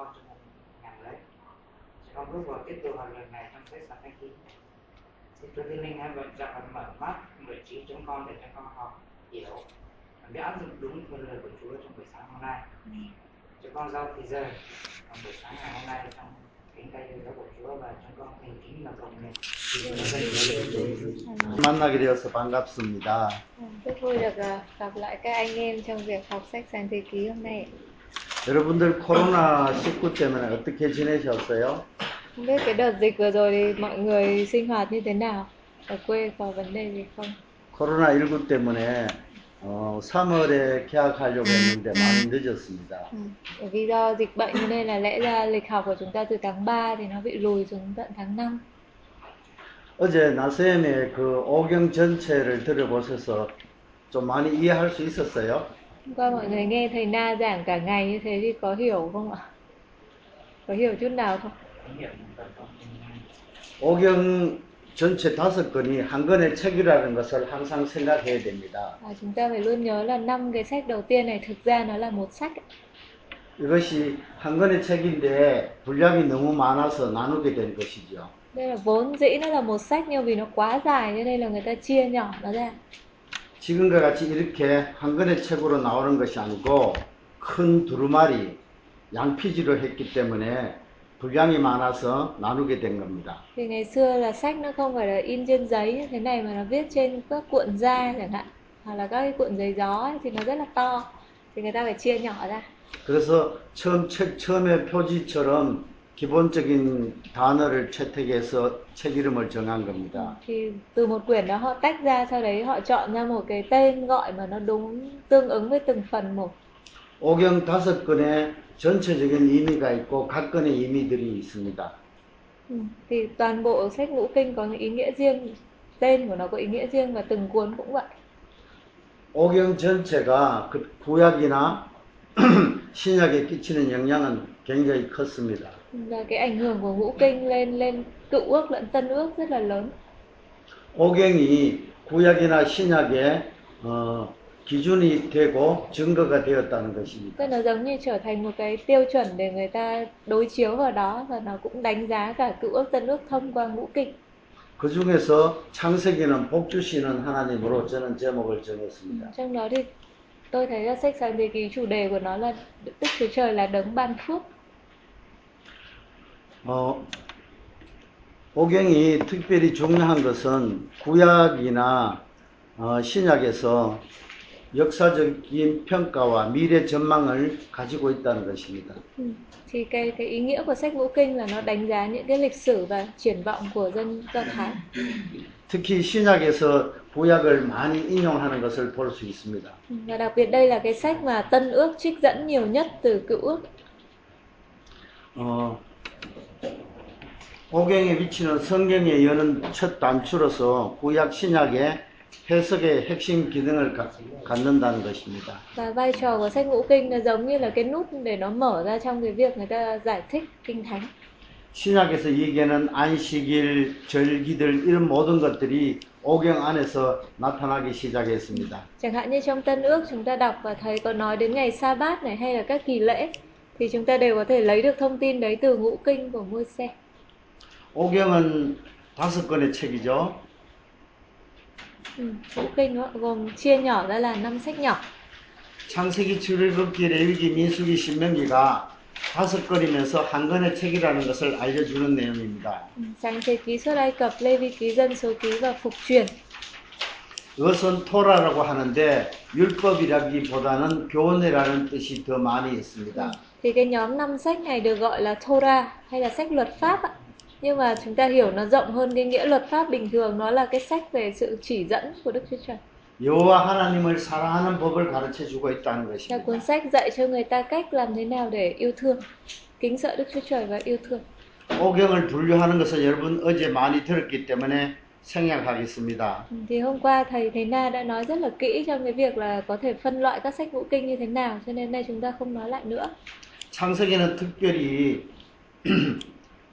con cho nên nhằm lấy sẽ con bước vào tiếp tục học lần này trong sách sáng thế ký thì tôi thiên linh hãy vận cho con mở mắt mở trí chúng con để cho con học hiểu và biết áp dụng đúng con lời của Chúa trong buổi sáng hôm nay cho con giao thì giờ trong buổi sáng ngày hôm nay trong kính tay yêu của Chúa và chúng con thành kính là cầu nguyện 만나게 되어서 반갑습니다. À, Rất vui được à, gặp lại các anh em trong việc học sách sáng thế ký hôm nay. 여러분들 코로나 19 때문에 어떻게 지내셨어요? Không biết cái đợt dịch vừa rồi thì mọi người sinh hoạt như thế nào? Ở quê có vấn đề gì không? 코로나 19 때문에 어, 3월에 개학하려고 했는데 많이 늦었습니다. Bởi vì do dịch bệnh cho nên là lẽ ra lịch học của chúng ta từ tháng 3 thì nó bị lùi xuống tận tháng 5. 어제 나쌤의 그 오경 전체를 들어보셔서 좀 많이 이해할 수 있었어요? Hôm qua mọi người nghe thầy Na giảng cả ngày như thế thì có hiểu không ạ? Có hiểu chút nào không? hiểu những phần con 오경 전체 다섯 권이 한 권의 책이라는 것을 항상 생각해야 됩니다. À, chúng ta phải luôn nhớ là năm cái sách đầu tiên này thực ra nó là một sách. ạ. 이것이 한 권의 책인데 분량이 너무 많아서 나누게 된 것이죠. Đây là vốn dĩ nó là một sách nhưng vì nó quá dài cho nên là người ta chia nhỏ nó ra. 지금과 같이 이렇게 한 권의 책으로 나오는 것이 아니고 큰 두루마리 양피지로 했기 때문에 분량이 많아서 나누게 된 겁니다. Thì ngày xưa là sách nó không phải là in trên giấy như thế này mà nó viết trên các cuộn da chẳng hạn hoặc là các cái cuộn giấy gió ấy, thì nó rất là to thì người ta phải chia nhỏ ra. 그래서 처음 책 처음에 표지처럼 기본적인 단어를 채택해서 책 이름을 정한 겁니다. Thì từ một quyển đó họ tách ra sau đấy họ chọn ra một cái tên gọi mà nó đúng tương ứng với từng phần một. 오경 다섯 권의 전체적인 의미가 있고 각 권의 의미들이 있습니다. Thì toàn bộ sách ngũ kinh có những ý nghĩa riêng, tên của nó có ý nghĩa riêng và từng cuốn cũng vậy. 오경 전체가 그 구약이나 신약에 끼치는 영향은 굉장히 컸습니다. Và cái ảnh hưởng của ngũ kinh lên lên cựu ước lẫn tân ước rất là lớn. 오경이 구약이나 신약의 어, 기준이 되고 증거가 되었다는 것입니다. Tức nó giống như trở thành một cái tiêu chuẩn để người ta đối chiếu vào đó và nó cũng đánh giá cả cựu ước tân ước thông qua ngũ kinh. 그 중에서 창세기는 복 주시는 하나님으로 저는 제목을 정했습니다. Trong đó thì tôi thấy là sách sáng thế ký chủ đề của nó là Đức Chúa Trời là đấng ban phước. 어, 오경이 특별히 중요한 것은 구약이나 어, 신약에서 역사적인 평가와 미래 전망을 가지고 있다는 것입니다. Thì cái cái ý nghĩa của sách ngũ kinh là nó đánh giá những cái lịch sử và triển vọng của dân Do Thái. 특히 신약에서 구약을 많이 인용하는 것을 볼 수 있습니다. Và đặc biệt đây là cái sách mà Tân ước trích dẫn nhiều nhất từ cựu ước. 어, 오경에 비치는 성경에 여는 첫 단추로서 구약 신약의 해석의 핵심 기능을 가- 갖는다는 것입니다. Và vai trò của sách ngũ kinh nó giống như là cái nút để nó mở ra trong cái việc người ta giải thích kinh thánh. 신약에서 얘기하는 안식일, 절기들 이런 모든 것들이 오경 안에서 나타나기 시작했습니다. Chẳng hạn như trong Tân ước chúng ta đọc và thấy có nói đến ngày sa bát này hay là các kỳ lễ thì chúng ta đều có thể lấy được thông tin đấy từ ngũ kinh của Môi-se. 오경은 다섯 권의 책이죠. Ừ, ngũ kinh nó gồm chia nhỏ ra là năm sách nhỏ. 창세기, 출애굽기, 레위기, 민수기, 신명기가 다섯 권이면서 한 권의 책이라는 것을 알려주는 내용입니다. Ừ, Sáng thế ký xuất Ai Cập, Lê Vi ký, Dân số ký và Phục truyền. 이것은 토라라고 하는데 율법이라기보다는 교훈이라는 뜻이 더 많이 있습니다. Thì cái nhóm năm sách này được gọi là Torah hay là sách luật pháp ạ. Nhưng mà chúng ta hiểu nó rộng hơn cái nghĩa luật pháp bình thường, nó là cái sách về sự chỉ dẫn của Đức Chúa Trời. 여호와 하나님을 사랑하는 법을 가르쳐 주고 있다는 Là 것입니다. cuốn sách dạy cho người ta cách làm thế nào để yêu thương, kính sợ Đức Chúa Trời và yêu thương. 오경을 분류하는 것을 여러분 어제 많이 들었기 때문에 생략하겠습니다. Ừ, Thì hôm qua thầy thầy Na đã nói rất là kỹ trong cái việc là có thể phân loại các sách ngũ kinh như thế nào, cho nên đây chúng ta không nói lại nữa. 창세기는 특별히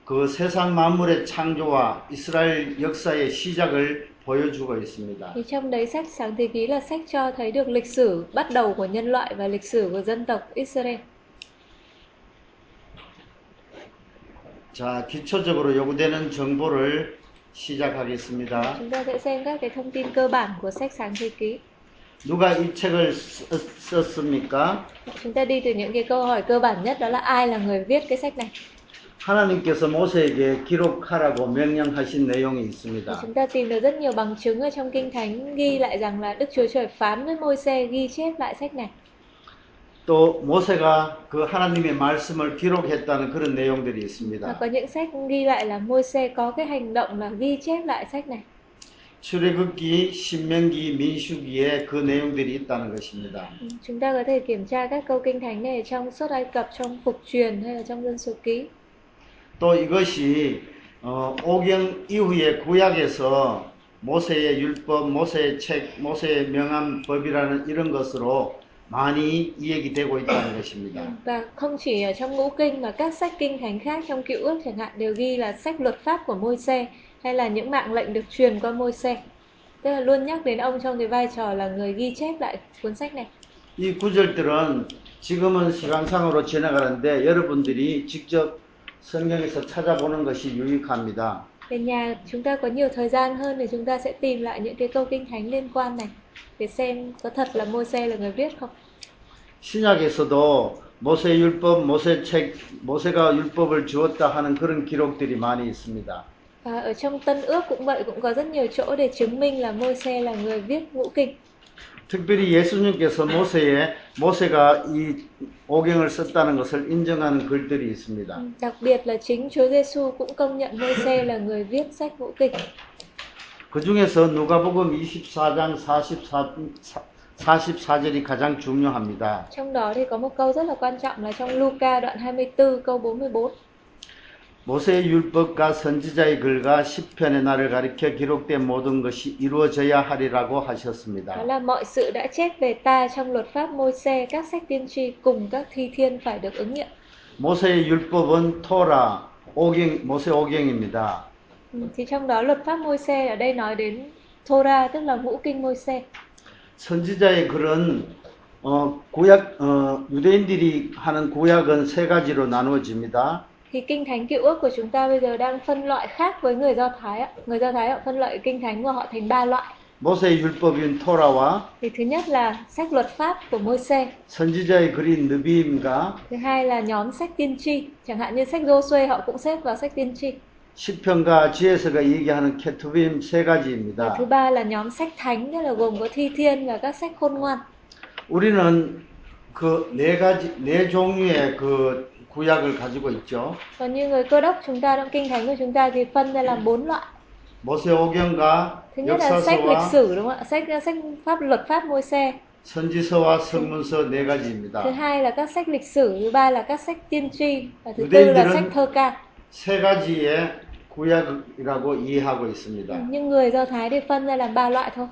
그 세상 만물의 창조와 이스라엘 역사의 시작을 보여주고 있습니다. Thì trong đấy sách sáng thế ký là sách cho thấy được lịch sử bắt đầu của nhân loại và lịch sử của dân tộc Israel. 자, 기초적으로 요구되는 정보를 시작하겠습니다. Chúng ta sẽ xem các cái thông tin cơ bản của sách sáng thế ký. 누가 이 책을 썼, 썼습니까? Chúng ta đi từ những cái câu hỏi cơ bản nhất đó là ai là người viết cái sách này. 하나님께서 모세에게 기록하라고 명령하신 내용이 Thì 있습니다. chúng ta tìm được rất nhiều bằng chứng ở trong kinh thánh ghi lại rằng là Đức Chúa Trời phán với Môi-se ghi chép lại sách này. 또 모세가 그 하나님의 말씀을 기록했다는 그런 내용들이 Và 있습니다. có những sách ghi lại là Môi-se có cái hành động là ghi chép lại sách này. 출애굽기, 신명기, 민수기에 그 내용들이 있다는 것입니다. Ừ, Chúng ta có thể kiểm tra các câu kinh thánh này trong suốt Ai Cập, trong Phục truyền hay là trong Dân số ký. 또 이것이 어, 오경 이후의 구약에서 모세의 율법, 모세의 책, 모세의 명함 법이라는 이런 것으로 많이 이야기 되고 있다는 것입니다. Và không chỉ ở trong ngũ kinh mà các sách kinh thánh khác trong cựu ước chẳng hạn đều ghi là sách luật pháp của Môi-se hay là những mạng lệnh được truyền qua Môi-se. Tức là luôn nhắc đến ông trong cái vai trò là người ghi chép lại cuốn sách này. 이 구절들은 지금은 시간상으로 지나가는데 여러분들이 직접 성경에서 찾아보는 것이 유익합니다. Về nhà chúng ta có nhiều thời gian hơn thì chúng ta sẽ tìm lại những cái câu kinh thánh liên quan này để xem có thật là Môi-se là người viết không. 신약에서도 모세 율법, 모세 책, 모세가 율법을 주었다 하는 그런 기록들이 많이 있습니다. Và ở trong Tân ước cũng vậy, cũng có rất nhiều chỗ để chứng minh là Môi-se là người viết ngũ kinh. 특별히 예수님께서 모세에 모세가 이 오경을 썼다는 것을 인정하는 글들이 있습니다. Đặc biệt là chính Chúa Giêsu cũng công nhận Môi-se là người viết sách ngũ kinh. 그 중에서 누가복음 24장 44, 44절이 가장 중요합니다. Trong đó thì có một câu rất là quan trọng là trong Luca đoạn 24 câu 44. 모세의 율법과 선지자의 글과 시편의 날을 가리켜 기록된 모든 것이 이루어져야 하리라고 하셨습니다. là mọi sự đã chép về ta trong luật pháp Môi-se, các sách tiên tri cùng các thi thiên phải được ứng nghiệm. 모세의 율법은 토라, 오경, 모세 오경입니다. Ừ, Thì trong đó luật pháp Môi-se ở đây nói đến Torah tức là ngũ kinh Môi-se. 선지자의 글은 어, 구약 어, 유대인들이 하는 구약은 세 가지로 나누어집니다. Thì kinh thánh cựu ước của chúng ta bây giờ đang phân loại khác với người Do Thái ạ. Người Do Thái họ phân loại kinh thánh của họ thành ba loại. 모세의 율법인 토라와 Thì thứ nhất là sách luật pháp của Môi-se, 선지자의 글인 느비임과 thứ hai là nhóm sách tiên tri, chẳng hạn như sách Giô-suê họ cũng xếp vào sách tiên tri. 시편과 지혜서가 얘기하는 케투빔 세 Và 가지입니다. thứ ba là nhóm sách thánh, tức là gồm có thi thiên và các sách khôn ngoan. 우리는 그 네 가지 네 종류의 그 구약을 가지고 있죠. Còn như người cơ đốc chúng ta trong kinh thánh của chúng ta thì phân ra làm bốn loại. 모세오경과 Thứ nhất là sách lịch 역사서와 sử đúng không ạ? Sách sách pháp luật pháp Môi-se. 선지서와 성문서 네 Thứ 가지입니다. hai là các sách lịch sử, thứ ba là các sách tiên tri và thứ tư là sách thơ ca. 세 가지의 구약이라고 이해하고 있습니다. Nhưng người Do Thái thì phân ra làm ba loại thôi.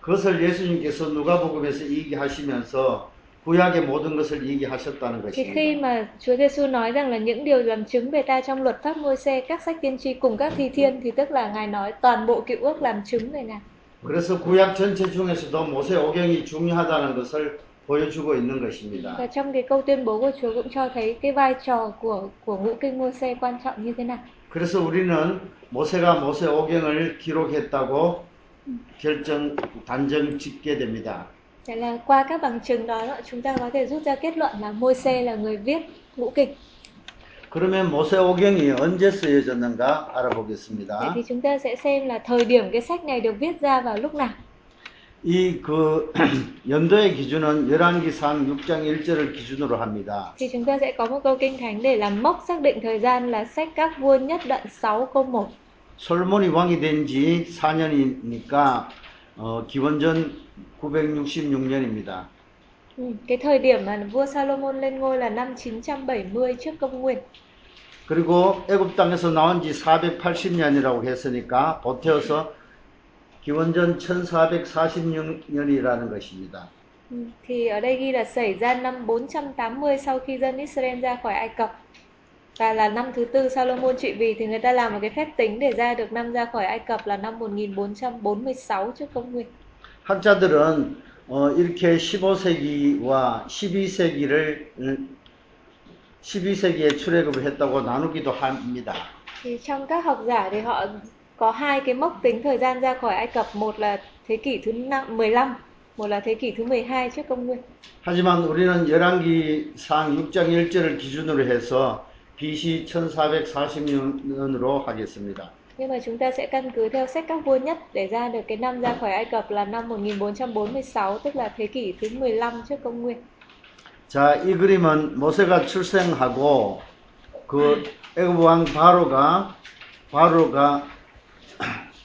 그것을 예수님께서 누가복음에서 얘기하시면서 구약의 모든 것을 얘기하셨다는 Thì khi 것입니다. mà Chúa Giêsu nói rằng là những điều làm chứng về ta trong luật pháp Môi-se, các sách tiên tri cùng các thi thiên thì tức là Ngài nói toàn bộ cựu ước làm chứng về Ngài. 그래서 구약 전체 중에서도 모세 오경이 중요하다는 것을 보여주고 있는 것입니다. Và trong cái câu tuyên bố của Chúa cũng cho thấy cái vai trò của của ngũ kinh Môi-se quan trọng như thế nào. 그래서 우리는 모세가 모세 오경을 기록했다고 결정 단정 짓게 됩니다. Thế là qua các bằng chứng đó chúng ta có thể rút ra kết luận là Môi-se là người viết ngũ kinh. 그러면 모세 오경이 언제 쓰여졌는가 Vậy 알아보겠습니다. thì chúng ta sẽ xem là thời điểm cái sách này được viết ra vào lúc nào. 이 그 연도의 기준은 열왕기상 6장 1절을 기준으로 합니다. Thì chúng ta sẽ có một câu kinh thánh để làm mốc xác định thời gian là sách các vua nhất đoạn 6 câu 1. 솔몬이 왕이 된 지 4년이니까 어, 기원전 966년입니다. Ừ, cái thời điểm mà vua Salomon lên ngôi là năm 970 trước công nguyên. 그리고 애굽 땅에서 나온 지 480년이라고 했으니까 보태어서 기원전 1446년이라는 것입니다. Ừ, thì ở đây ghi là xảy ra năm 480 sau khi dân Israel ra khỏi Ai Cập. Và là năm thứ tư Salomon trị vì thì người ta làm một cái phép tính để ra được năm ra khỏi Ai Cập là năm 1446 trước công nguyên. 학자들은 어, 이렇게 15세기와 12세기를 12세기에 출애굽을 했다고 나누기도 합니다. Thì trong các học giả thì họ có hai cái mốc tính thời gian ra khỏi Ai Cập, một là thế kỷ thứ năm- 15, một là thế kỷ thứ 12 trước công nguyên. 하지만 우리는 열왕기상 6장 1절을 기준으로 해서 BC 1446년으로 하겠습니다. Nhưng mà chúng ta sẽ căn cứ theo sách các vua nhất để ra được cái năm ra khỏi Ai Cập là năm 1446, tức là thế kỷ thứ 15 trước công nguyên. 자, 이 그림은 모세가 출생하고 그 애굽 왕 바로가 바로가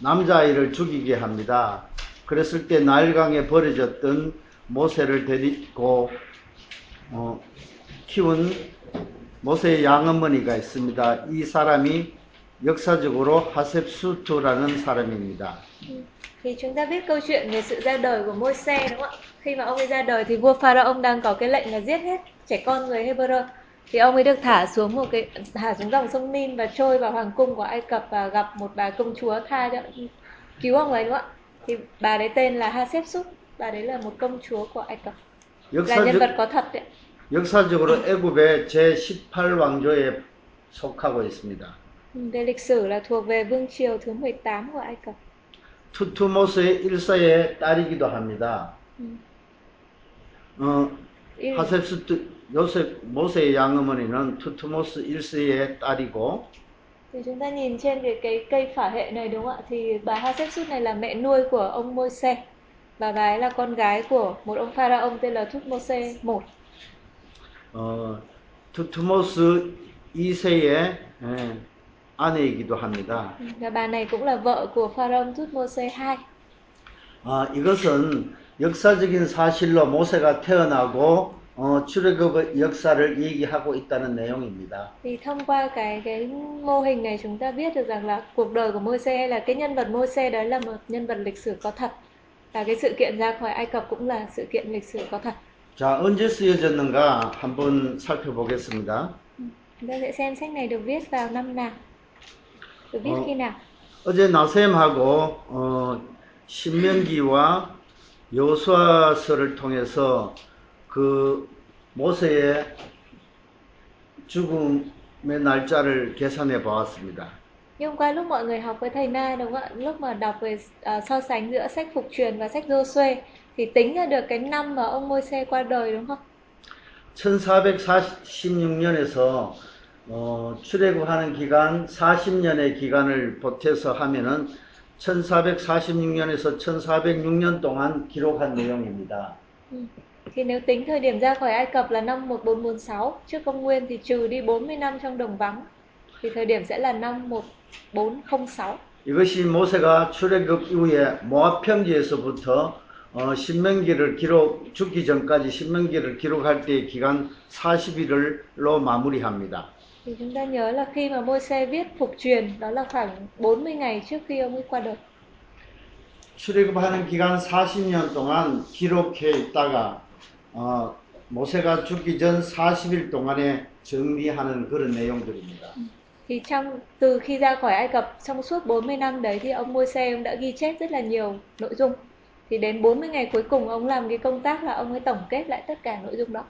남자아이를 죽이게 합니다. 그랬을 때 나일강에 버려졌던 모세를 데리고 어, 키운 모세의 양어머니가 있습니다. 이 사람이 역사적으로 하셉수트라는 사람입니다. Thì chúng ta biết câu chuyện về sự ra đời của Môi-se đúng không ạ? Khi mà ông ấy ra đời thì vua Pharaoh đang có cái lệnh là giết hết trẻ con người Hebrew. Thì ông ấy được thả xuống một cái thả xuống dòng sông Nin và trôi vào hoàng cung của Ai Cập và gặp một bà công chúa tha cho cứu ông ấy đúng không ạ? Thì bà đấy tên là Hatshepsut, bà đấy là một công chúa của Ai Cập. Là nhân 역사적, vật có thật đấy. 역사적으로 애굽의 제18왕조에 속하고 있습니다. Ừ, Về lịch sử là thuộc về vương triều thứ 18 của Ai Cập. 투투모스의 일사의 딸이기도 합니다. 음. 어, 일- 하셉스트 요셉 모세의 양어머니는 투투모스 1세의 딸이고 Thì chúng ta nhìn trên cái cái cây phả hệ này đúng không ạ? Thì bà Hatshepsut này là mẹ nuôi của ông Môi-se và bà ấy là con gái của một ông pharaoh tên là Thutmose I. 어, 투투모스 2세의 예, 아내이기도 합니다. Và bà này cũng là vợ của pharaoh Thutmose II. 아, 이것은 역사적인 사실로 모세가 태어나고 어, 출애굽의 역사를 얘기하고 있다는 내용입니다. Thì thông qua cái cái mô hình này chúng ta biết được rằng là cuộc đời của Môi-se hay là cái nhân vật Môi-se đấy là một nhân vật lịch sử có thật. Và cái sự kiện ra khỏi Ai Cập cũng là sự kiện lịch sử có thật. 자, 언제 쓰여졌는가 한번 살펴보겠습니다. Chúng ta sẽ xem sách này được viết vào năm nào, Được viết Ờ. khi nào. 어제 나셈하고 어, 신명기와 여호수아서를 통해서 그 모세의 죽음의 날짜를 계산해 보았습니다. Nhưng qua lúc mọi người học với thầy Na đúng không ạ? Lúc mà đọc về à, so sánh giữa sách Phục truyền và sách Giô-suê thì tính ra được cái năm mà ông Môi-se qua đời đúng không? 1446년에서 어, 출애굽하는 기간 40년의 기간을 보태서 하면은 1446년에서 1406년 동안 기록한 내용입니다. Thì nếu tính thời điểm ra khỏi Ai Cập là năm 1446 trước công nguyên thì trừ đi 40 năm trong đồng vắng thì thời điểm sẽ là năm 1406. 이것이 모세가 출애굽 이후에 모압 평지에서부터 어, 신명기를 기록 죽기 전까지 신명기를 기록할 때의 기간 40일로 마무리합니다. Thì chúng ta nhớ là khi mà Môi-se viết Phục truyền đó là khoảng 40 ngày trước khi ông ấy qua đời. 출애굽하는 기간 40년 동안 기록해 있다가 어, 모세가 죽기 전 40일 동안에 정리하는 그런 내용들입니다. Thì trong từ khi ra khỏi Ai Cập trong suốt 40 năm đấy thì ông Môi-se ông đã ghi chép rất là nhiều nội dung. Thì đến 40 ngày cuối cùng ông làm cái công tác là ông ấy tổng kết lại tất cả nội dung đó.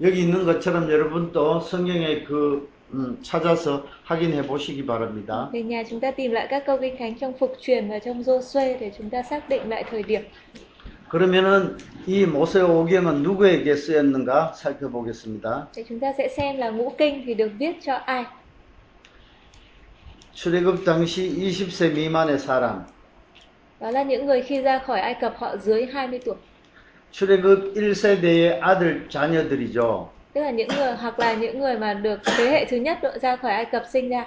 여기 있는 것처럼 여러분도 성경에 그 음, 찾아서 확인해 보시기 바랍니다. Về nhà chúng ta tìm lại các câu kinh thánh trong Phục truyền và trong Giô-suê để chúng ta xác định lại thời điểm. 그러면은 이 모세 오경은 누구에게 쓰였는가 살펴보겠습니다. Thì chúng ta sẽ xem là ngũ kinh thì được viết cho ai. 출애굽 당시 20세 미만의 사람, Đó là những người khi ra khỏi Ai Cập họ dưới 20 tuổi. 출애굽 1세대의 아들 자녀들이죠. Tức là những người hoặc là những người mà được thế hệ thứ nhất độ ra khỏi Ai Cập sinh ra.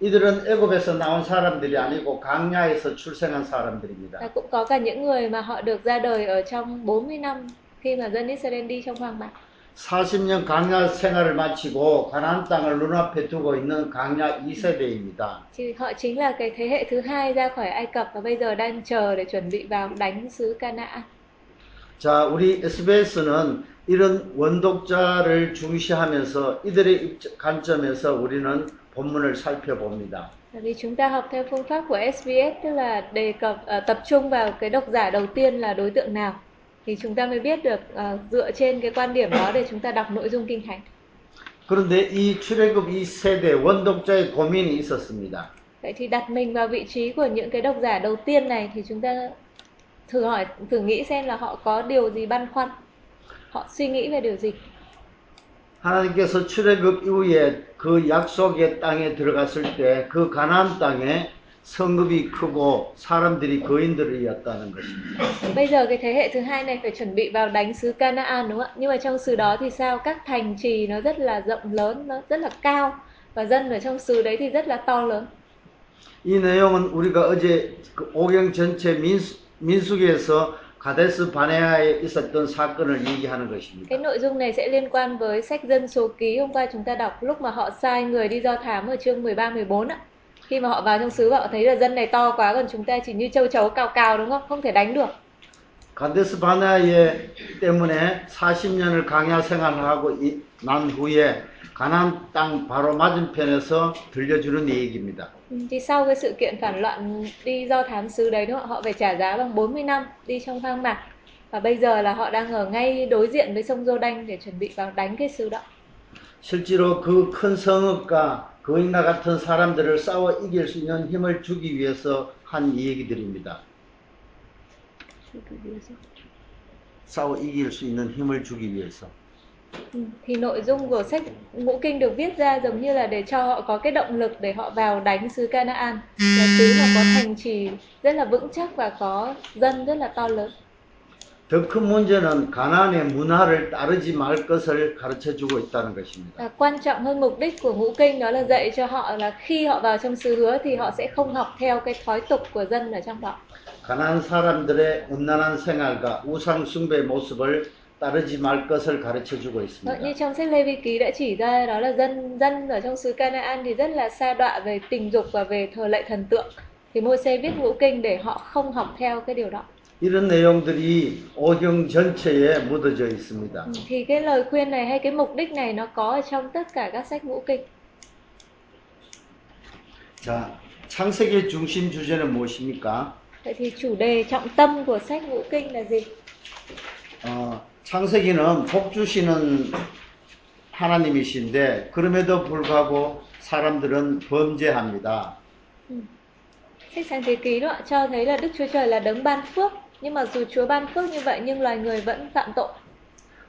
이들은 애굽에서 나온 사람들이 아니고 강야에서 출생한 Và 사람들입니다. cũng có cả những người mà họ được ra đời ở trong 40 năm khi mà dân Israel đi trong hoang mạc. 40년 강야 생활을 마치고 가나안 땅을 눈앞에 두고 있는 강야 2세대입니다. Thì họ chính là cái thế hệ thứ hai ra khỏi Ai Cập và bây giờ đang chờ để chuẩn bị vào đánh xứ Canaan. 자, 우리 SBS는 이런 원독자를 중시하면서 이들의 입- 관점에서 우리는 본문을 살펴봅니다. Vì chúng ta học theo phương pháp của SBS tức là đề cập tập trung vào cái độc giả đầu tiên là đối tượng nào thì chúng ta mới biết được dựa trên cái quan điểm đó để chúng ta đọc nội dung kinh thánh. 그런데 이 출애굽 이 세대 원독자의 고민이 있었습니다. Vậy thì đặt mình vào vị trí của những cái độc giả đầu tiên này thì chúng ta thử hỏi, thử nghĩ xem là họ có điều gì băn khoăn, họ suy nghĩ về điều gì. 하나님께서 출애굽 이후에 그 약속의 땅에 들어갔을 때 그 가나안 땅에 성읍이 크고 사람들이 거인들이었다는 것입니다. Bây giờ cái thế hệ thứ hai này phải chuẩn bị vào đánh xứ Canaan đúng không ạ? Nhưng mà trong xứ đó thì sao? Các thành trì nó rất là rộng lớn, nó rất là cao và dân ở trong xứ đấy thì rất là to lớn. 이 내용은 우리가 어제 그 오경 전체 민수, 민수기에서 가데스 바네아에 있었던 사건을 얘기하는 것입니다. Cái nội dung này sẽ liên quan với sách dân số ký hôm qua chúng ta đọc lúc mà họ sai người đi do thám ở chương 13 14 ạ. Khi mà họ vào trong xứ và họ thấy là dân này to quá còn chúng ta chỉ như châu chấu cào cào đúng không? Không thể đánh được. 가데스 바네아에 때문에 40년을 강야 생활을 하고 이- 난 후에 가나안 땅 바로 맞은편에서 들려주는 얘기입니다. Ừ, Thì sau cái sự kiện phản loạn đi do thám xứ đấy đúng không? Họ phải trả giá bằng 40 năm đi trong hoang mạc. Và bây giờ là họ đang ở ngay đối diện với sông Giô-đanh để chuẩn bị vào đánh cái xứ đó. 실제로 그 큰 성읍과 거인과 같은 사람들을 싸워 이길 수 있는 힘을 주기 위해서 한 얘기들입니다. 싸워 이길 수 있는 힘을 주기 위해서. Ừ, Thì nội dung của sách Ngũ Kinh được viết ra giống như là để cho họ có cái động lực để họ vào đánh xứ Canaan là xứ mà có thành trì rất là vững chắc và có dân rất là to lớn. 더 큰 문제는 가나안의 문화를 따르지 말 것을 가르쳐 주고 있다는 것입니다. Và quan trọng hơn mục đích của Ngũ Kinh đó là dạy cho họ là khi họ vào trong xứ hứa thì họ sẽ không học theo cái thói tục của dân ở trong đó. 가나안 사람들의 음란한 생활과 우상 숭배 모습을 따르지 말 것을 가르쳐 주고 Vậy 있습니다. như trong sách Lê Vi Ký đã chỉ ra đó là dân dân ở trong xứ Canaan thì rất là sa đọa về tình dục và về thờ lạy thần tượng. Thì Môi-se viết Ngũ Kinh để họ không học theo cái điều đó. 이런 내용들이 오경 전체에 묻어져 있습니다. Ừ, Thì cái lời khuyên này hay cái mục đích này nó có ở trong tất cả các sách Ngũ Kinh. 자, 창세기의 중심 주제는 무엇입니까? Vậy thì chủ đề trọng tâm của sách Ngũ Kinh là gì? 어, 창세기는 복 주시는 하나님이신데 그럼에도 불구하고 사람들은 범죄합니다. Sách Sáng Thế Ký đó cho thấy là Đức Chúa Trời là đấng ban phước. Nhưng mà dù Chúa ban phước như vậy nhưng loài người vẫn phạm tội.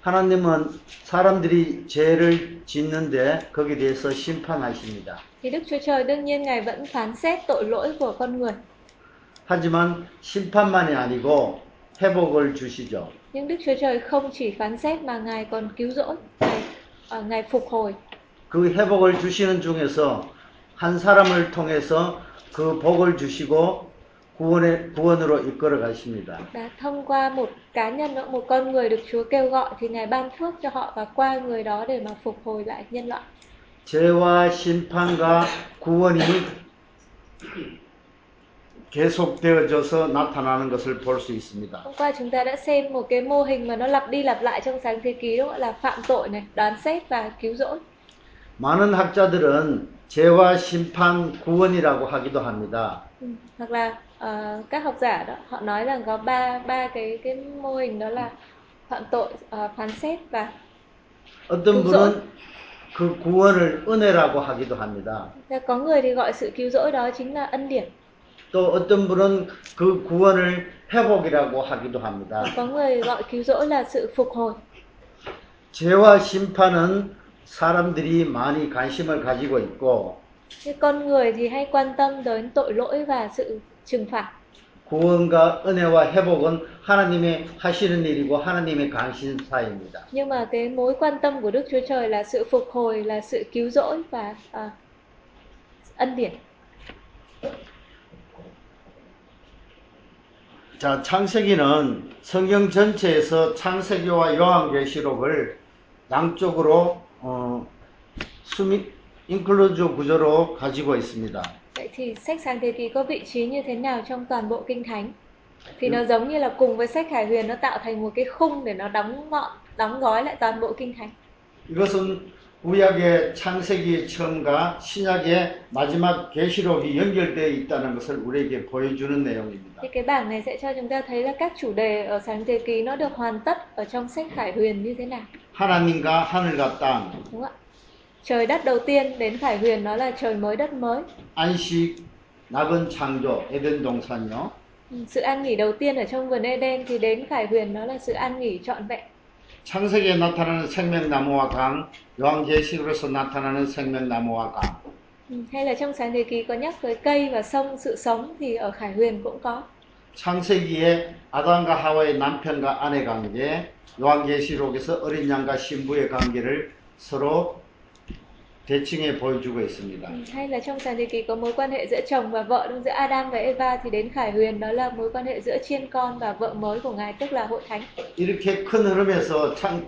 하나님은 사람들이 죄를 짓는데 거기에 대해서 심판하십니다. Thì Đức Chúa Trời đương nhiên Ngài vẫn phán xét tội lỗi của con người. 하지만 심판만이 아니고 회복을 주시죠. Nhưng Đức Chúa Trời không chỉ phán xét mà Ngài còn cứu rỗi, Ngài, à, Ngài phục hồi. 그 회복을 주시는 중에서 한 사람을 통해서 그 복을 주시고 구원의 구원으로 이끌어 가십니다. Và thông qua một cá nhân nữa, một con người được Chúa kêu gọi thì Ngài ban phước cho họ và qua người đó để mà phục hồi lại nhân loại. 죄와 심판과 구원이 계속되어져서 나타나는 것을 볼 수 있습니다. Hôm qua chúng ta đã xem một cái mô hình mà nó lặp đi lặp lại trong sáng thế ký đó là phạm tội này, đoán xét và cứu rỗi. 많은 학자들은 죄와 심판, 구원이라고 하기도 합니다. Ừ. Hoặc là ờ, các học giả đó họ nói rằng có ba ba cái cái mô hình đó là phạm tội, ờ, phán xét và 어떤 cứu rỗi. 분은 그 구원을 은혜라고 하기도 합니다. Và có người thì gọi sự cứu rỗi đó chính là ân điển. 또 어떤 분은 그 구원을 회복이라고 하기도 합니다. 죄와 심판은 사람들이 많이 관심을 가지고 있고 Thế con người thì hay quan tâm đến tội lỗi và sự trừng phạt. 구원과 은혜와 회복은 하나님의 하시는 일이고 하나님의 관심사입니다. Nhưng mà cái mối quan tâm của Đức Chúa Trời là sự phục hồi, là sự cứu rỗi và à, ân điển. 자, 창세기는 성경 전체에서 창세기와 요한계시록을 양쪽으로 어, 수미 인클루즈 구조로 가지고 있습니다. Vậy thì sách sáng thế ký có vị trí như thế nào trong toàn bộ kinh thánh? Thì nó giống như là cùng với sách Khải Huyền nó tạo thành một cái khung để nó đóng gọn, đóng gói lại toàn bộ kinh thánh. 이것은 구약의 창세기 처음과 신약의 마지막 계시록이 연결되어 있다는 것을 우리에게 보여주는 내용입니다. Thì cái bảng này sẽ cho chúng ta thấy là các chủ đề ở sáng thế ký nó được hoàn tất ở trong sách Khải Huyền như thế nào, 하나님과 하늘과 땅, đúng không ạ? trời đất đầu tiên đến Khải Huyền nó là trời mới đất mới. 안식, 낙은 창조, 에덴 동산이요. Ừ, Sự an nghỉ đầu tiên ở trong vườn Eden thì đến Khải Huyền nó là sự an nghỉ trọn vẹn. 창세기에 나타나는 생명나무와 강, 요한계시록에서 나타나는 생명나무와 강. Ừ, Hay là trong sáng thế ký có nhắc tới cây và sông sự sống thì ở Khải Huyền cũng có. 창세기에 아담과 하와의 남편과 아내 관계, 요한계시록에서 어린 양과 신부의 관계를 서로 대칭해 보여주고 있습니다. Ừ, Hay là trong sáng thế ký có mối quan hệ giữa chồng và vợ đúng giữa Adam và Eva thì đến Khải Huyền đó là mối quan hệ giữa chiên con và vợ mới của Ngài tức là hội thánh. 이렇게 큰 흐름에서 창,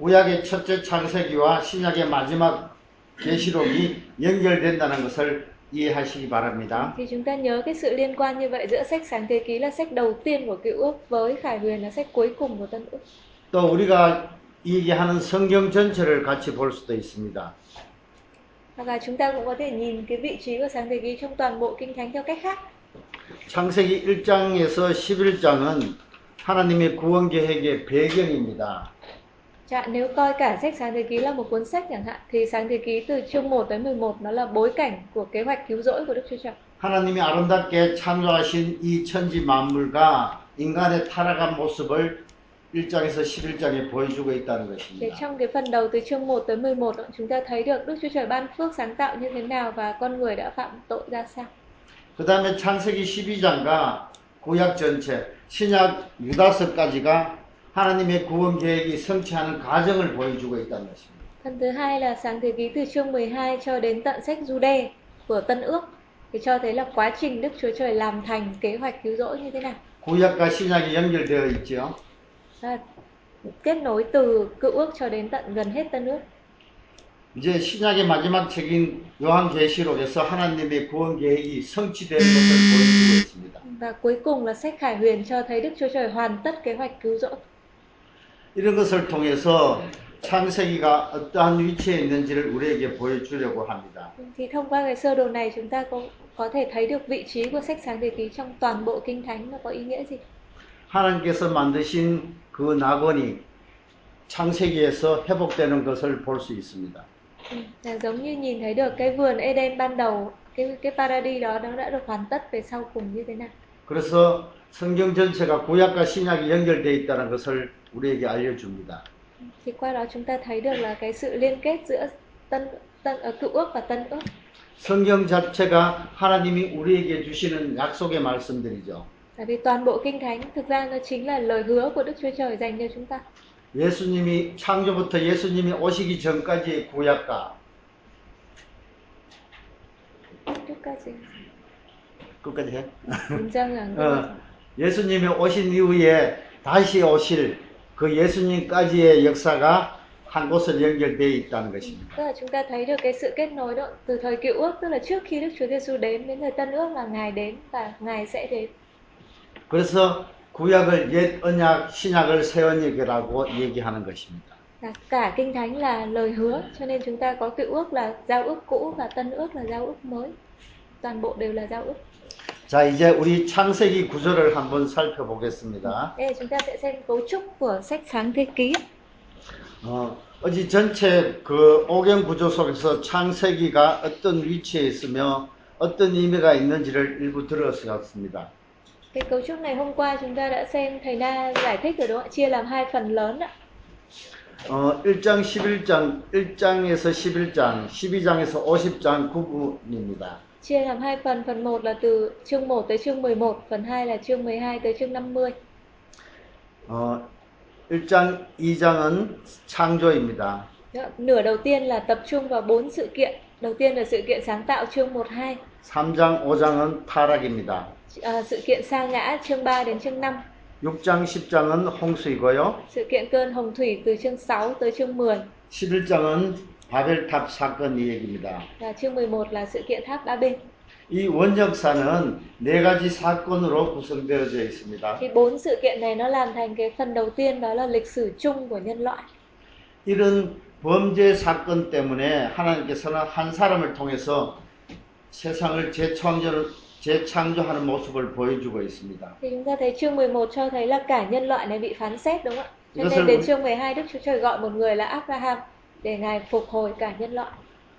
구약의 첫째 창세기와 신약의 마지막 계시록이 연결된다는 것을 이해하시기 바랍니다. Thì chúng ta nhớ cái sự liên quan như vậy giữa sách sáng thế ký là sách đầu tiên của cựu ước với Khải Huyền là sách cuối cùng của tân ước. 또 우리가 얘기하는 성경 전체를 같이 볼 수도 있습니다. Hoặc là chúng ta cũng có thể nhìn cái vị trí của sáng thế ký trong toàn bộ kinh thánh theo cách khác. 창세기 1장에서 11장은 하나님의 구원 계획의 배경입니다. Chạ, nếu coi cả sách sáng thế ký là một cuốn sách chẳng hạn thì sáng thế ký từ chương 1 tới 11 nó là bối cảnh của kế hoạch cứu rỗi của Đức Chúa Trời. 하나님이 아름답게 창조하신 이 천지 만물과 인간의 타락한 모습을 1장에서 11장에 보여주고 있다는 Thì 것입니다. trong cái phần đầu từ chương 1 tới 11 đó, chúng ta thấy được Đức Chúa Trời ban phước sáng tạo như thế nào và con người đã phạm tội ra sao. 그 다음에 창세기 12장과 구약 전체, 신약 유다서까지가 하나님의 구원 계획이 성취하는 과정을 보여주고 있다는 것입니다. Phần thứ hai là sáng thế ký từ chương 12 cho đến tận sách Jude của Tân Ước thì cho thấy là quá trình Đức Chúa Trời làm thành kế hoạch cứu rỗi như thế nào. 구약과 신약이 연결되어 있죠. Và kết nối từ cựu ước cho đến tận gần hết Tân Ước. 이제 신약의 마지막 책인 요한계시록에서 하나님의 구원 계획이 성취되는 것을 보여주고 있습니다. Và cuối cùng là sách Khải Huyền cho thấy Đức Chúa Trời hoàn tất kế hoạch cứu rỗi. 이런 것을 통해서 창세기가 어떠한 위치에 있는지를 우리에게 보여주려고 합니다. Thì thông qua cái sơ đồ này chúng ta có có thể thấy được vị trí của sách sáng thế ký trong toàn bộ kinh thánh nó có ý nghĩa gì. 하나님께서 만드신 그 낙원이 창세기에서 회복되는 것을 볼 수 있습니다. Là giống như nhìn thấy được cái vườn Eden ban đầu, cái cái paradis đó nó đã được hoàn tất về sau cùng như thế nào. 그래서 성경 전체가 구약과 신약이 연결되어 있다는 것을 우리에게 알려줍니다. Thì qua đó chúng ta thấy được là cái sự liên kết giữa tân tân ờ, cựu ước và tân ước. 성경 자체가 하나님이 우리에게 주시는 약속의 말씀들이죠. Tại vì toàn bộ kinh thánh thực ra nó chính là lời hứa của Đức Chúa Trời dành cho chúng ta. 예수님이 창조부터 예수님이 오시기 전까지의 구약과 끝까지 끝까지 해? 인정한 어, 거. 예수님이 오신 이후에 다시 오실 그 예수님까지의 역사가 한 곳을 연결되어 있다는 것입니다. Tức là chúng ta thấy được cái sự kết nối đó từ thời cựu ước tức là trước khi Đức Chúa Giêsu đến đến thời tân ước là ngài đến và ngài sẽ đến. 그래서 구약을 옛 언약, 신약을 새 언약이라고 얘기하는 것입니다. Cả kinh thánh là lời hứa cho nên chúng ta có cựu ước là giao ước cũ và tân ước là giao ước mới. Toàn bộ đều là giao ước. 자, 이제 우리 창세기 구조를 한번 살펴보겠습니다. Là chúng ta sẽ xem cấu trúc của sách sáng thế ký. 어, 어제 전체 그 오경 구조 속에서 창세기가 어떤 위치에 있으며 어떤 의미가 있는지를 일부 들었습니다. Cái cấu trúc này hôm qua chúng ta đã xem thầy Na giải thích rồi đúng không ạ? Chia làm hai phần lớn ạ. 어, 1장, 11장, 1장에서 11장, 12장에서 50장 구분입니다. Chia làm hai phần, phần 1 là từ chương 1 tới chương 11, phần 2 là chương 12 tới chương 50. 어, 1장, 2장은 창조입니다. Đó, Nửa đầu tiên là tập trung vào bốn sự kiện. Đầu tiên là sự kiện sáng tạo chương 1 2, 3장, 5장은 타락입니다. à, sự kiện sa ngã chương 3 đến chương 5, 6장, 10장은 홍수이고요. sự kiện cơn hồng thủy từ chương 6 tới chương 10 11장은 바벨탑 사건 이야기입니다. và chương 11 là sự kiện tháp Ba Bên. 이 원역사는 네 가지 사건으로 구성되어져 있습니다. Thì bốn sự kiện này nó làm thành cái phần đầu tiên đó là lịch sử chung của nhân loại. 이런 범죄 사건 때문에 하나님께서는 한 사람을 통해서 세상을 재창조, 재창조하는 모습을 보여주고 있습니다. Thì chúng ta thấy chương 11 cho thấy là cả nhân loại này bị phán xét đúng không ạ? Cho Nó nên sẽ- đến chương 12 Đức Chúa Trời gọi một người là Abraham để Ngài phục hồi cả nhân loại.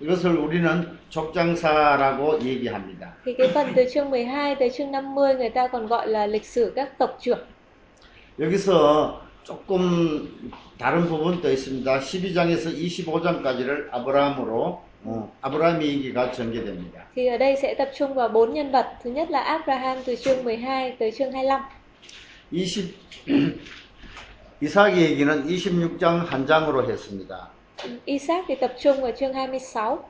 이것을 우리는 족장사라고 얘기합니다. Thì cái phần từ chương 12 tới chương 50 người ta còn gọi là lịch sử các tộc trưởng. 여기서 조금 다른 부분도 있습니다. 12장에서 25장까지를 아브라함으로 어, 아브라함 얘기가 전개됩니다. Thì ở đây sẽ tập trung vào bốn nhân vật. Thứ nhất là Abraham từ chương 12 tới chương 25. 20 이삭의 얘기는 26장 한 장으로 했습니다. Thì tập trung vào chương 26.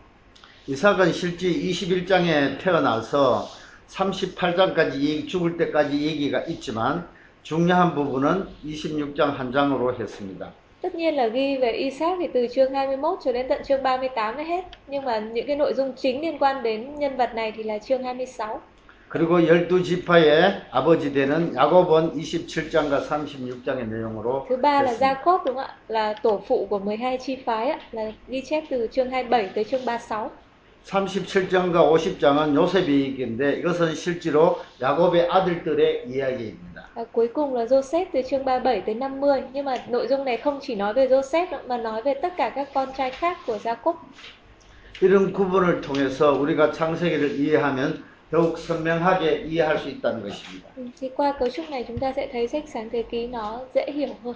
이삭은 실제 21장에 태어나서 38장까지 얘기, 죽을 때까지 얘기가 있지만 중요한 부분은 26장 한 장으로 했습니다. Tất nhiên là ghi về Isaac thì từ chương 21 cho đến tận chương 38 mới hết. Nhưng mà những cái nội dung chính liên quan đến nhân vật này thì là chương 26. 그리고 열두 지파의 아버지 되는 야곱은 27장과 36장의 내용으로 Thứ ba là. Jacob đúng không ạ? Là tổ phụ của 12 chi phái ạ, là ghi chép từ chương 27 tới chương 36. 37장과 50장은 요셉의 얘기인데 이것은 실제로 야곱의 아들들의 이야기입니다. Và cuối cùng là Joseph từ chương 37 tới 50. Nhưng mà nội dung này không chỉ nói về Joseph nữa, mà nói về tất cả các con trai khác của Jacob. 이런 구분을 통해서 우리가 창세기를 이해하면 더욱 선명하게 이해할 수 있다는 것입니다. Ừ, Thì qua cấu trúc này chúng ta sẽ thấy sách sáng thế ký nó dễ hiểu hơn.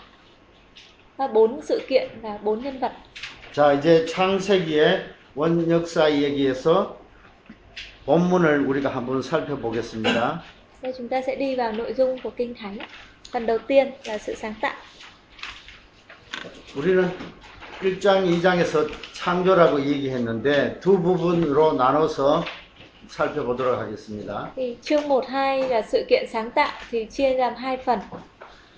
Và bốn sự kiện và bốn nhân vật. 자, 이제 창세기의 원역사 얘기에서 본문을 우리가 한번 살펴보겠습니다. Đây chúng ta sẽ đi vào nội dung của Kinh Thánh. Phần đầu tiên là sự sáng tạo. 우리는 1장, 2장에서 창조라고 얘기했는데 두 부분으로 나눠서 살펴보도록 하겠습니다. Thì chương 1, 2 là sự kiện sáng tạo thì chia làm hai phần.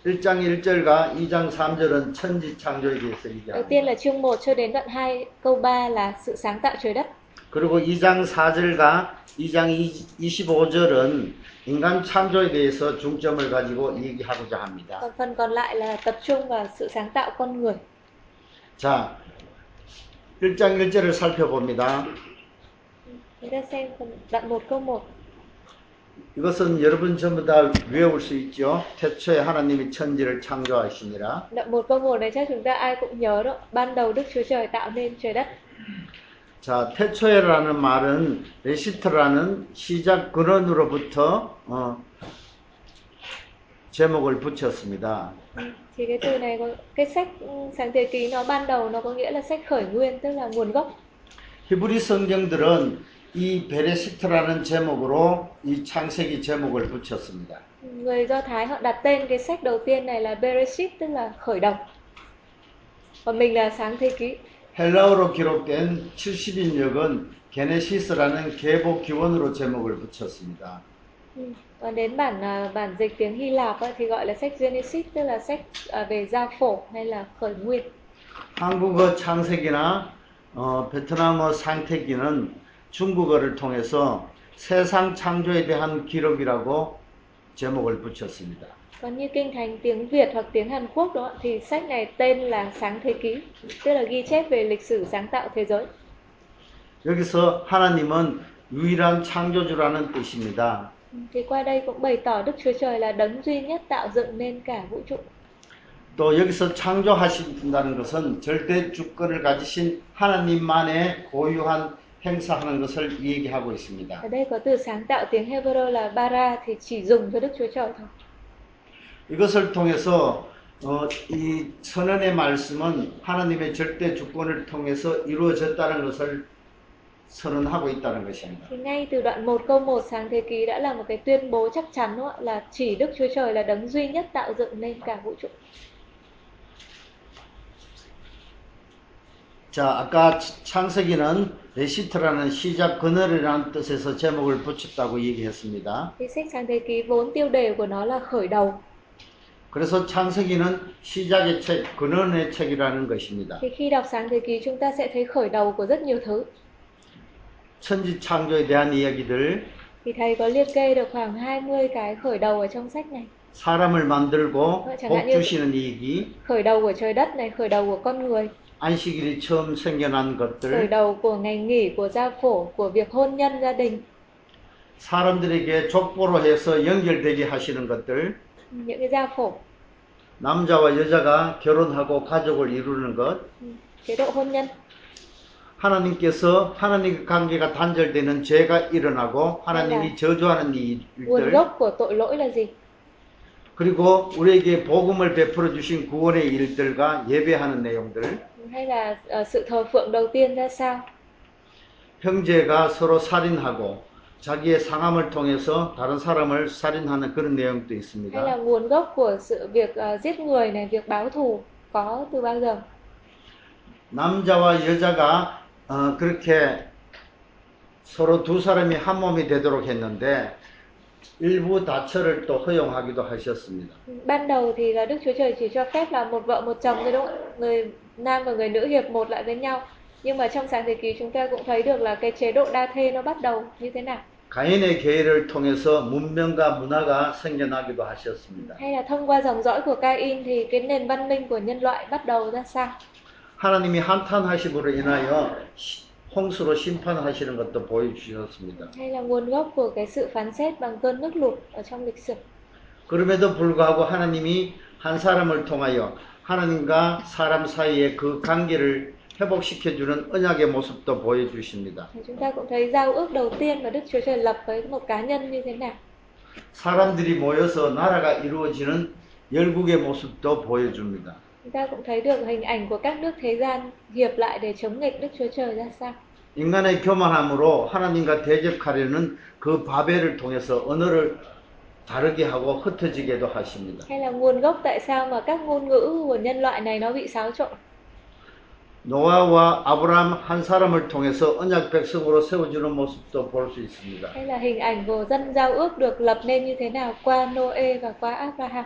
1장 1절과 2장 3절은 천지 창조에 대해서 Đầu 얘기합니다. tiên là chương 1 cho đến đoạn 2 câu 3 là sự sáng tạo trời đất. 그리고 2장 4절과 2장 25절은 인간 창조에 대해서 중점을 가지고 얘기하고자 합니다. Còn phần còn lại là tập trung vào sự sáng tạo con người. 자, 1장 1절을 살펴봅니다. Chúng ta xem phần đoạn 1 câu 1. 이것은 여러분 전부 다 외울 수 있죠. 태초에 하나님이 천지를 창조하시니라. Đoạn 1 câu 1 này chắc chúng ta ai cũng nhớ đó. Ban đầu Đức Chúa Trời tạo nên trời đất. 자, 태초에라는 말은 레시트라는 시작 근원으로부터 어, 제목을 붙였습니다. Thì cái từ này có cái sách sáng thế ký nó ban đầu nó có nghĩa là sách khởi nguyên tức là nguồn gốc. 히브리 성경들은 이 베레시트라는 제목으로 이 창세기 제목을 붙였습니다. Người Do Thái họ đặt tên cái sách đầu tiên này là Bereshit tức là khởi đầu. Còn mình là sáng thế ký. 헬라어로 기록된 70인역은 게네시스라는 계보 기원으로 제목을 붙였습니다. Còn đến bản à, bản dịch tiếng Hy Lạp ấy, thì gọi là sách Genesis tức là sách à, về gia phổ hay là khởi nguyên. 한국어 창세기나 어, 베트남어 상태기는 중국어를 통해서 세상 창조에 대한 기록이라고 제목을 붙였습니다. Còn như kinh thánh tiếng Việt hoặc tiếng Hàn Quốc đó thì sách này tên là Sáng Thế Ký, tức là ghi chép về lịch sử sáng tạo thế giới. 여기서 하나님은 유일한 창조주라는 뜻입니다. Ừ, Thì qua đây cũng bày tỏ Đức Chúa Trời là đấng duy nhất tạo dựng nên cả vũ trụ. 또 여기서 창조하신다는 것은 절대 주권을 가지신 하나님만의 고유한 행사하는 것을 얘기하고 있습니다. Ở đây có từ sáng tạo tiếng Hebrew là bara thì chỉ dùng cho Đức Chúa Trời thôi. 이것을 통해서 어, 이 선언의 말씀은 하나님의 절대 주권을 통해서 이루어졌다는 것을 선언하고 있다는 것입니다. Thì ngay từ đoạn 1 câu 1 sáng thế ký đã là một cái tuyên bố chắc chắn đúng không là chỉ Đức Chúa Trời là đấng duy nhất tạo dựng nên cả vũ trụ. 자, 아까 창세기는 레시트라는 시작 그늘이라는 뜻에서 제목을 붙였다고 얘기했습니다. Thì sách sáng thế ký vốn tiêu đề của nó là khởi đầu. 그래서 창세기는 시작의 책, 근원의 책이라는 것입니다. Thì khi đọc sáng thế ký chúng ta sẽ thấy khởi đầu của rất nhiều thứ. 천지 창조에 대한 이야기들, Thì thầy có liệt kê được khoảng 20 cái khởi đầu ở trong sách này. 사람을 만들고 어, 복. 주시는 얘기, Khởi đầu của trời đất này, khởi đầu của con người, 안식일이 처음 생겨난 것들, đầu của ngày nghỉ, của gia phổ, của việc hôn nhân gia đình. 사람들에게 족보로 해서 연결되게 하시는 것들, Những cái gia phổ, 남자와 여자가 결혼하고 가족을 이루는 것, chế độ hôn nhân, 하나님께서 하나님과 관계가 단절되는 죄가 일어나고 하나님이 저주하는 일들 그리고 우리에게 복음을 베풀어 주신 구원의 일들과 예배하는 내용들 hay là ờ, sự thờ phượng đầu tiên ra sao 형제가 서로 살인하고 자기의 상함을 통해서 다른 사람을 살인하는 그런 내용도 있습니다. nguồn gốc của sự việc ờ, giết người này việc báo thù có từ bao giờ 남자와 여자가 어, 그렇게 서로 두 사람이 한 몸이 되도록 했는데 일부 다처를 또 허용하기도 하셨습니다. ban đầu thì là Đức Chúa Trời chỉ cho phép là một vợ một chồng thôi đúng không ạ? người nam và người nữ hiệp một lại với nhau nhưng mà trong sáng thế ký chúng ta cũng thấy được là cái chế độ đa thê nó bắt đầu như thế nào 가인의 계획을 통해서 문명과 문화가 생겨나기도 하셨습니다. hay là thông qua dòng dõi của Cain thì cái nền văn minh của nhân loại bắt đầu ra sao 하나님이 한탄하심으로 인하여 시- 홍수로 심판하시는 것도 보여주셨습니다. hay là nguồn gốc của cái sự phán xét bằng cơn nước lụt ở trong lịch sử 그럼에도 불구하고 하나님이 한 사람을 통하여 하나님과 사람 사이의 그 관계를 회복시켜주는 언약의 모습도 보여주십니다. thì chúng ta cũng thấy giao ước đầu tiên mà Đức Chúa Trời lập với một cá nhân như thế nào 사람들이 모여서 나라가 이루어지는 열국의 모습도 보여줍니다. chúng ta cũng thấy được hình ảnh của các nước thế gian hiệp lại để chống nghịch Đức Chúa Trời ra sao 인간의 교만함으로 하나님과 대적하려는 그 바벨을 통해서 언어를 다르게 하고 흩어지게도 하십니다. hay là nguồn gốc tại sao mà các ngôn ngữ của nhân loại này nó bị xáo trộn 노아와 아브라함 한 사람을 통해서 언약 백성으로 세워주는 모습도 볼 수 있습니다. hay là hình ảnh của dân giao ước được lập nên như thế nào qua Noe và qua Abraham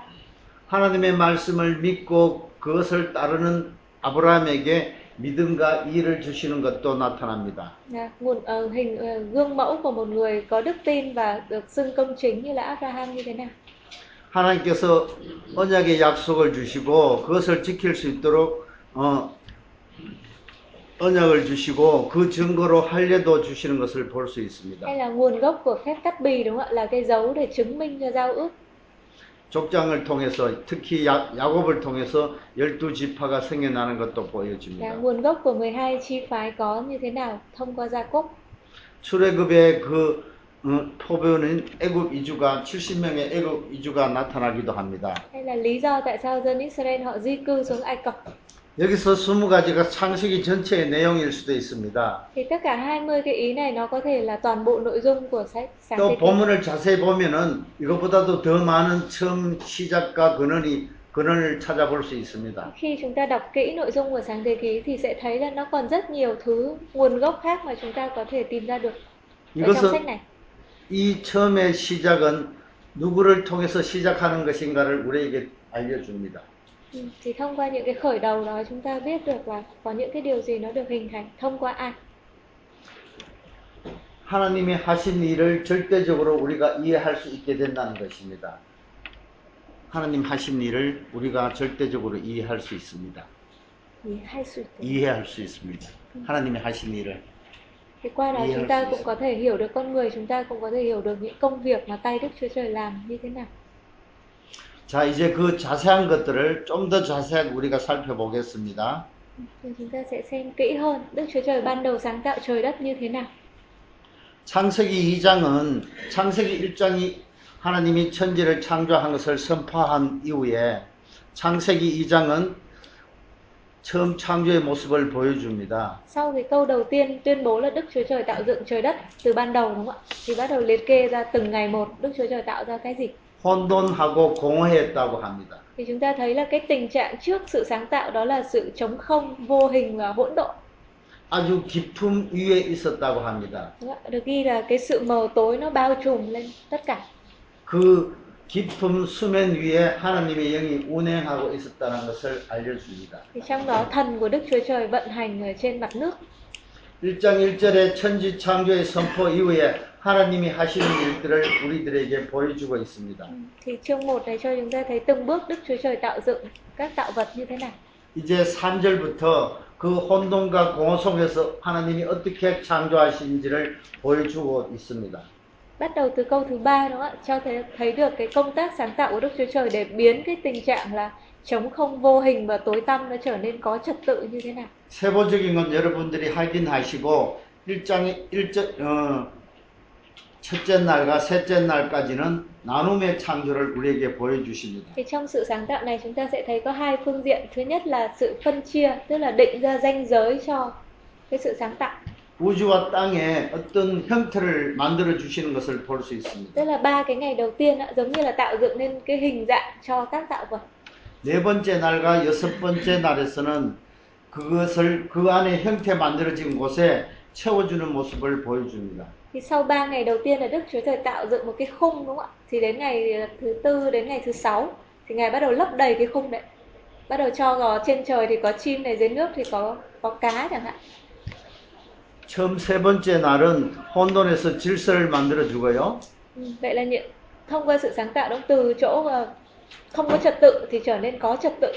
하나님의 말씀을 믿고 그것을 따르는 아브라함에게 믿음과 이의를 주시는 것도 나타납니다. Nguồn ờ, hình ờ, gương mẫu của một người có đức tin và được xưng công chính như là Abraham như thế nào 하나님께서 언약의 약속을 주시고 그것을 지킬 수 있도록 어, 언약을 주시고 그 증거로 할례도 주시는 것을 볼 수 있습니다. hay là nguồn gốc của phép cắt bì đúng không ạ là cái dấu để chứng minh cho giao ước 족장을 통해서 특히 야, 야곱을 통해서 열두 지파가 생겨나는 것도 là 보여줍니다. nguồn gốc của 12 chi phái có như thế nào thông qua Gia-cốp 출애굽의 그 어, 포부는 애굽 이주가 70명의 애굽 이주가 나타나기도 합니다. hay là lý do tại sao dân Israel họ di cư xuống Ai Cập 여기서 20가지가 창세기 전체의 내용일 수도 있습니다. thì tất cả 20 cái ý này nó có thể là toàn bộ nội dung của sách sáng thế 또 본문을 자세히 보면은 이것보다도 더 많은 처음 시작과 근원이 근원을 찾아볼 수 있습니다. khi chúng ta đọc kỹ nội dung của sáng thế ký thì sẽ thấy là nó còn rất nhiều thứ nguồn gốc khác mà chúng ta có thể tìm ra được ở trong sách 이것은 này 이 처음의 시작은 누구를 통해서 시작하는 것인가를 우리에게 알려줍니다. Thì thông qua những cái khởi đầu đó chúng ta biết được là có những cái điều gì nó được hình thành thông qua ai 하나님이 하신 일을 절대적으로 우리가 이해할 수 있게 된다는 것입니다. 하나님 하신 일을 우리가 절대적으로 이해할 수 있습니다. sự tình. 이해할 수 있습니다. 하나님이 하신 일을. thì qua đó chúng 수 ta cũng có thể hiểu được con người chúng ta cũng có thể hiểu được những công việc mà tay Đức Chúa Trời làm như thế nào 자, 이제 그 자세한 것들을 좀 더 자세하게 우리가 살펴보겠습니다. chúng ta sẽ xem kỹ hơn Đức Chúa Trời ban đầu sáng tạo trời đất như thế nào 창세기 2장은 창세기 1장이 하나님이 천지를 창조한 것을 선포한 이후에 창세기 2장은 처음 창조의 모습을 보여줍니다. sau cái câu đầu tiên tuyên bố là Đức Chúa Trời tạo dựng trời đất từ ban đầu đúng không ạ thì bắt đầu liệt kê ra từng ngày một Đức Chúa Trời tạo ra cái gì 혼돈하고 공허했다고 합니다. thì chúng ta thấy là cái tình trạng trước sự sáng tạo đó là sự trống không vô hình và hỗn độn 아주 깊음 위에 있었다고 합니다. Đúng không ạ? được ghi là cái sự mờ tối nó bao trùm lên tất cả 그 깊음 수면 위에 하나님의 영이 운행하고 있었다는 것을 알려줍니다. thì trong đó thần của Đức Chúa Trời vận hành ở trên mặt nước 1장 1절의 천지 창조의 선포 이후에 하나님이 하시는 일들을 우리들에게 보여주고 있습니다. Thì chương 1 này cho chúng ta thấy từng bước Đức Chúa Trời tạo dựng các tạo vật như thế nào 이제 3절부터 그 혼돈과 공허 속에서 하나님이 어떻게 창조하신지를 보여주고 있습니다. bắt đầu từ câu thứ ba đó ạ cho thấy thấy được cái công tác sáng tạo của Đức Chúa Trời để biến cái tình trạng là trống không vô hình và tối tăm nó trở nên có trật tự như thế nào 세부적인 건 여러분들이 확인하시고 일장의 일절 어, 첫째 날과 셋째 날까지는 나눔의 창조를 우리에게 보여주십니다. Thì trong sự sáng tạo này chúng ta sẽ thấy có hai phương diện. Thứ nhất là sự phân chia, tức là định ra ranh giới cho cái sự sáng tạo. 우주와 땅에 어떤 형태를 만들어 주시는 것을 볼 수 있습니다. Tức là ba cái ngày đầu tiên giống như là tạo dựng nên cái hình dạng cho các tạo vật. 네 번째 날과 여섯 번째 날에서는 그것을 그 안에 형태 만들어진 곳에 채워주는 모습을 보여줍니다. Thì sau 3 ngày đầu tiên là Đức Chúa Trời tạo dựng một cái khung đúng không ạ? Thì đến ngày thứ tư đến ngày thứ sáu thì Ngài bắt đầu lấp đầy cái khung đấy. Bắt đầu cho vào trên trời thì có chim này dưới nước thì có có cá chẳng hạn. 처음 세 번째 날은 혼돈에서 질서를 만들어 주고요. Ừ, Vậy là những thông qua sự sáng tạo đó từ chỗ mà không có trật tự thì trở nên có trật tự.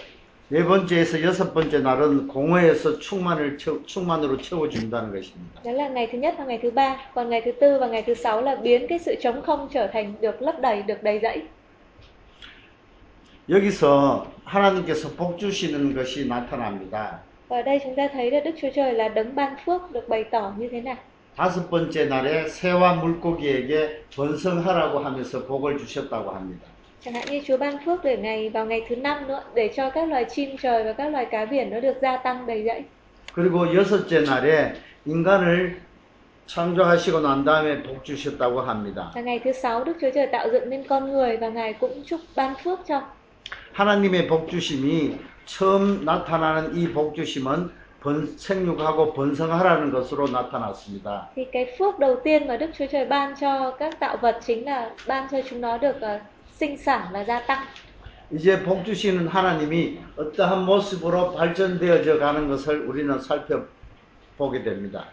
네 번째에서 여섯 번째 날은 공허에서 충만을 채, 충만으로 채워준다는 것입니다. Đó là ngày thứ nhất và ngày thứ ba. Còn ngày thứ tư và ngày thứ sáu là biến cái sự trống không trở thành được lấp đầy, được đầy dẫy. 여기서 하나님께서 복 주시는 것이 나타납니다. Và ở đây chúng ta thấy là Đức Chúa Trời là đấng ban phước được bày tỏ như thế nào. 다섯 번째 날에 새와 물고기에게 번성하라고 하면서 복을 주셨다고 합니다. Chẳng hạn như Chúa ban phước để ngày vào ngày thứ năm nữa để cho các loài chim trời và các loài cá biển nó được gia tăng đầy dẫy. 그리고 여섯째 날에 인간을 창조하시고 난 다음에 복 주셨다고 합니다. Và ngày thứ sáu Đức Chúa Trời tạo dựng nên con người và Ngài cũng chúc ban phước cho. 하나님의 복 주심이 처음 나타나는 이 복 주심은 번, 생육하고 번성하라는 것으로 나타났습니다. Thì cái phước đầu tiên mà Đức Chúa Trời ban cho các tạo vật chính là ban cho chúng nó được và tăng. 이제 복 주시는 하나님이 어떠한 모습으로 발전되어져 가는 것을 우리는 살펴보게 됩니다.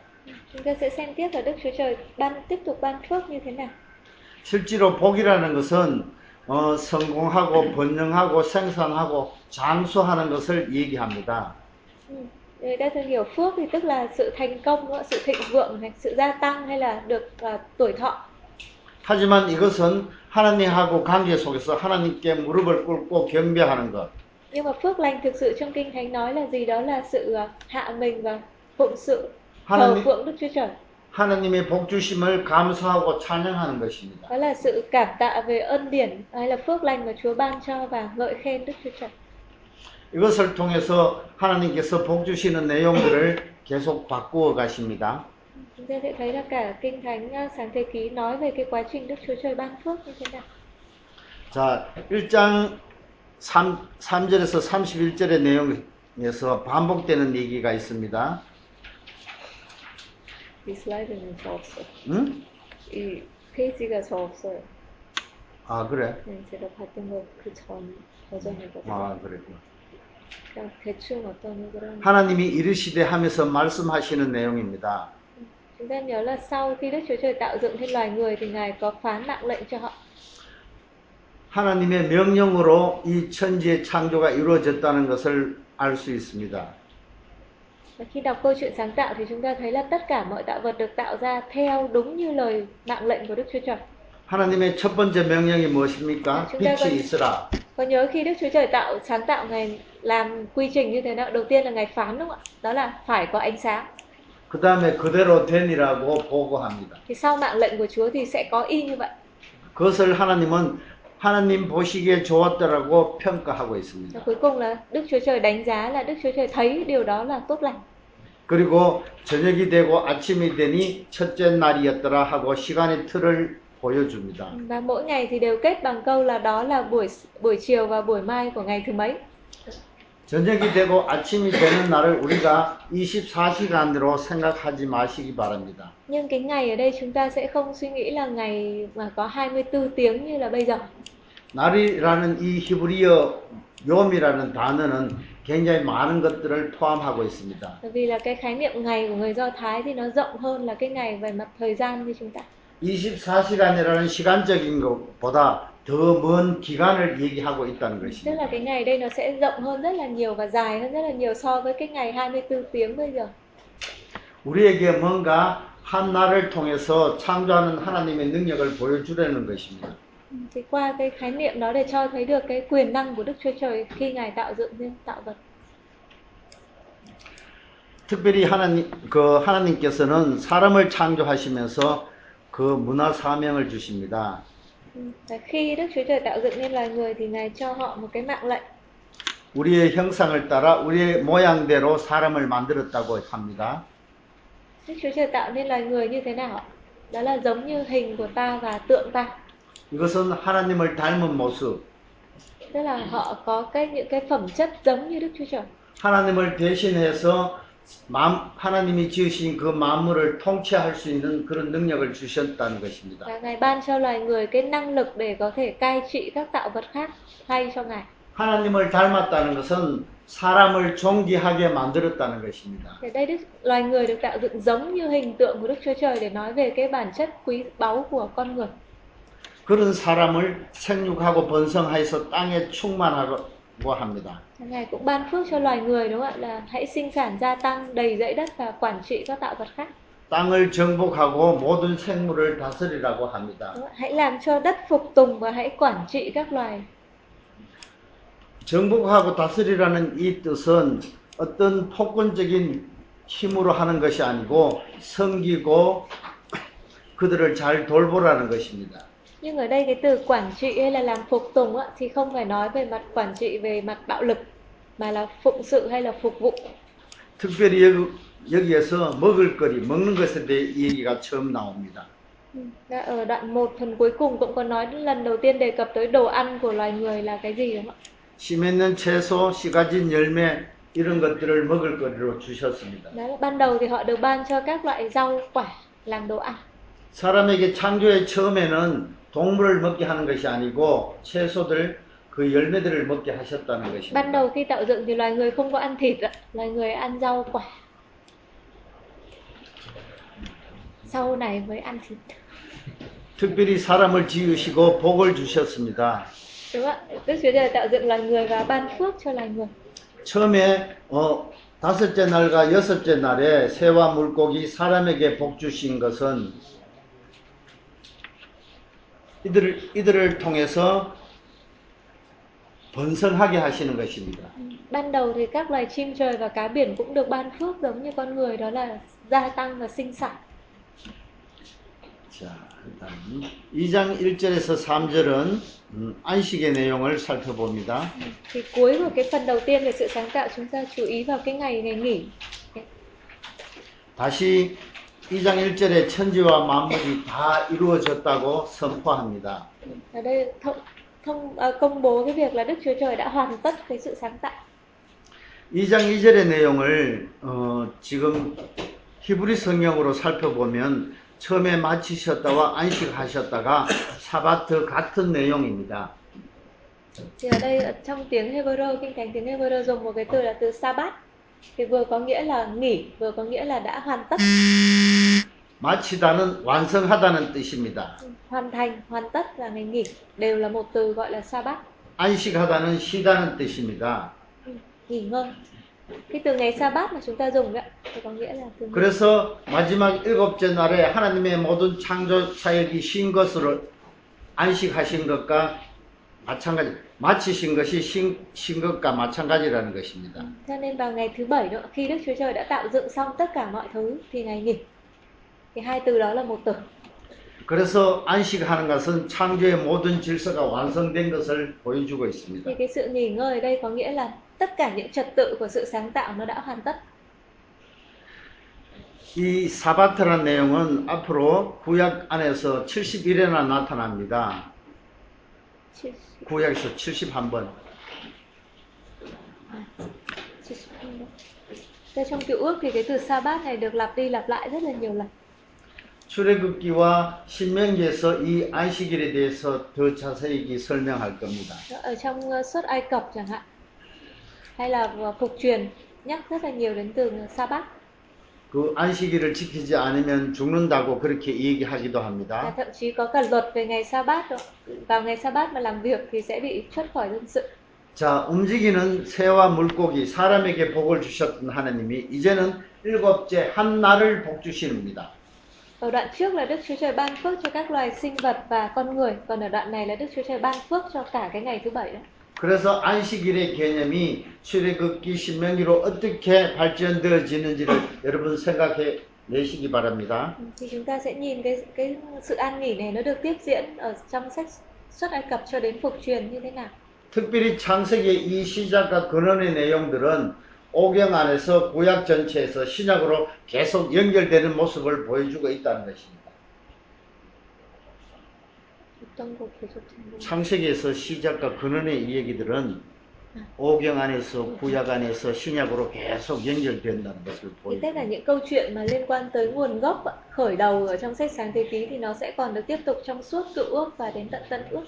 Chúng ta sẽ xem tiếp là Đức Chúa Trời ban tiếp tục ban phước như thế nào. 실제로 복이라는 것은 어, 성공하고 번영하고 생산하고 장수하는 것을 얘기합니다. Ừ. Người ta thường hiểu phước thì tức là sự thành công, đúng không? ạ? sự thịnh vượng, hay sự gia tăng hay là được ờ, tuổi thọ. 하지만 이것은 하나님하고 관계 속에서 하나님께 무릎을 꿇고 경배하는 것. Nhưng mà phước lành thực sự trong Kinh Thánh nói là gì? Đó là sự hạ mình và phụng sự, thờ 하나님, phượng Đức Chúa Trời. 하나님의 복 주심을 감사하고 찬양하는 것입니다. Đó là sự cảm tạ về ân điển hay là phước lành mà Chúa ban cho và ngợi khen Đức Chúa Trời. 이것을 통해서 하나님께서 복 주시는 내용들을 계속 바꾸어 가십니다. Chúng ta sẽ thấy là cả Kinh Thánh sáng thế ký nói về cái quá trình Đức Chúa Trời ban phước như thế nào. 자, 1장 3, 3절에서 31절의 내용에서 반복되는 얘기가 있습니다. 이 슬라이드는 저 없어요. 응? 이 페이지가 저 없어요. 아, 그래? 네, 제가 봤던 거 그 전 버전이거든요. 아, 그랬구나. 그냥 대충 어떤 그런 하나님이 이르시되 하면서 말씀하시는 내용입니다. chúng ta nhớ là sau khi Đức Chúa Trời tạo dựng thêm loài người thì Ngài có phán nặng lệnh cho họ. 하나님의 명령으로 이 천지의 창조가 이루어졌다는 것을 알 수 있습니다. Và khi đọc câu chuyện sáng tạo thì chúng ta thấy là tất cả mọi tạo vật được tạo ra theo đúng như lời mạng lệnh của Đức Chúa Trời. 하나님의 첫 번째 명령이 무엇입니까? chúng ta 빛이 còn- 있으라. Có nhớ khi Đức Chúa Trời tạo sáng tạo Ngài làm quy trình như thế nào? Đầu tiên là Ngài phán đúng không ạ? Đó là phải có ánh sáng. 그 다음에 그대로 되니라고 보고합니다. Thì sau mạng lệnh của Chúa thì sẽ có y như vậy. 그것을 하나님은 하나님 보시기에 좋았더라고 평가하고 있습니다. cuối cùng là Đức Chúa Trời đánh giá là Đức Chúa Trời thấy điều đó là tốt lành. 그리고 저녁이 되고 아침이 되니 첫째 날이었더라 하고 시간의 틀을 보여줍니다. Và mỗi ngày thì đều kết bằng câu là đó là buổi buổi chiều và buổi mai của ngày thứ mấy. 저녁이 되고 아침이 되는 날을 우리가 24시간으로 생각하지 마시기 바랍니다. Nhưng cái ngày ở đây chúng ta sẽ không suy nghĩ là ngày mà có 24 tiếng như là bây giờ. 날이라는 이 히브리어 요미라는 단어는 굉장히 많은 것들을 포함하고 있습니다. Vì là cái khái niệm ngày của người Do Thái thì nó rộng hơn là cái ngày về mặt thời gian như chúng ta. 24시간이라는 시간적인 것보다 더 먼 기간을 얘기하고 있다는 것입니다. là cái ngày đây nó sẽ rộng hơn rất là nhiều và dài hơn rất là nhiều so với cái ngày 24 tiếng bây giờ. 우리에게 뭔가 한 날을 통해서 창조하는 하나님의 능력을 보여주려는 것입니다. Ừ, Thì qua cái khái niệm đó để cho thấy được cái quyền năng của Đức Chúa Trời khi Ngài tạo dựng nên tạo vật. 특별히 하나님 그 하나님께서는 사람을 창조하시면서 그 문화 사명을 주십니다. Ừ, Và khi Đức Chúa Trời tạo dựng nên loài người thì Ngài cho họ một cái mạng lệnh. 우리의 형상을 따라 우리의 모양대로 사람을 만들었다고 합니다. Đức Chúa Trời tạo nên loài người như thế nào ạ? Đó là giống như hình của ta và tượng ta. 이것은 하나님을 닮은 모습, Tức là họ có cái những cái phẩm chất giống như Đức Chúa Trời. 하나님을 대신해서 만- 하나님이 지으신 그 만물을 통치할 수 있는 그런 능력을 주셨다는 것입니다. Và Ngài ban cho loài người cái năng lực để có thể cai trị các tạo vật khác thay cho Ngài. 하나님을 닮았다는 것은 사람을 존귀하게 만들었다는 것입니다. Thì đây Đức loài người được tạo dựng giống như hình tượng của Đức Chúa Trời để nói về cái bản chất quý báu của con người. 그런 사람을 생육하고 번성하여서 땅에 충만하고 합니다. Ngài cũng ban phước cho loài người đúng không ạ? Là hãy sinh sản gia tăng, đầy dẫy đất và quản trị các tạo vật khác. 땅을 정복하고 모든 생물을 다스리라고 합니다. Đúng không ạ? Hãy làm cho đất phục tùng và hãy quản trị các loài. 정복하고 다스리라는 이 뜻은 어떤 폭군적인 힘으로 하는 것이 아니고 섬기고 그들을 잘 돌보라는 것입니다. Nhưng ở đây cái từ quản trị hay là làm phục tùng á, thì không phải nói về mặt quản trị về mặt bạo lực mà là phụng sự hay là phục vụ. 특별히 여기, 여기에서 먹을 거리, 먹는 것에 대해 이 얘기가 처음 나옵니다. Đã Ở đoạn 1 phần cuối cùng cũng có nói lần đầu tiên đề cập tới đồ ăn của loài người là cái gì đúng không ạ? 씨 맺는 채소, 씨 가진 열매 이런 것들을 먹을 거리로 주셨습니다. Đó là ban đầu thì họ được ban cho các loại rau quả làm đồ ăn. 사람에게 창조의 처음에는 동물을 먹게 하는 것이 아니고 채소들 그 열매들을 먹게 하셨다는 Ban 것입니다. đầu khi tạo dựng thì loài người không có ăn thịt loài người ăn rau quả. Sau này mới ăn thịt. 특별히 사람을 지으시고 복을 주셨습니다. Đúng ạ? Đức Chúa Trời tạo dựng loài người và ban phước cho loài người. 처음에 어, 다섯째 날과 여섯째 날에 새와 물고기 사람에게 복 주신 것은 이들을, 이들을 통해서 번성하게 하시는 것입니다. Ban đầu thì các loài chim trời và cá biển cũng được ban phước giống như con người đó là gia tăng và sinh sản. 자, 일단 2장 1절에서 3절은 음, 안식의 내용을 살펴봅니다. Thì cuối của cái phần đầu tiên về sự sáng tạo chúng ta chú ý vào cái ngày ngày nghỉ. 다시 2장 1절에 천지와 만물이 다 이루어졌다고 선포합니다. Ở đây thông, thông à, công bố cái việc là Đức Chúa Trời đã hoàn tất cái sự sáng tạo. 2장 2절의 내용을 어, 지금 히브리 성경으로 살펴보면 처음에 마치셨다와 안식하셨다가 사바트 같은 내용입니다. Thì ở đây ở trong tiếng Hebrew, kinh thánh tiếng Hebrew dùng một cái từ là từ Sabbath. Thì vừa có nghĩa là nghỉ, vừa có nghĩa là đã hoàn tất, 마치다는 완성하다는 뜻입니다. hoàn thành, hoàn tất là ngày nghỉ, đều là một từ gọi là Sabbath, 안식하다는 쉬다는 뜻입니다. nghỉ ngơi. Cái từ ngày Sabbath mà chúng ta dùng đấy, thì có nghĩa là từ nghỉ. 그래서 마지막 일곱째 날에 하나님의 모든 창조 사역이 쉰 것으로 안식하신 것과 마찬가지, 마치신 것이 신, 신 것과 마찬가지라는 것입니다. Cho nên vào ngày thứ bảy nữa, khi Đức Chúa Trời đã tạo dựng xong tất cả mọi thứ thì ngày nghỉ. Thì hai từ đó là một từ. 그래서 안식하는 것은 창조의 모든 질서가 완성된 것을 보여주고 있습니다. Thì cái sự nghỉ ngơi ở đây có nghĩa là tất cả những trật tự của sự sáng tạo nó đã hoàn tất. 이 사바트라는 내용은 앞으로 구약 안에서 71회나 나타납니다. Chứ- 구약에서 71번. chứ- Thế trong cựu ước thì cái từ Sa-bát này được lặp đi lặp lại rất là nhiều lần. 출애굽기와 신명기에서 이 안식일에 대해서 더 자세히 설명할 겁니다. Ở trong uh, suất Ai Cập chẳng hạn. Hay là uh, phục truyền nhắc rất là nhiều đến từ Sa-bát. 그 안식일을 지키지 않으면 죽는다고 그렇게 얘기하기도 합니다. thậm chí có cả luật về ngày Sa-bát đó. Vào ngày Sa-bát mà làm việc thì sẽ bị xuất khỏi dân sự. 자, 움직이는 새와 물고기, 사람에게 복을 주셨던 하나님이 이제는 일곱째 한 날을 복 주시는입니다. Ở đoạn trước là Đức Chúa Trời ban phước cho các loài sinh vật và con người, còn ở đoạn này là Đức Chúa Trời ban phước cho cả cái ngày thứ bảy đó. 그래서 안식일의 개념이 출애굽기 신명기로 어떻게 발전되어지는지를 여러분 생각해 내시기 바랍니다. thì chúng ta sẽ nhìn cái cái sự an nghỉ này nó được tiếp diễn ở trong sách xuất Ai Cập cho đến phục truyền như thế nào. 특별히 창세기의 이 시작과 근원의 내용들은 오경 안에서 구약 전체에서 신약으로 계속 연결되는 모습을 보여주고 있다는 것입니다. 창세기에서 시작과 근원의 이 얘기들은 오경 안에서 구약 안에서 신약으로 계속 연결된다는 것을 tất cả 보여줍니다. những câu chuyện mà liên quan tới nguồn gốc khởi đầu ở trong sách sáng thế ký thì nó sẽ còn được tiếp tục trong suốt cựu ước và đến tận tân ước.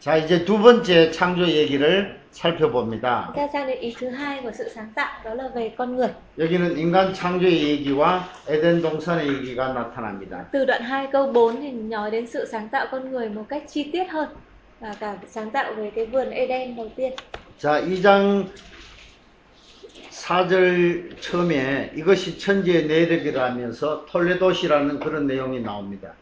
자, 이제 두 번째 창조 얘기를 살펴봅니다. Chúng ta sang đến ý thứ hai của sự sáng tạo đó là về con người. 여기는 인간 창조의 얘기와 에덴 동산의 얘기가 나타납니다. Từ đoạn 2 câu 4 thì nói đến sự sáng tạo con người một cách chi tiết hơn và cả sáng tạo về cái vườn Eden đầu tiên. 자, 2장 4절 처음에 이것이 천지의 내력이라 하면서 톨레도시라는 그런 내용이 나옵니다.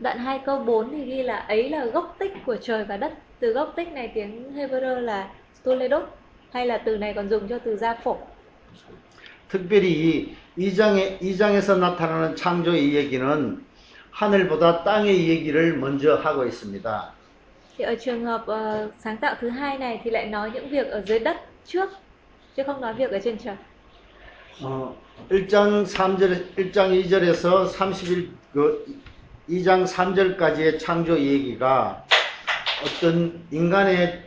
Đoạn 2 câu 4 thì ghi là ấy là gốc tích của trời và đất. Từ gốc tích này tiếng Hebrew là Toledot hay là từ này còn dùng cho từ gia phổ. 특별히 이 2장에, 2장에서 나타나는 창조의 얘기는 하늘보다 땅의 얘기를 먼저 하고 있습니다. Thì ở trường hợp ờ, sáng tạo thứ hai này thì lại nói những việc ở dưới đất trước chứ không nói việc ở trên trời. 어, 1장 3절, 1장 2절에서 31, 그 2장 3절까지의 창조 얘기가 어떤 인간의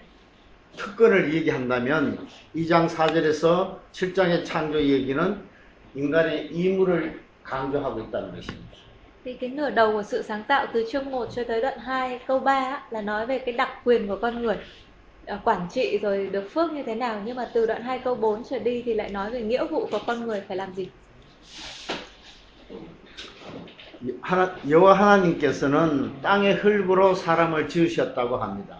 특권을 얘기한다면 2장 4절에서 7장의 창조 얘기는 인간의 이물을 강조하고 있다는 것입니다. Thì cái nửa đầu của sự sáng tạo từ chương 1 cho tới đoạn 2 câu 3 á, là nói về cái đặc quyền của con người. Quản trị rồi được phước như thế nào nhưng mà từ đoạn 2 câu 4 trở đi thì lại nói về nghĩa vụ của con người phải làm gì. 여호와 하나님께서는 땅의 흙으로 사람을 지으셨다고 합니다.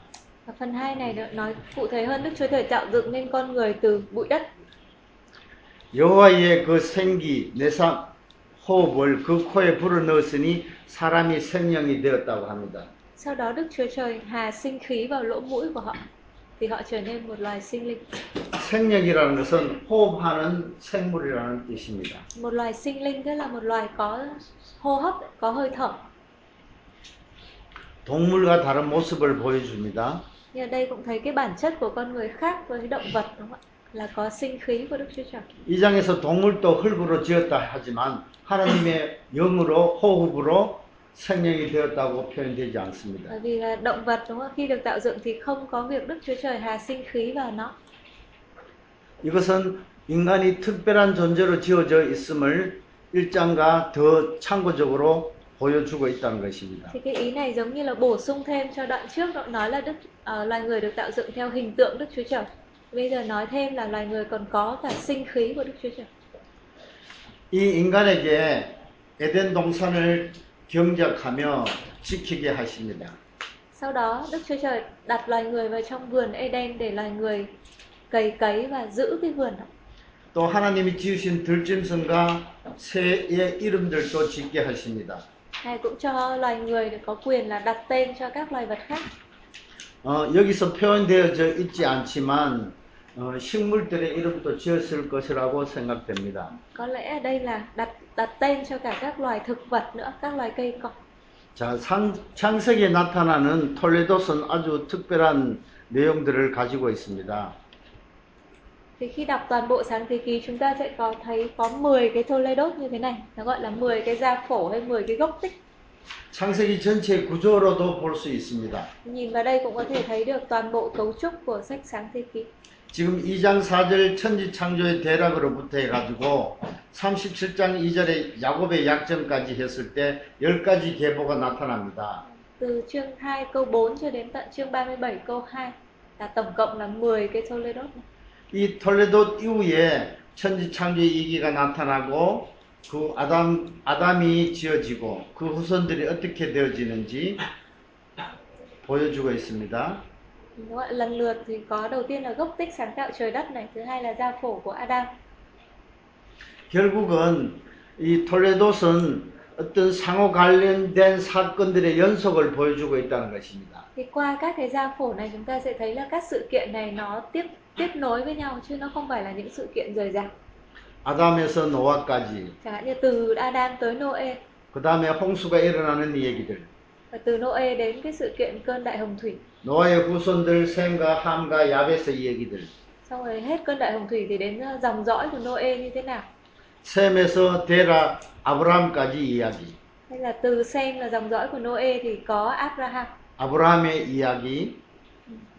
Phần 2 này nói cụ thể hơn Đức Chúa Trời tạo dựng nên con người từ bụi đất. 여호와의 그 생기, 내삼, 호흡을 그 코에 불어 넣었으니 사람이 생명이 되었다고 합니다. Sau đó Đức Chúa Trời hà sinh khí vào lỗ mũi của họ thì họ trở nên một loài sinh linh. 생명이라는 것은 호흡하는 생물이라는 뜻입니다. Một loài sinh linh tức là một loài có hô hấp, có hơi thở. 동물과 다른 모습을 보여줍니다. Nhưng ở đây cũng thấy cái bản chất của con người khác với động vật đúng không ạ? Là có sinh khí của Đức Chúa Trời. 이 장에서 동물도 흙으로 지었다 하지만 하나님의 영으로 호흡으로 생명이 되었다고 표현되지 않습니다. Bởi vì là động vật đúng không? Khi được tạo dựng thì không có việc Đức Chúa Trời hà sinh khí vào nó. 이것은 인간이 특별한 존재로 지어져 있음을 1장과 더 참고적으로 보여주고 있다는 것입니다. Thì cái ý này giống như là bổ sung thêm cho đoạn trước đoạn nói là đức ờ, loài người được tạo dựng theo hình tượng Đức Chúa Trời. Bây giờ nói thêm là loài người còn có cả sinh khí của Đức Chúa Trời. 이 인간에게 에덴 동산을 경작하며 지키게 하십니다. Sau đó Đức Chúa Trời đặt loài người vào trong vườn Eden để loài người cày cấy và giữ cái vườn đó. 또 하나님이 지으신 들짐승과 새의 이름들도 짓게 하십니다. Ngài cũng cho loài người được có quyền là đặt tên cho các loài vật khác. 어, 여기서 표현되어져 있지 않지만 어, 식물들의 이름도 지었을 것이라고 생각됩니다. Có lẽ ở đây là đặt đặt tên cho cả các loài thực vật nữa, các loài cây cỏ. 자, 상, 창세기에 나타나는 톨레도스는 아주 특별한 내용들을 가지고 있습니다. Thì khi đọc toàn bộ sáng thế ký chúng ta sẽ có thấy có 10 cái Toledos như thế này, nó gọi là 10 cái gia phổ hay 10 cái gốc tích. 창세기 전체 구조로도 볼 수 있습니다. Nhìn vào đây cũng có thể thấy được toàn bộ cấu trúc của sách sáng thế ký. 지금 2장 4절 천지 창조의 대락으로부터 해가지고 37장 2절에 야곱의 약점까지 했을 때 10가지 계보가 나타납니다. Từ chương 2 câu 4 cho đến tận chương 37 câu 2 là tổng cộng là 10 cái Toledos. này. 이 톨레도 이후에 천지 창조의 얘기가 나타나고 그 아담 아담이 지어지고 그 후손들이 어떻게 되어지는지 보여주고 있습니다. Đúng ạ, lần lượt thì có đầu tiên là gốc tích sáng tạo trời đất này, thứ hai là gia phổ của Adam. 결국은 이 톨레도스는 어떤 상호 관련된 사건들의 연속을 보여주고 있다는 것입니다. Thì qua các cái gia phổ này chúng ta sẽ thấy là các sự kiện này nó tiếp tiếp nối với nhau chứ nó không phải là những sự kiện rời rạc. 아담에서 노아까지, Chẳng hạn như từ Adam tới Noe 그 다음에 홍수가 일어나는 얘기들, và từ Noe đến cái sự kiện cơn đại hồng thủy. 노아의 후손들 셈과 함과 야벳의 얘기들, Xong rồi hết cơn đại hồng thủy thì đến ờ, dòng dõi của Noe như thế nào? 셈에서 데라, 아브라함까지 이야기, Hay là từ Sem là dòng dõi của Noe thì có Abraham, 아브라함의 이야기,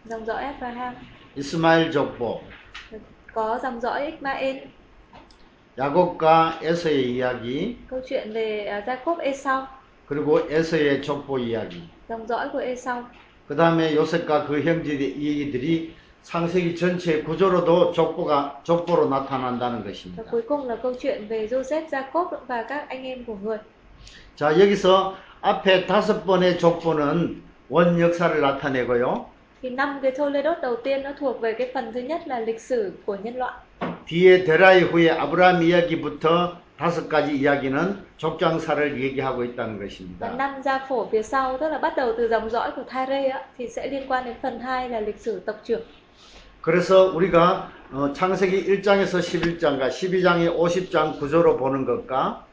dòng dõi Abraham, 이스마엘 족보, có dòng dõi Ismael, 야곱과 에서의 이야기, câu chuyện về Jacob Esau, 그리고 에서의 족보 이야기, dòng dõi của Esau. 그 다음에 요셉과 그 형제의 얘기들이 상세기 전체의 구조로도 족보가, 족보로 나타난다는 것입니다. cuối cùng là câu chuyện về Joseph, Jacob và các anh em của người. 자, 여기서 앞에 다섯 번의 족보는 원 역사를 나타내고요. Thì năm cái Toledot đầu tiên nó thuộc về cái phần thứ nhất là lịch sử của nhân loại. 뒤에 데라 이 후에 아브라함 이야기부터 다섯 가지 이야기는 족장사를 얘기하고 있다는 것입니다. năm gia phổ phía sau tức là bắt đầu từ dòng dõi của Thare á, thì sẽ liên quan đến phần 2 là lịch sử tộc trưởng. 그래서 우리가 어, 창세기 1장에서 11장과 12장의 50장 구조로 보는 것과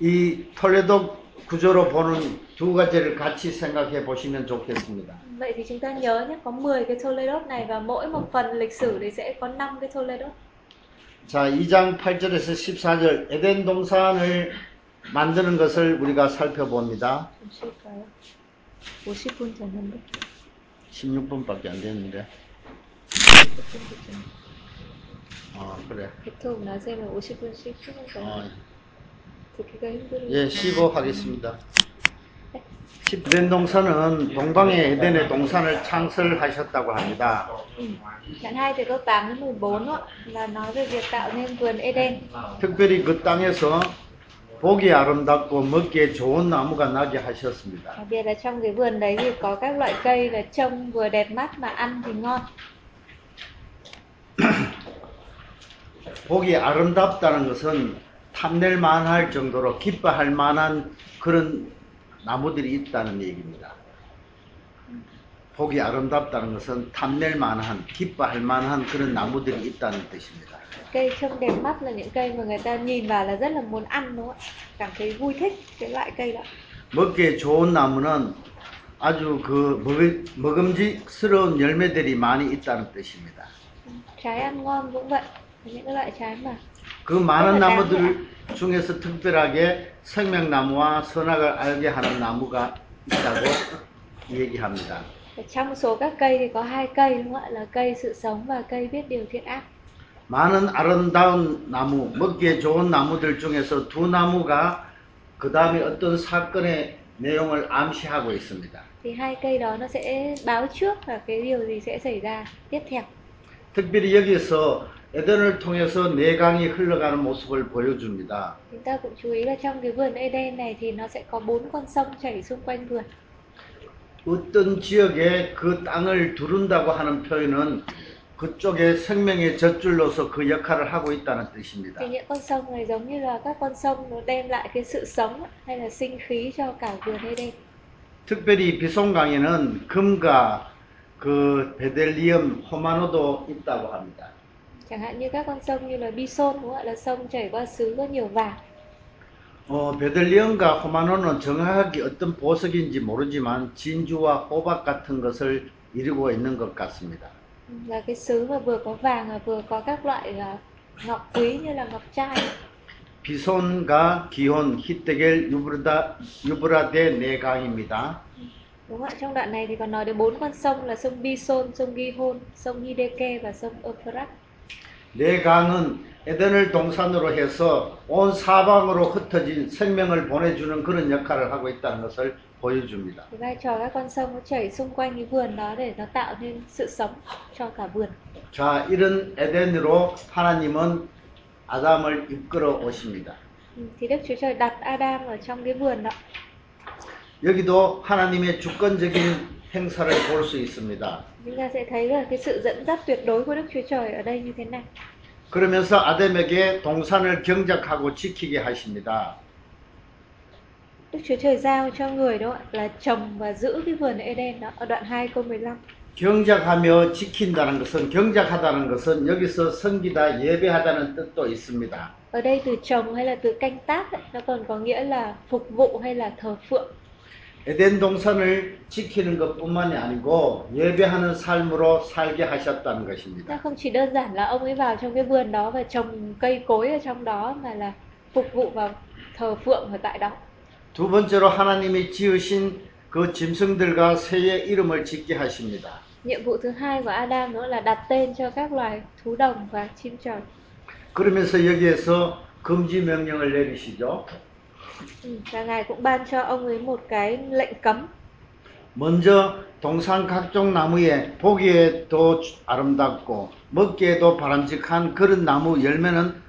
이 톨레도 구조로 보는 두 가지를 같이 생각해 보시면 좋겠습니다. Vậy thì chúng ta nhớ nhé, có 10 cái Toledot này và mỗi một phần lịch sử thì sẽ có 5 cái Toledot. 자, 2장 8절에서 14절 에덴 동산을 만드는 것을 우리가 살펴봅니다. 50분 전인데. 16분밖에 안 됐는데. 어, 그래. 보통 낮에는 50분씩 쉬는 어, 거예요. 듣기가 힘들어요. 예, 15 하겠습니다. 에덴 동산은 동방의 에덴의 동산을 창설하셨다고 합니다. Đoạn 2 từ câu 8 đến 14 đó, là nói về việc tạo nên vườn Eden. 특별히 그 땅에서 보기 아름답고 먹기에 좋은 나무가 나게 하셨습니다. Đặc biệt là trong cái vườn đấy thì có các loại cây là trông vừa đẹp mắt mà ăn thì ngon. 보기 아름답다는 것은 탐낼 만할 정도로 기뻐할 만한 그런 나무들이 있다는 얘기입니다. 보기 아름답다는 것은 탐낼 만한, 기뻐할 만한 그런 나무들이 있다는 뜻입니다. Cây trông đẹp mắt là những cây mà người ta nhìn vào là rất là muốn ăn đúng không ạ? Cảm thấy vui thích cái loại cây đó. 먹기에 좋은 나무는 아주 그 먹, 먹음직스러운 열매들이 많이 있다는 뜻입니다. Trái ăn ngon cũng vậy. Những cái loại trái mà 그 많은 나무들 중에서 특별하게 생명나무와 선악을 알게 하는 나무가 있다고 얘기합니다. trong số các cây thì có hai cây đúng không ạ? Là cây sự sống và cây biết điều thiện ác. 많은 아름다운 나무, 먹기에 좋은 나무들 중에서 두 나무가 그 다음에 어떤 사건의 내용을 암시하고 있습니다. Thì hai cây đó nó sẽ báo trước là cái điều gì sẽ xảy ra tiếp theo. 특별히 여기서 에덴을 통해서 내강이 흘러가는 모습을 보여줍니다. Chúng ta cũng chú ý là trong cái vườn Eden này thì nó sẽ có bốn con sông chảy xung quanh vườn. 어떤 지역에 그 땅을 두른다고 하는 표현은 그쪽에 생명의 젖줄로서 그 역할을 하고 있다는 뜻입니다. Thì những con sông này giống như là các con sông nó đem lại cái sự sống hay là sinh khí cho cả vườn Eden. 특별히 비송강에는 금과 그 베델리엄, 호마노도 있다고 합니다. Chẳng hạn như các con sông như là Bison đúng không ạ? Là sông chảy qua xứ có nhiều vàng. 어, 베들리엄과 호마노는 정확하게 어떤 보석인지 모르지만 진주와 호박 같은 것을 이루고 있는 것 같습니다. Là cái xứ mà vừa có vàng và vừa có các loại à, ngọc quý như là ngọc trai. 비손과 기혼, 히데겔, 유브라다, 유브라데 네 강입니다. Đúng không ạ? Trong đoạn này thì còn nói đến bốn con sông là sông Bison, sông Gihon, sông Hideke và sông Euphrates. 네 강은 에덴을 동산으로 해서 온 사방으로 흩어진 생명을 보내주는 그런 역할을 하고 있다는 것을 보여줍니다. Thì vai trò các con sông nó chảy xung quanh cái vườn đó để nó tạo nên sự sống cho cả vườn. 자, 이런 에덴으로 하나님은 아담을 이끌어 오십니다. Ừ, Thì Đức Chúa Trời đặt Adam ở trong cái vườn đó. 여기도 하나님의 주권적인 행사를 볼 수 있습니다. Chúng ta sẽ thấy là cái sự dẫn dắt tuyệt đối của Đức Chúa Trời ở đây như thế này. 그러면서 아담에게 동산을 경작하고 지키게 하십니다. Đức Chúa Trời giao cho người đó là trồng và giữ cái vườn Eden đó ở đoạn 2 câu 15. 경작하며 지킨다는 것은 경작하다는 것은 여기서 섬기다 예배하다는 뜻도 있습니다. Ở đây từ trồng hay là từ canh tác ấy, nó còn có nghĩa là phục vụ hay là thờ phượng. 에덴 동산을 지키는 것뿐만이 아니고 예배하는 삶으로 살게 하셨다는 것입니다. không chỉ đơn giản là ông ấy vào trong cái vườn đó và trồng cây cối ở trong đó mà là phục vụ vào thờ phượng ở tại đó. 두 번째로 하나님이 지으신 그 짐승들과 새의 이름을 짓게 하십니다. Nhiệm vụ thứ hai của Adam nữa là đặt tên cho các loài thú đồng và chim trời. 그러면서 여기에서 금지 명령을 내리시죠. Ừ, và ngài cũng ban cho ông ấy một cái lệnh cấm. 먼저 동산 각종 나무에 보기에도 아름답고 먹기에도 바람직한 그런 나무 열매는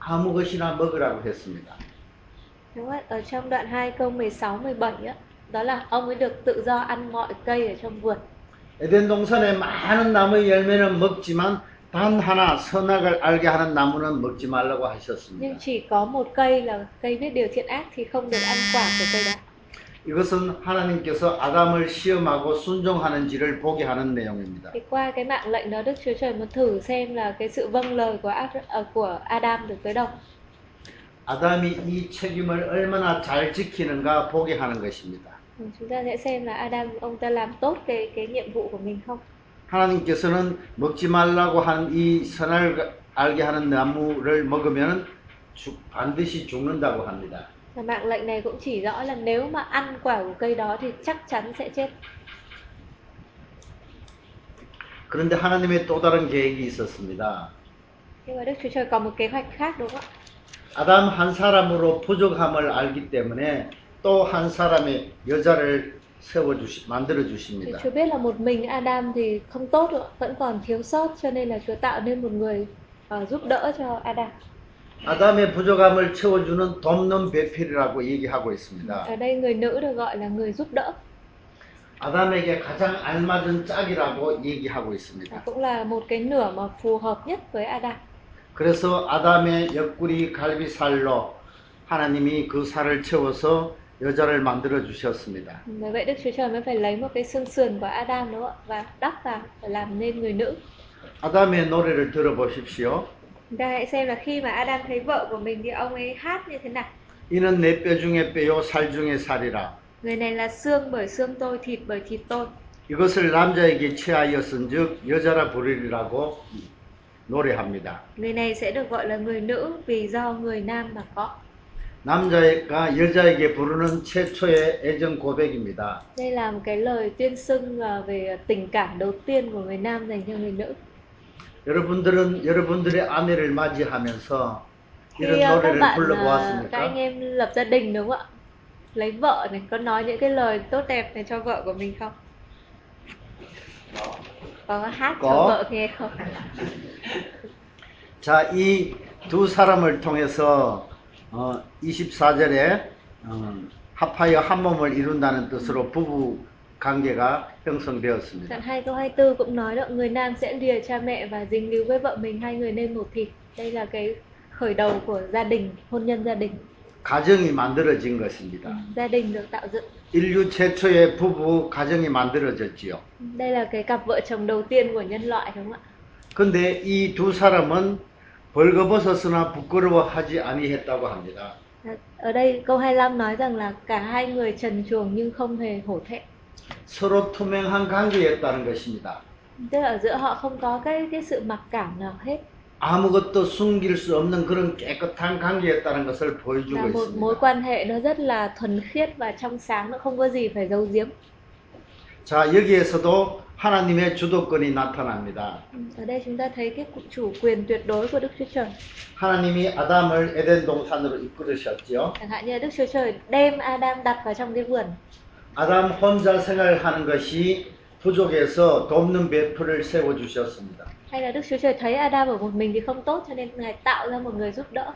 아무 것이나 먹으라고 했습니다. Đúng không? ạ? Ở trong đoạn 2 câu 16 17 á, đó là ông ấy được tự do ăn mọi cây ở trong vườn. 에덴 동산에 많은 나무의 열매는 먹지만 단 하나 선악을 알게 하는 나무는 먹지 말라고 하셨습니다. chỉ có một cây là cây biết điều thiện ác thì không được ăn quả của cây đó. 이것은 하나님께서 아담을 시험하고 순종하는지를 보게 하는 내용입니다. Thì qua cái mạng lệnh đó Đức Chúa Trời muốn thử xem là cái sự vâng lời của Ad, ờ, của Adam được tới đâu. 아담이 이 책임을 얼마나 잘 지키는가 보게 하는 것입니다. Ừ, Chúng ta sẽ xem là Adam ông ta làm tốt cái cái nhiệm vụ của mình không. 하나님께서는 먹지 말라고 하는 이 선을 알게 하는 나무를 먹으면 반드시 죽는다고 합니다. Và mạng lệnh này cũng chỉ rõ là nếu mà ăn quả của cây đó thì chắc chắn sẽ chết. 그런데 하나님의 또 다른 계획이 있었습니다. Nhưng mà Đức Chúa Trời có một kế hoạch khác đúng không ạ? 아담 한 사람으로 부족함을 알기 때문에 또 한 사람의 여자를 세워 주시 만들어 주십니다. Chúa biết là một mình Adam thì không tốt nữa, vẫn còn thiếu sót cho nên là Chúa tạo nên một người ờ, giúp đỡ cho Adam. 아담의 부족함을 채워주는 돕는 배필이라고 얘기하고 있습니다. Ở đây người nữ được gọi là người giúp đỡ 아담에게 가장 알맞은 짝이라고 얘기하고 있습니다. cũng là một cái nửa mà phù hợp nhất với Adam. 그래서 아담의 옆구리 갈비살로 하나님이 그 살을 채워서 여자를 만들어 주셨습니다. Bởi vậy Đức Chúa Trời mới phải lấy một cái xương sườn của Adam đúng không ạ? Và đắp vào làm nên người nữ. 아담의 노래를 들어보십시오. Chúng ta hãy xem là khi mà Adam thấy vợ của mình thì ông ấy hát như thế nào. 이는 내 뼈 중에 뼈요 살 중에 살이라. Người này là xương bởi xương tôi, thịt bởi thịt tôi. 이것을 남자에게 취하였은즉 여자라 부르리라고 노래합니다. Người này sẽ được gọi là người nữ vì do người nam mà có. 남자가 여자에게 부르는 최초의 애정 고백입니다. Đây là một cái lời tuyên xưng về tình cảm đầu tiên của người nam dành cho người nữ. 여러분들은 여러분들의 아내를 맞이하면서 이런 노래를 bạn ờ, các anh 불러 보았습니까? em lập gia đình đúng không ạ? Lấy vợ này có nói những cái lời tốt đẹp này cho vợ của mình không? Có hát cho Có. vợ nghe không? 자, 이 두 사람을 통해서 어, 24절에 어, 합하여 한 몸을 이룬다는 뜻으로 부부 관계가 형성되었습니다. Đoạn 2 câu 24 cũng nói đó người nam sẽ lìa cha mẹ và dính líu với vợ mình hai người nên một thịt. Đây là cái khởi đầu của gia đình, hôn nhân gia đình. 가정이 만들어진 것입니다. Gia đình được tạo dựng. 인류 최초의 부부 가정이 만들어졌지요. Đây là cái cặp vợ chồng đầu tiên của nhân loại đúng không ạ? 근데 이 두 사람은 벌거벗었으나 부끄러워하지 아니했다고 합니다. Ở đây câu 25 nói rằng là cả hai người trần truồng nhưng không hề hổ thẹn. 서로 투명한 관계였다는 것입니다. Tức là ở giữa họ không có cái cái sự mặc cảm nào hết. 아무것도 숨길 수 없는 그런 깨끗한 관계였다는 것을 Là 보여주고 một mối 있습니다. quan hệ nó rất là thuần khiết và trong sáng, nó không có gì phải giấu giếm. 자, 여기에서도 하나님의 주도권이 나타납니다. Ở đây chúng ta thấy cái chủ quyền tuyệt đối của Đức Chúa Trời. 하나님이 아담을 에덴 동산으로 이끌으셨지요. Chẳng hạn như là Đức Chúa Trời đem Adam đặt vào trong cái vườn. 아담 혼자 생활하는 것이 부족해서 돕는 배풀을 세워 주셨습니다. Hay là Đức Chúa Trời thấy Adam ở một mình thì không tốt cho nên Ngài tạo ra một người giúp đỡ.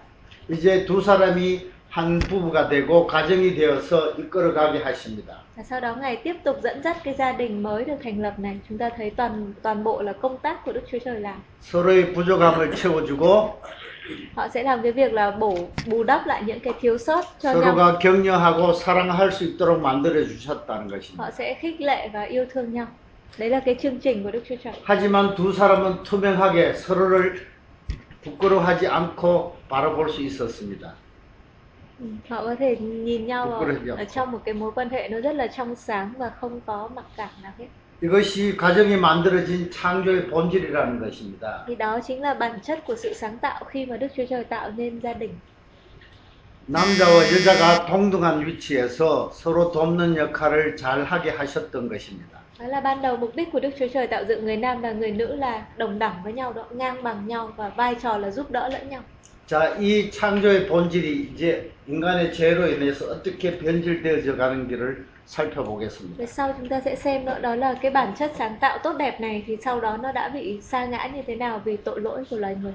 이제 두 사람이 한 부부가 되고 가정이 되어서 이끌어가게 하십니다. Sau đó Ngài tiếp tục dẫn dắt cái gia đình mới được thành lập này. Chúng ta thấy toàn toàn bộ là công tác của Đức Chúa Trời làm. 서로의 부족함을 채워주고 Họ sẽ làm cái việc là bổ bù đắp lại những cái thiếu sót cho nhau. 서로가 격려하고 사랑할 수 있도록 만들어 주셨다는 것입니다. Họ sẽ khích lệ và yêu thương nhau. Đấy là cái chương trình của Đức Chúa Trời. 하지만 두 사람은 투명하게 서로를 부끄러워하지 않고 바라볼 수 있었습니다. Ừ, Họ có thể nhìn nhau Đúng ở, rồi, hiểu. ở trong một cái mối quan hệ nó rất là trong sáng và không có mặc cảm nào hết. 이것이 가정이 만들어진 창조의 본질이라는 것입니다. Thì đó chính là bản chất của sự sáng tạo khi mà Đức Chúa Trời tạo nên gia đình. 남자와 여자가 동등한 위치에서 서로 돕는 역할을 잘 하게 하셨던 것입니다. Đó là ban đầu mục đích của Đức Chúa Trời tạo dựng người nam và người nữ là đồng đẳng với nhau đó, ngang bằng nhau và vai trò là giúp đỡ lẫn nhau. 자, 이 창조의 본질이 이제 인간의 죄로 인해서 어떻게 변질되어져 가는지를 살펴보겠습니다. Về sau chúng ta sẽ xem nữa đó là cái bản chất sáng tạo tốt đẹp này thì sau đó nó đã bị sa ngã như thế nào vì tội lỗi của loài người.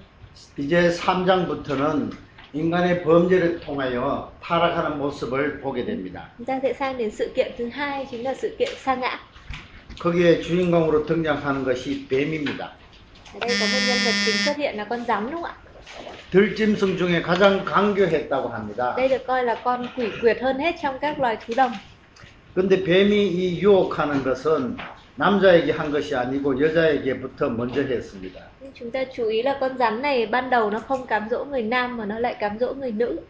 이제 3장부터는 인간의 범죄를 통하여 타락하는 모습을 보게 됩니다. Chúng ta sẽ sang đến sự kiện thứ hai chính là sự kiện sa ngã. 거기에 주인공으로 등장하는 것이 뱀입니다. Ở đây có một nhân vật chính xuất hiện là con rắn đúng không ạ? 들짐승 중에 가장 강교했다고 합니다. Đây được coi là con quỷ quyệt hơn hết trong các loài thú đồng. 근데 뱀이 이 유혹하는 것은 남자에게 한 것이 아니고 여자에게부터 먼저 했습니다. Nhưng chúng ta chú ý là con rắn này ban đầu nó không cám dỗ người nam mà nó lại cám dỗ người nữ.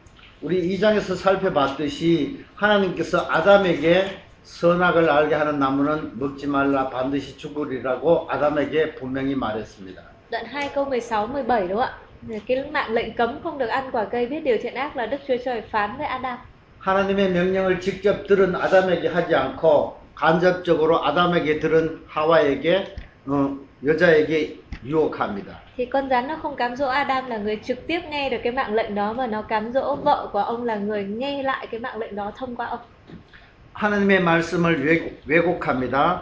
우리 2장에서 살펴봤듯이 하나님께서 아담에게 선악을 알게 하는 나무는 먹지 말라 반드시 죽으리라고 아담에게 분명히 말했습니다. Đoạn 2 câu 16 17 đúng không ạ? Về Cái mạng lệnh cấm không được ăn quả cây biết điều thiện ác là Đức Chúa Trời phán với Adam. 하나님의 명령을 직접 들은 아담에게 하지 않고 간접적으로 아담에게 들은 하와에게 어, 여자에게 유혹합니다. Thì con rắn nó không cám dỗ Adam là người trực tiếp nghe được cái mạng lệnh đó mà nó cám dỗ vợ của ông là người nghe lại cái mạng lệnh đó thông qua ông. 하나님의 말씀을 왜곡- 왜곡합니다.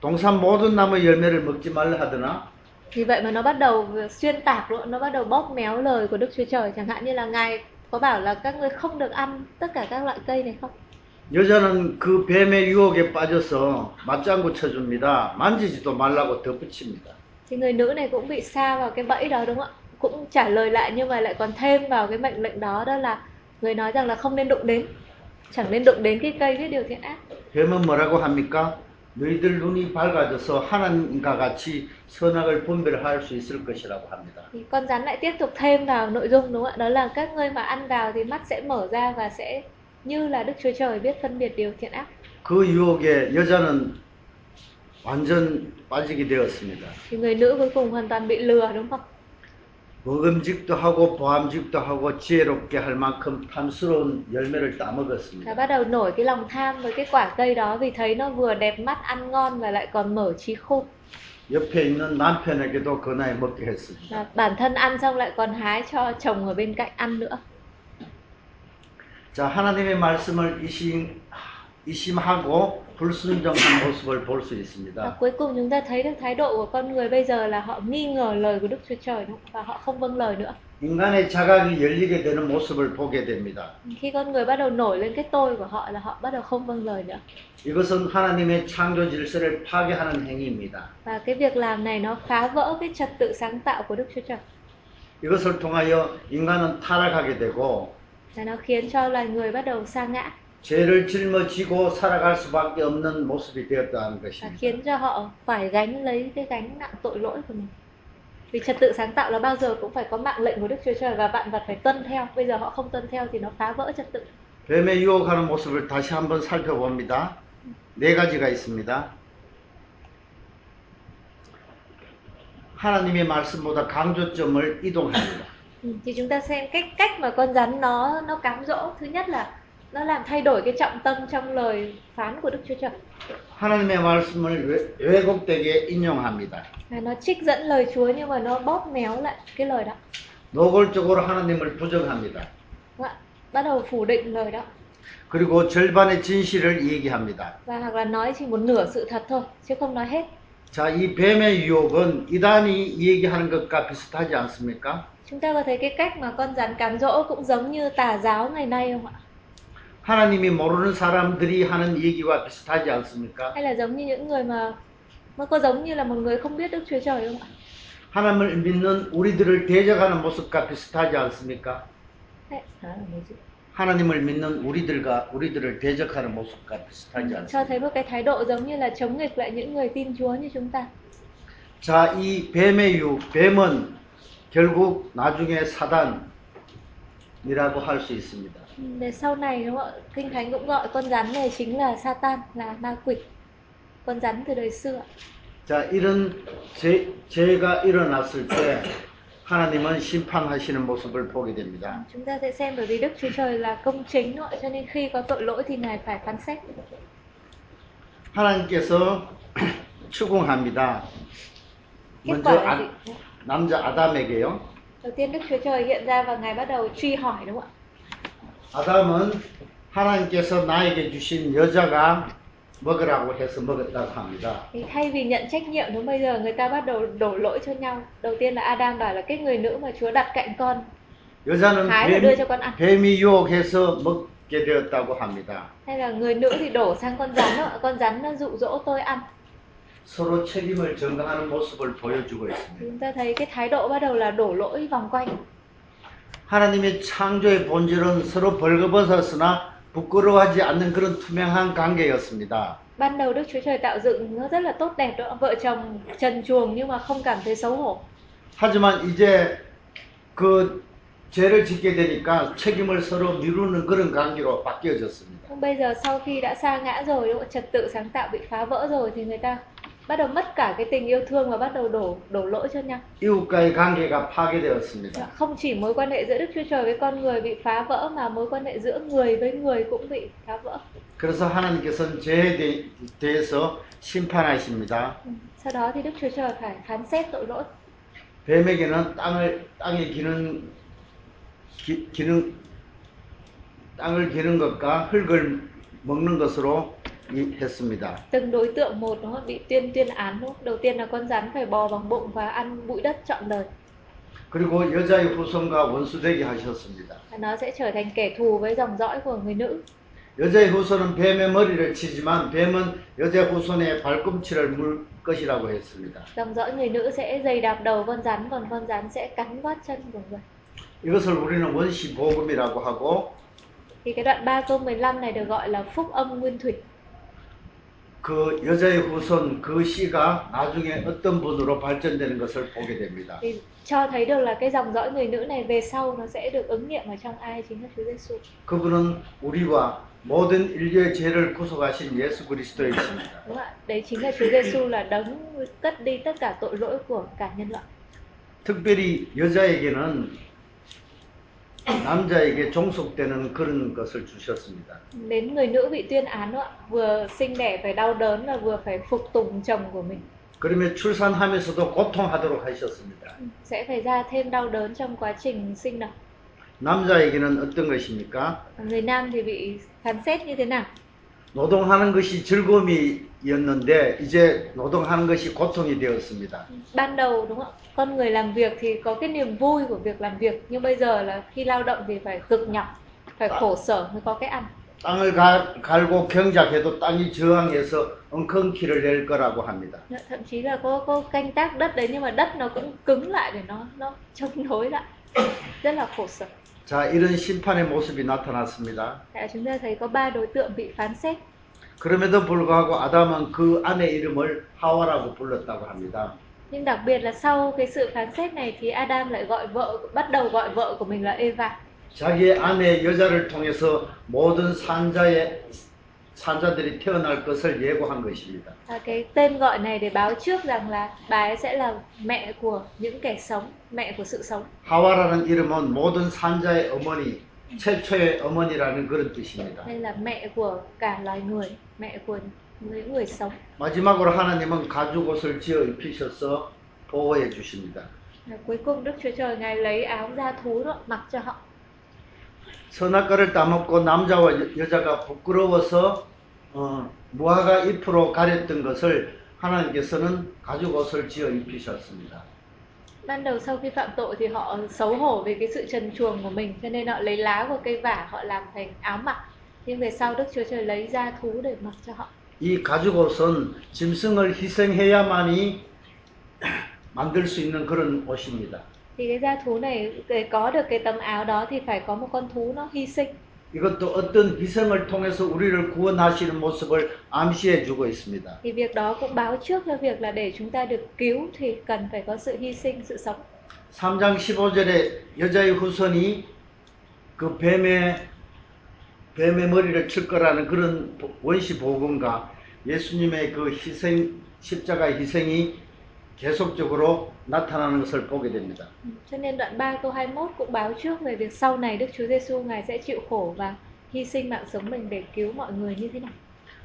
동산 모든 나무 열매를 먹지 말라 하더나 Vì vậy mà nó bắt đầu xuyên tạc luôn, nó bắt đầu bóp méo lời của Đức Chúa Trời. Chẳng hạn như là Ngài có bảo là các ngươi không được ăn tất cả các loại cây này không? 여자는 그 뱀의 유혹에 빠져서 맞장구 쳐줍니다. 만지지도 말라고 덧붙입니다. Thì người nữ này cũng bị sa vào cái bẫy đó đúng không ạ? Cũng trả lời lại nhưng mà lại còn thêm vào cái mệnh lệnh đó đó là người nói rằng là không nên đụng đến. Chẳng nên đụng đến cái cây biết điều thiện ác. 뱀은 뭐라고 합니까? 너희들 눈이 밝아져서 하나님과 같이 선악을 분별할 수 있을 것이라고 합니다. Con rắn lại tiếp tục thêm vào nội dung đúng không ạ? Đó là các ngươi mà ăn vào thì mắt sẽ mở ra và sẽ như là Đức Chúa Trời biết phân biệt điều thiện ác. 그 유혹에 여자는 완전 빠지게 되었습니다. Thì người nữ cuối cùng hoàn toàn bị lừa đúng không? 먹음직도 하고 보암직도 하고 지혜롭게 할 만큼 탐스러운 열매를 Và 따먹었습니다. bắt đầu nổi cái lòng tham với cái quả cây đó vì thấy nó vừa đẹp mắt ăn ngon và lại còn mở trí khôn. 옆에 있는 남편에게도 그 나이 먹게 했습니다. Và bản thân ăn xong lại còn hái cho chồng ở bên cạnh ăn nữa. 자, 하나님의 말씀을 이심, 이심하고 불순종한 모습을 볼 수 Và 있습니다. cuối cùng chúng ta thấy được thái độ của con người bây giờ là họ nghi ngờ lời của Đức Chúa Trời đúng không? và họ không vâng lời nữa. 인간의 자각이 열리게 되는 모습을 보게 됩니다. Khi con người bắt đầu nổi lên cái tôi của họ là họ bắt đầu không vâng lời nữa. 이것은 하나님의 창조 질서를 파괴하는 행위입니다. Và cái việc làm này nó phá vỡ cái trật tự sáng tạo của Đức Chúa Trời. 이것을 통하여 인간은 타락하게 되고 Và nó khiến cho loài người bắt đầu sa ngã 죄를 짊어지고 살아갈 수밖에 없는 모습이 되었다는 và 것입니다. khiến cho họ phải gánh lấy cái gánh nặng tội lỗi của mình. Vì trật tự sáng tạo là bao giờ cũng phải có mạng lệnh của Đức Chúa Trời và vạn vật phải tuân theo. Bây giờ họ không tuân theo thì nó phá vỡ trật tự. 뱀의 유혹하는 모습을 다시 한번 살펴봅니다. 네 가지가 있습니다. 하나님의 말씀보다 강조점을 이동합니다. Ừ, thì chúng ta xem cách cách mà con rắn nó nó cám dỗ. Thứ nhất là nó làm thay đổi cái trọng tâm trong lời phán của Đức Chúa Trời. 하나님의 말씀을 왜- 왜곡되게 인용합니다. Và nó trích dẫn lời Chúa nhưng mà nó bóp méo lại cái lời đó. 노골적으로 하나님을 부정합니다. Đúng không ạ? Bắt đầu phủ định lời đó. 그리고 절반의 진실을 얘기합니다. Và hoặc là nói chỉ một nửa sự thật thôi chứ không nói hết. 자, 이 뱀의 유혹은 이단이 얘기하는 것과 비슷하지 않습니까? Chúng ta có thấy cái cách mà con rắn cám dỗ cũng giống như tà giáo ngày nay không ạ? 하나님이 모르는 사람들이 하는 얘기와 비슷하지 않습니까? Hay là giống như những người mà nó có giống như là một người không biết Đức Chúa Trời không ạ? 하나님을 믿는 우리들을 대적하는 모습과 비슷하지 않습니까? Là một chữ. 하나님을 믿는 우리들과 우리들을 대적하는 모습과 비슷하지 cho 않습니까? thấy một cái thái độ giống như là chống nghịch lại những người tin Chúa như chúng ta. 자, 이 뱀의 유, 뱀은 결국 나중에 사단이라고 할 수 있습니다. Để sau này đúng không ạ? Kinh Thánh cũng gọi con rắn này chính là Satan, là ma quỷ. Con rắn từ đời xưa. 자, 이런 죄, 죄가 일어났을 때 하나님은 심판하시는 모습을 보게 됩니다. Chúng ta sẽ xem bởi vì Đức Chúa Trời là công chính đúng không ạ? Cho nên khi có tội lỗi thì Ngài phải phán xét. 하나님께서 추궁합니다. Kết 먼저 quả là 아, gì? 남자 아담에게요. Đầu tiên Đức Chúa Trời hiện ra và Ngài bắt đầu truy hỏi đúng không ạ? 아담은 하나님께서 나에게 주신 여자가 먹으라고 해서 먹었다고 합니다. Thì thay vì nhận trách nhiệm đúng bây giờ người ta bắt đầu đổ lỗi cho nhau. Đầu tiên là Adam bảo là cái người nữ mà Chúa đặt cạnh con 여자는 hái và 뱀, đưa cho con ăn. 뱀이 유혹해서 먹게 되었다고 합니다. Hay là người nữ thì đổ sang con rắn đó, con rắn nó dụ dỗ tôi ăn. 서로 책임을 전가하는 모습을 보여주고 있습니다. Chúng ta thấy cái thái độ bắt đầu là đổ lỗi vòng quanh. 하나님의 창조의 본질은 서로 벌거벗었으나 부끄러워하지 않는 그런 투명한 관계였습니다. Ban đầu Đức Chúa Trời tạo dựng nó rất là tốt đẹp đó, vợ chồng trần truồng nhưng mà không cảm thấy xấu hổ. 하지만 이제 그 죄를 짓게 되니까 책임을 서로 미루는 그런 관계로 바뀌어졌습니다. Bây giờ sau khi đã sa ngã rồi, trật tự sáng tạo bị phá vỡ rồi thì người ta bắt đầu mất cả cái tình yêu thương và bắt đầu đổ đổ lỗi cho nhau. 이웃과의 관계가 파괴되었습니다. Không chỉ mối quan hệ giữa Đức Chúa Trời với con người bị phá vỡ mà mối quan hệ giữa người với người cũng bị phá vỡ. 그래서 하나님께서는 죄에 대- 대해서 심판하십니다. Ừ. Sau đó thì Đức Chúa Trời phải phán xét tội lỗi. 뱀에게는 땅을 땅에 기는 기, 기는 땅을 기는 것과 흙을 먹는 것으로 이- 했습니다. từng đối tượng một nó bị tuyên tuyên án đúng không? đầu tiên là con rắn phải bò bằng bụng và ăn bụi đất trọn đời 그리고 여자의 후손과 원수되게 하셨습니다. và nó sẽ trở thành kẻ thù với dòng dõi của người nữ 여자의 후손은 뱀의 머리를 치지만 뱀은 여자 후손의 발꿈치를 물 것이라고 했습니다. dòng dõi người nữ sẽ dày đạp đầu con rắn còn con rắn sẽ cắn gót chân của người 이것을 우리는 원시 복음이라고 하고 thì cái đoạn 3 câu 15 này được gọi là phúc âm nguyên thủy 그 여자의 후손 그 씨가 나중에 어떤 분으로 발전되는 것을 보게 됩니다. thì cho thấy được là cái dòng dõi người nữ này về sau nó sẽ được ứng nghiệm ở trong ai chính là Chúa Giêsu 그분은 우리와 모든 인류의 죄를 구속하신 예수 그리스도이십니다. đúng không ạ đấy chính là Chúa Giêsu là đấng cất đi tất cả tội lỗi của cả nhân loại 특별히 여자에게는 남자에게 종속되는 그런 것을 주셨습니다. đến người nữ bị tuyên án ạ vừa sinh đẻ phải đau đớn và vừa phải phục tùng chồng của mình 그러면 출산하면서도 고통하도록 하셨습니다. sẽ phải ra thêm đau đớn trong quá trình sinh nở 남자에게는 어떤 것입니까? người nam thì bị phán xét như thế nào 노동하는 것이 즐거움이었는데 이제 노동하는 것이 고통이 되었습니다. ban đầu đúng không ạ con người làm việc thì có cái niềm vui của việc làm việc nhưng bây giờ là khi lao động thì phải cực nhọc phải khổ sở mới có cái ăn 땅을 가- 갈고 경작해도 땅이 저항해서 엉겅퀴를 낼 거라고 합니다. thậm chí là có có canh tác đất đấy nhưng mà đất nó cũng cứng lại để nó nó chống đối lại rất là khổ sở 자, 이런 심판의 모습이 나타났습니다. Tại chúng ta thấy có ba đối tượng bị phán xét 그럼에도 불구하고 아담은 그 아내 이름을 하와라고 불렀다고 합니다. nhưng đặc biệt là sau cái sự phán xét này thì Adam lại gọi vợ bắt đầu gọi vợ của mình là Eva 자기의 아내 여자를 통해서 모든 산자의 산자들이 태어날 것을 예고한 것입니다. à, cái tên gọi này để báo trước rằng là bà ấy sẽ là mẹ của những kẻ sống mẹ của sự sống 하와라는 이름은 모든 산자의 어머니, 최초의 어머니라는 그런 뜻입니다. đây là mẹ của cả loài người mẹ của những người sống 마지막으로 하나님은 가죽 옷을 지어 입히셔서 보호해 주십니다. và cuối cùng Đức Chúa Trời ngài lấy áo da thú đó mặc cho họ 선악과를 따먹고 남자와 여- 여자가 부끄러워서 어, 무화과 잎으로 가렸던 것을 하나님께서는 가죽 옷을 지어 입히셨습니다. ban đầu sau khi phạm tội thì họ xấu hổ về cái sự trần truồng của mình cho nên họ lấy lá của cây vả họ làm thành áo mặc nhưng về sau Đức Chúa Trời lấy da thú để mặc cho họ 이 가죽옷은 짐승을 희생해야만이 만들 수 있는 그런 옷입니다. Thì cái da thú này để có được cái tấm áo đó thì phải có một con thú nó hy sinh 이것도 어떤 희생을 통해서 우리를 구원하시는 모습을 암시해 주고 있습니다. thì việc đó cũng báo trước cho việc là để chúng ta được cứu thì cần phải có sự hy sinh sự sống 3장 15절에 여자의 후손이 그 뱀의 뱀의 머리를 칠 거라는 그런 보- 원시 복음과 예수님의 그 희생 십자가 희생이 계속적으로 나타나는 것을 보게 됩니다. Ừ, cho nên đoạn 3 câu 21 cũng báo trước về việc sau này Đức Chúa Giêsu ngài sẽ chịu khổ và hy sinh mạng sống mình để cứu mọi người như thế nào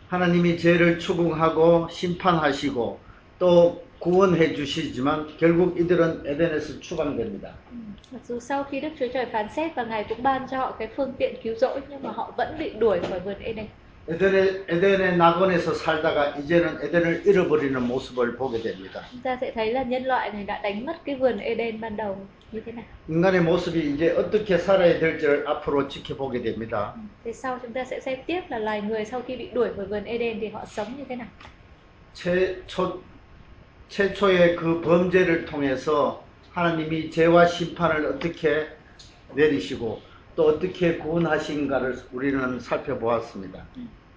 하나님이 죄를 추궁하고 심판하시고 또 구원해 주시지만 결국 이들은 에덴에서 추방됩니다. Ừ, Mặc dù sau khi Đức Chúa Trời phán xét và Ngài cũng ban cho họ cái phương tiện cứu rỗi nhưng mà họ vẫn bị đuổi khỏi vườn Eden. 에덴의, 에덴의 낙원에서 살다가 이제는 에덴을 잃어버리는 모습을 보게 됩니다. Chúng ta sẽ thấy là nhân loại này đã đánh mất cái vườn Eden ban đầu như thế nào. 인간의 모습이 이제 어떻게 살아야 될지를 앞으로 지켜보게 됩니다. Thế sau chúng ta sẽ xem tiếp là loài người sau khi bị đuổi khỏi vườn Eden thì họ sống như thế nào. 최초, 최초의 그 범죄를 통해서 하나님이 죄와 심판을 어떻게 내리시고 또 어떻게 구원하신가를 우리는 살펴보았습니다.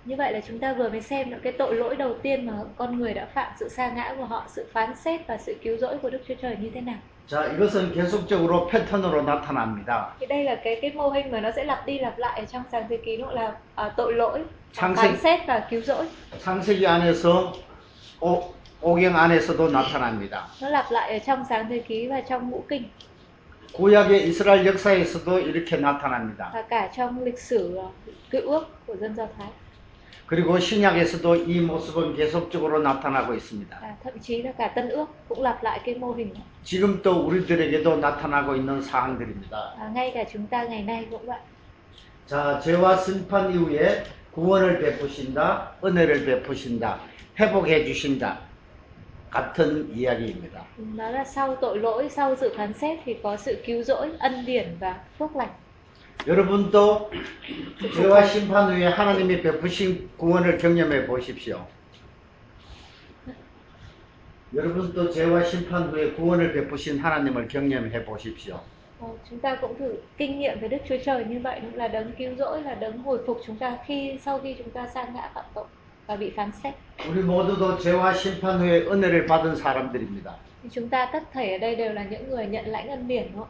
Như vậy là chúng ta vừa mới xem được cái tội lỗi đầu tiên mà con người đã phạm sự sa ngã của họ, sự phán xét và sự cứu rỗi của Đức Chúa Trời như thế nào. 자, 이것은 계속적으로 패턴으로 나타납니다. Thì đây là cái cái mô hình mà nó sẽ lặp đi lặp lại ở trong sáng thế ký nó là à, tội lỗi, Sáng phán sinh. xét và cứu rỗi. 창세기 안에서 오, 오경 안에서도 나타납니다. Nó lặp lại ở trong sáng thế ký và trong ngũ kinh 구약의 이스라엘 역사에서도 이렇게 나타납니다. và cả trong lịch sử ờ, cựu ước của dân Do Thái 그리고 신약에서도 이 모습은 계속적으로 나타나고 있습니다. và thậm chí là cả tân ước cũng lặp lại cái mô hình đó. 지금 또 우리들에게도 나타나고 있는 사항들입니다. Và ngay cả chúng ta ngày nay cũng vậy. 자, 죄와 심판 이후에 구원을 베푸신다, 은혜를 베푸신다, 회복해 주신다. 같은 이야기입니다. Đó là sau tội lỗi, sau sự phán xét thì có sự cứu rỗi, ân điển và phước lành. 여러분도 죄와 심판 후에 하나님이 베푸신 구원을 경험해 보십시오. 여러분도 죄와 심판 후에 구원을 베푸신 하나님을 경험해 보십시오. Ờ, Chúng ta cũng thử kinh nghiệm với Đức Chúa Trời như vậy là đấng cứu rỗi, là đấng hồi phục chúng ta khi sau khi chúng ta sa ngã phạm tội bị phán xét. 우리 모두 도 죄와 심판 후에 은혜를 받은 사람들입니다. Chúng ta tất thảy ở đây đều là những người nhận lãnh ân điển không?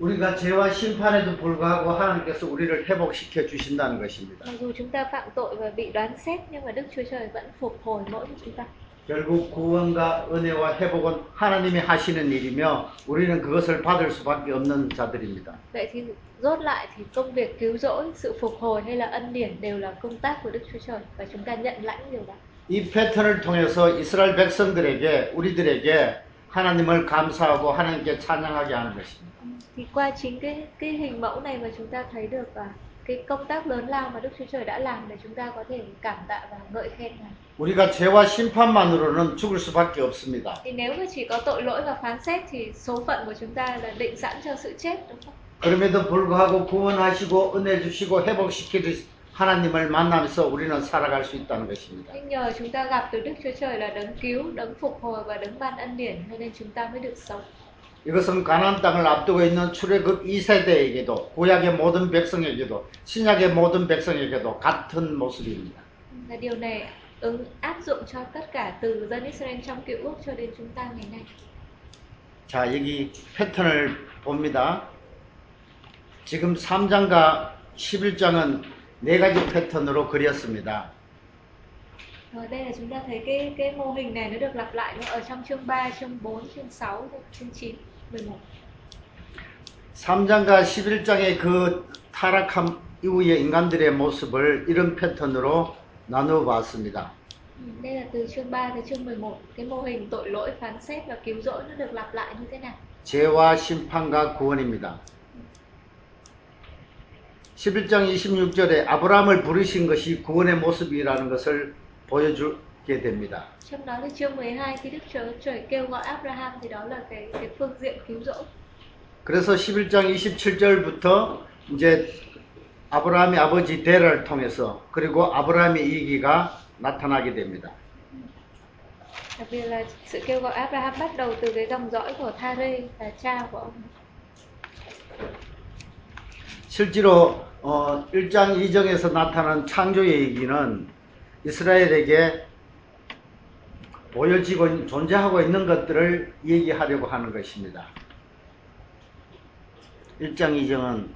우리가 죄와 심판에도 불구하고 하나님께서 우리를 회복시켜 주신다는 것입니다. Mặc dù chúng ta phạm tội và bị đoán xét nhưng mà Đức Chúa Trời vẫn phục hồi mỗi một chúng ta. 결국 구원과 은혜와 회복은 하나님이 하시는 일이며 우리는 그것을 받을 수밖에 없는 자들입니다. Vậy thì rốt lại thì công việc cứu rỗi, sự phục hồi hay là ân điển đều là công tác của Đức Chúa Trời và chúng ta nhận lãnh điều đó. 이 패턴을 통해서 이스라엘 백성들에게 우리들에게 하나님을 감사하고 하나님께 찬양하게 하는 것입니다. Thì qua chính cái cái hình mẫu này mà chúng ta thấy được và cái công tác lớn lao mà Đức Chúa Trời đã làm để chúng ta có thể cảm tạ và ngợi khen Ngài. 우리가 죄와 심판만으로는 죽을 수밖에 없습니다. Thì nếu mà chỉ có tội lỗi và phán xét thì số phận của chúng ta là định sẵn cho sự chết đúng không? 그럼에도 불구하고 구원하시고 은혜 주시고 회복시켜 주신 하나님을 만나면서 우리는 살아갈 수 있다는 것입니다. Nhưng nhờ chúng ta gặp được Đức Chúa Trời là đấng cứu, đấng phục hồi và đấng ban ân điển cho nên chúng ta mới được sống. 이것은 가나안 땅을 앞두고 있는 출애굽 2세대에게도 구약의 모든 백성에게도 신약의 모든 백성에게도 같은 모습입니다. Và điều này ứng áp dụng cho tất cả từ dân Israel trong cựu ước cho đến chúng ta ngày nay. 자, 여기 패턴을 봅니다. 지금 3장과 11장은 네 가지 패턴으로 그렸습니다. Ở đây là chúng ta thấy cái cái mô hình này nó được lặp lại nó ở trong chương 3, chương 4, chương 6, chương 9, 11. 3장과 11장의 그 타락함 이후의 인간들의 모습을 이런 패턴으로 나누어 봤습니다. Đây là từ chương 3 tới chương 11 Cái mô hình tội lỗi, phán xét và cứu rỗi nó được lặp lại như thế nào 죄와 심판과 구원입니다. 11장 26절에 아브라함을 부르신 것이 구원의 모습이라는 것을 보여주기 얻게 됩니다. Trong đó thì chương 12 khi Đức Chúa Trời kêu gọi Abraham thì đó là cái cái phương diện cứu rỗi. 그래서 11장 27절부터 이제 아브라함의 아버지 데라를 통해서 그리고 아브라함의 이기가 나타나게 됩니다. Đặc biệt là sự kêu gọi Abraham bắt đầu từ cái dòng dõi của Thare là cha của ông. 실제로 어, 1장 2정에서 나타난 창조의 얘기는 이스라엘에게 보여지고 있- 존재하고 있는 것들을 얘기하려고 하는 것입니다. 1장 2정은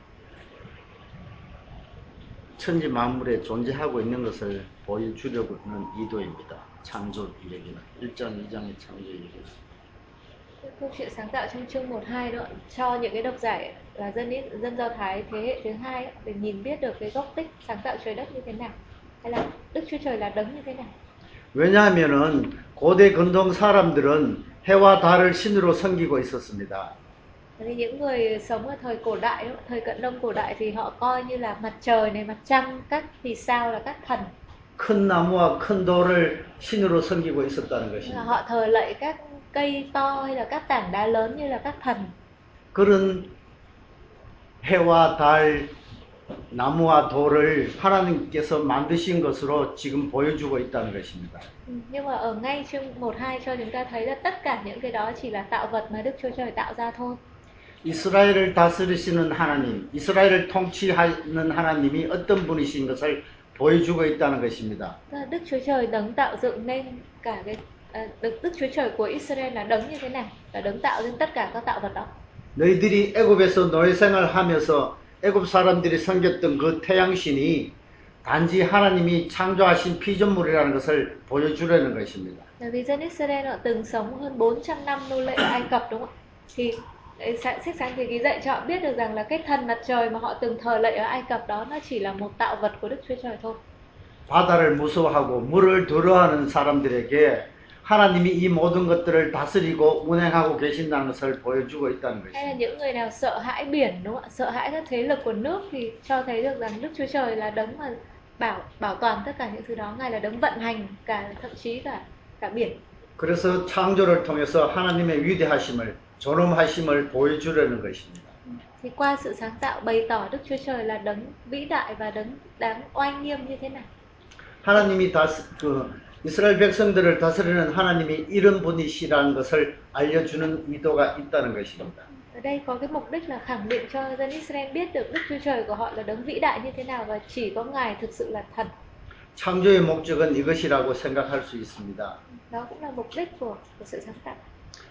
천지 만물에 존재하고 있는 것을 보여주려고 하는 의도입니다. 창조 얘기는 1장 2장의 창조 얘기. Cái câu chuyện sáng tạo trong chương 1 2 đó cho những cái độc giả là dân Ý, dân Do Thái thế hệ thứ hai để nhìn biết được cái gốc tích sáng tạo trời đất như thế nào hay là Đức Chúa Trời là đấng như thế nào. 왜냐하면은 고대 근동 사람들은 해와 달을 신으로 섬기고 있었습니다. Bởi vì những người sống ở thời cổ đại, đó, thời cận đông cổ đại thì họ coi như là mặt trời này, mặt trăng, các vì sao là các thần. 큰 나무와 큰 돌을 신으로 섬기고 있었다는 Là 것입니다. họ thờ lạy các cây to hay là các tảng đá lớn như là các thần. 그런 해와 달, 나무와 돌을 하나님께서 만드신 것으로 지금 보여주고 있다는 것입니다. Ừ, Nhưng mà ở ngay chương 1 2 cho chúng ta thấy là tất cả những cái đó chỉ là tạo vật mà Đức Chúa Trời tạo ra thôi. 이스라엘을 다스리시는 하나님, 이스라엘을 통치하는 하나님이 어떤 분이신 것을 보여주고 있다는 것입니다. Tức là Đức Chúa Trời đấng tạo dựng nên cả cái à, Đức, Đức Chúa Trời của Israel là đấng như thế nào? Là đấng tạo nên tất cả các tạo vật đó. 너희들이 애굽에서 노예생활 하면서 애굽 사람들이 섬겼던 그 태양신이 단지 하나님이 창조하신 피조물이라는 것을 보여주려는 것입니다. Bởi vì dân Israel họ từng sống hơn 400 năm nô lệ ở Ai Cập đúng không ạ? Thì đấy, sa- sách sáng thế ký dạy cho họ biết được rằng là cái thần mặt trời mà họ từng thờ lạy ở Ai Cập đó nó chỉ là một tạo vật của Đức Chúa Trời thôi. 바다를 무서워하고 물을 두려워하는 사람들에게 하나님이 이 모든 것들을 다스리고 운행하고 계신다는 것을 보여주고 있다는 Hay là 것입니다. những người nào sợ hãi biển đúng không ạ? Sợ hãi các thế lực của nước thì cho thấy được rằng Đức Chúa Trời là đấng mà bảo bảo toàn tất cả những thứ đó, Ngài là đấng vận hành cả thậm chí cả cả biển. 그래서 창조를 통해서 하나님의 위대하심을 존엄하심을 보여주려는 것입니다. Thì qua sự sáng tạo bày tỏ Đức Chúa Trời là đấng vĩ đại và đấng đáng oai nghiêm như thế nào. 하나님이 다스, 그 이스라엘 백성들을 다스리는 하나님이 이런 분이시라는 것을 알려주는 의도가 있다는 것입니다. Ở đây có cái mục đích là khẳng định cho dân Israel biết được Đức Chúa Trời của họ là đấng vĩ đại như thế nào và chỉ có Ngài thực sự là thần. 창조의 목적은 이것이라고 생각할 수 있습니다. Đó cũng là mục đích của, của sự sáng tạo.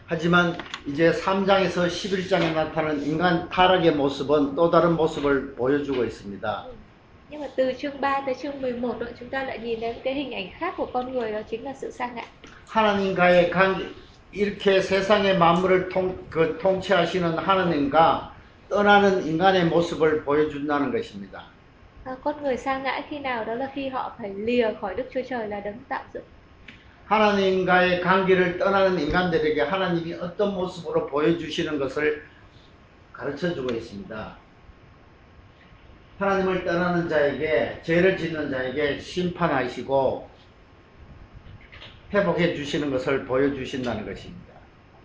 하지만 이제 3장에서 11장에 나타나는 인간 타락의 모습은 또 다른 모습을 보여주고 있습니다. Nhưng mà từ chương 3 tới chương 11 đó, chúng ta lại nhìn thấy cái hình ảnh khác của con người đó chính là sự sa ngã. 하나님과의 관계, 이렇게 세상의 만물을 통, 그 통치하시는 하나님과 떠나는 인간의 모습을 보여준다는 것입니다. À, con người sa ngã khi nào đó là khi họ phải lìa khỏi Đức Chúa Trời là đấng tạo dựng. 하나님과의 관계를 떠나는 인간들에게 하나님이 어떤 모습으로 보여주시는 것을 가르쳐 주고 있습니다. 하나님을 떠나는 자에게, 죄를 짓는 자에게 심판하시고 회복해 주시는 것을 보여주신다는 것입니다.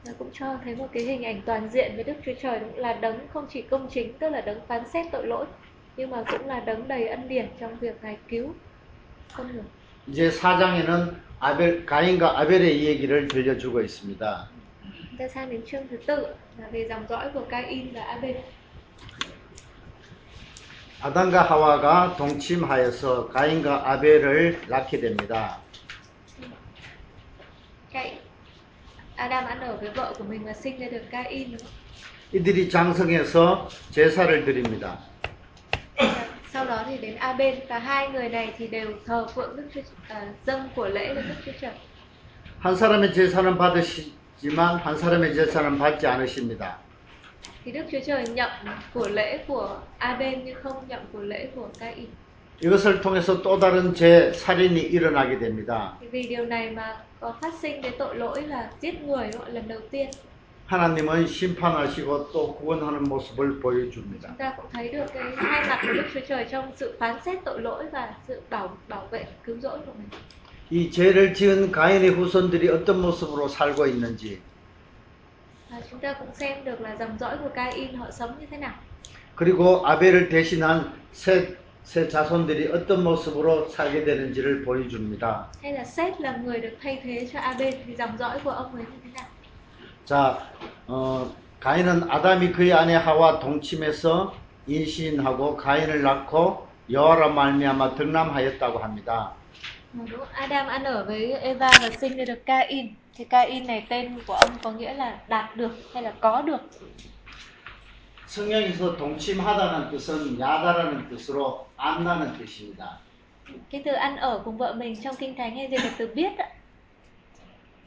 Và cũng cho thấy một cái hình ảnh toàn diện với Đức Chúa Trời đúng là đấng không chỉ công chính tức là đấng phán xét tội lỗi nhưng mà cũng là đấng đầy ân điển trong việc ngài cứu con người. 이제 4장에는 아벨, 가인과 아벨의 얘기를 들려주고 있습니다. Ta sang đến chương thứ tư là về dòng dõi của Cain và Abel. 아담과 하와가 동침하여서 가인과 아벨을 낳게 됩니다. Cain Adam ăn ở với vợ của mình và sinh ra được Cain đúng không? 이들이 장성해서 제사를 드립니다. Và sau đó thì đến Abel và hai người này thì đều thờ phượng Đức Chúa à, dâng của lễ lên Đức Chúa Trời. 한 사람의 제사는 받으시지만 한 사람의 제사는 받지 않으십니다. Thì Đức Chúa Trời nhận của lễ của Abel nhưng không nhận của lễ của Cain. 이것을 통해서 또 다른 제 살인이 일어나게 됩니다. Vì điều này mà có phát sinh cái tội lỗi là giết người đúng không? lần đầu tiên. 하나님은 심판하시고 또 구원하는 모습을 보여줍니다. Chúng ta cũng thấy được cái hai mặt của Đức Chúa Trời trong sự phán xét tội lỗi và sự bảo bảo vệ cứu rỗi của mình. 이 죄를 지은 가인의 후손들이 어떤 모습으로 살고 있는지 và chúng ta cũng xem được là dòng dõi của Cain họ sống như thế nào 그리고 아벨을 대신한 셋, 세 자손들이 어떤 모습으로 살게 되는지를 보여줍니다. hay là Seth là người được thay thế cho Abel thì dòng dõi của ông ấy như thế nào 자, 어, 가인은 아담이 그의 아내 하와 동침해서 인신하고 가인을 낳고 여호와라 말미암아 득남하였다고 합니다. Đúng? Adam ăn ở với Eva và sinh ra được Cain thì Cain này tên của ông có nghĩa là đạt được hay là có được 성경에서 동침하다는 뜻은 야다라는 뜻으로 안다는 뜻입니다. cái từ ăn ở cùng vợ mình trong kinh thánh hay dịch là từ biết ạ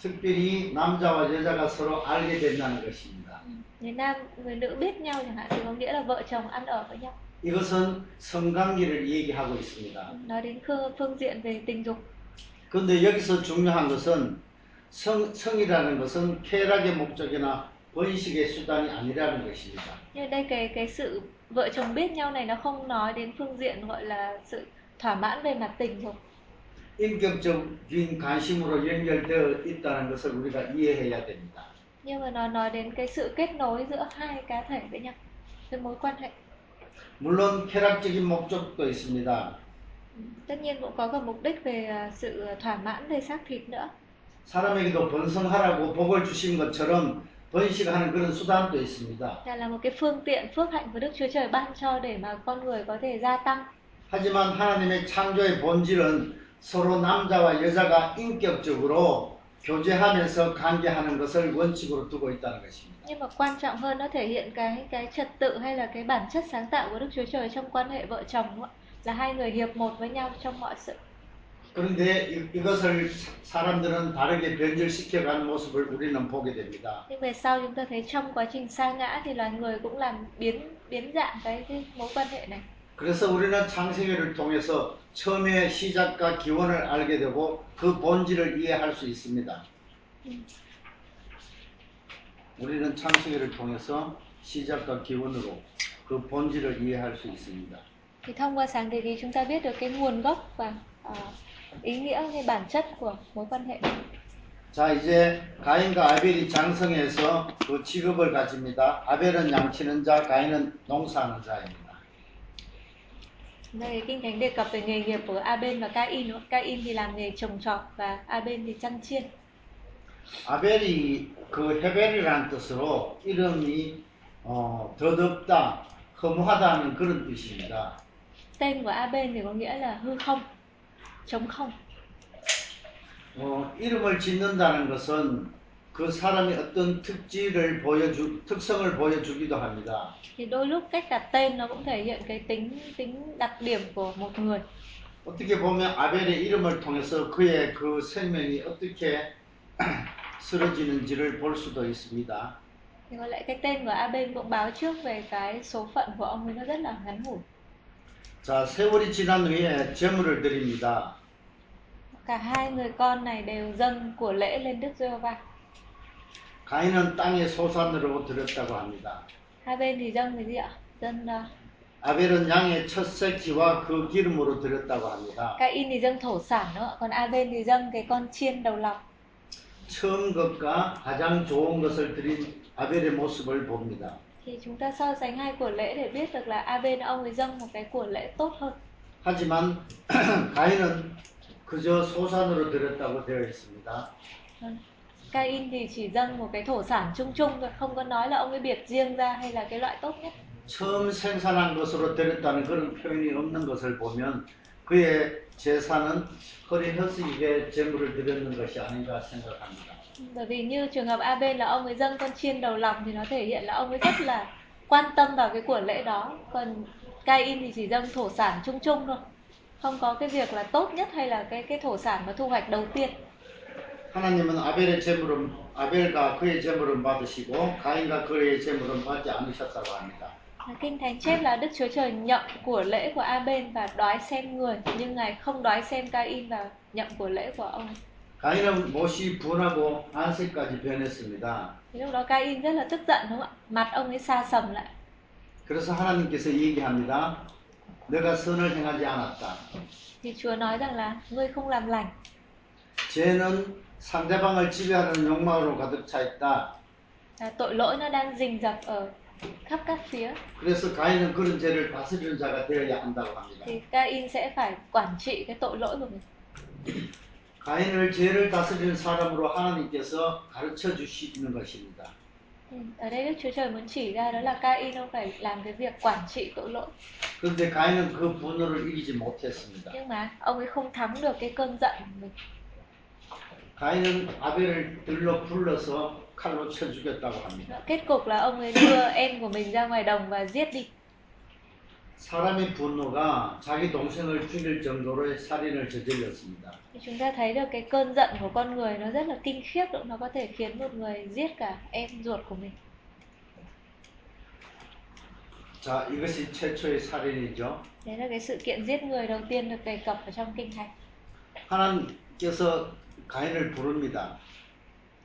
특별히 남자와 여자가 서로 알게 된다는 것입니다. người nam người nữ biết nhau chẳng hạn thì có nghĩa là vợ chồng ăn ở với nhau 이것은 성관계를 얘기하고 있습니다. nói đến phương, phương diện về tình dục 그런데 여기서 중요한 것은 성, 성이라는 것은 쾌락의 목적이나 번식의 수단이 아니라는 것입니다. nhưng ở đây cái cái sự vợ chồng biết nhau này nó không nói đến phương diện gọi là sự thỏa mãn về mặt tình dục 인격적인 관심으로 연결되어 있다는 것을 우리가 이해해야 됩니다. nhưng mà nó nói đến cái sự kết nối giữa hai cá thể với nhau cái mối quan hệ 물론 쾌락적인 목적도 있습니다. tất nhiên cũng có cả mục đích về à, sự thỏa mãn về xác thịt nữa 사람에게도 번성하라고 복을 주신 것처럼 번식하는 그런 수단도 있습니다. là một cái phương tiện phước hạnh của Đức Chúa Trời ban cho để mà con người có thể gia tăng 하지만 하나님의 창조의 본질은 서로 남자와 여자가 인격적으로 교제하면서 관계하는 것을 원칙으로 두고 있다는 것입니다. nhưng mà quan trọng hơn nó thể hiện cái cái trật tự hay là cái bản chất sáng tạo của Đức Chúa Trời trong quan hệ vợ chồng đúng không là hai người hiệp một với nhau trong mọi sự 그런데 이, 이것을 사람들은 다르게 변질시켜가는 모습을 우리는 보게 됩니다. nhưng về sau chúng ta thấy trong quá trình sa ngã thì loài người cũng làm biến biến dạng cái, cái mối quan hệ này 그래서 우리는 창세기를 통해서 처음의 시작과 기원을 알게 되고 그 본질을 이해할 수 있습니다. 우리는 창세기를 통해서 시작과 기원으로 그 본질을 이해할 수 있습니다. thì thông qua sáng thế ký chúng ta biết được cái nguồn gốc và ý nghĩa hay bản chất của mối quan hệ này 자, 이제 가인과 아벨이 장성해서 그 직업을 가집니다. 아벨은 양치는 자, 가인은 농사하는 자입니다. đây kinh thánh đề cập về nghề nghiệp của Aben và Cain đúng không? Cain thì làm nghề trồng trọt và Aben thì chăn chiên 아벨이 그 헤벨이라는 뜻으로 이름이 어, 더덥다, 허무하다는 그런 뜻입니다. tên của Aben thì có nghĩa là hư không 어, 이름을 짓는다는 것은 그 사람이 어떤 특질을 보여주, 특성을 보여주기도 합니다. thì đôi lúc cách đặt tên nó cũng thể hiện cái tính tính đặc điểm của một người 어떻게 보면 아벨의 이름을 통해서 그의 그 생명이 어떻게 쓰러지는지를 볼 수도 있습니다. thì có lẽ cái tên của Aben cũng báo trước về cái số phận của ông ấy nó rất là ngắn ngủi 자, 세월이 지난 후에 제물을 드립니다. cả hai người con này đều dâng của lễ lên Đức Giê-hô-va 가인은 땅의 소산으로 드렸다고 합니다. hai bên thì dâng cái gì ạ dâng uh, 아벨은 양의 첫 새끼와 그 기름으로 드렸다고 합니다. Cain thì dâng thổ sản nữa ạ. còn Aben thì dâng cái con chiên đầu lòng 처음 것과 가장 좋은 것을 드린 아벨의 모습을 봅니다. thì chúng ta so sánh hai của lễ để biết được là Aben ông ấy dâng một cái của lễ tốt hơn 하지만 가인은 그저 소산으로 드렸다고 되어 있습니다. Vâng. Cain thì chỉ dâng một cái thổ sản chung chung thôi không có nói là ông ấy biệt riêng ra hay là cái loại tốt nhất 처음 생산한 것으로 드렸다는 그런 표현이 없는 것을 보면 그의 제사는 허리 허스기게 제물을 드렸는 것이 아닌가 생각합니다. bởi vì như trường hợp Aben là ông ấy dâng con chiên đầu lòng thì nó thể hiện là ông ấy rất là quan tâm vào cái của lễ đó còn Cain thì chỉ dâng thổ sản chung chung thôi không có cái việc là tốt nhất hay là cái cái thổ sản mà thu hoạch đầu tiên 하나님은 아벨의 제물은 아벨과 그의 제물은 받으시고 가인과 그의 제물은 받지 않으셨다고 합니다. Là Kinh Thánh chép là Đức Chúa Trời nhậm của lễ của Aben và đoái xem người nhưng Ngài không đoái xem Cain và nhậm của lễ của ông. 가인은 못이 분하고 안색까지 변했습니다. Thì lúc đó Cain rất là tức giận đúng không ạ? Mặt ông ấy xa sầm lại. 그래서 하나님께서 얘기합니다. 내가 선을 행하지 않았다. Thì Chúa nói rằng là ngươi không làm lành. 죄는 상대방을 지배하는 욕망으로 가득 차 있다. à, tội lỗi nó đang rình rập ở khắp các phía 그래서 가인은 그런 죄를 다스리는 자가 되어야 한다고 합니다. thì Cain sẽ phải quản trị cái tội lỗi của mình 가인을 죄를 다스리는 사람으로 하나님께서 가르쳐 주시는 것입니다. Ừ, ở đây Đức Chúa Trời muốn chỉ ra đó là Cain ông phải làm cái việc quản trị tội lỗi 그런데 가인은 그 분노를 이기지 못했습니다. nhưng mà ông ấy không thắng được cái cơn giận của mình 가인은 아벨을 들러 불러서 칼로 쳐 죽였다고 합니다. kết cục là ông ấy đưa em của mình ra ngoài đồng và giết đi 사람의 분노가 자기 동생을 죽일 정도로의 살인을 저질렀습니다. chúng ta thấy được cái cơn giận của con người nó rất là kinh khiếp nó có thể khiến một người giết cả em ruột của mình 자, 이것이 최초의 살인이죠. đấy là cái sự kiện giết người đầu tiên được đề cập ở trong kinh thánh 하나님께서 가인을 부릅니다.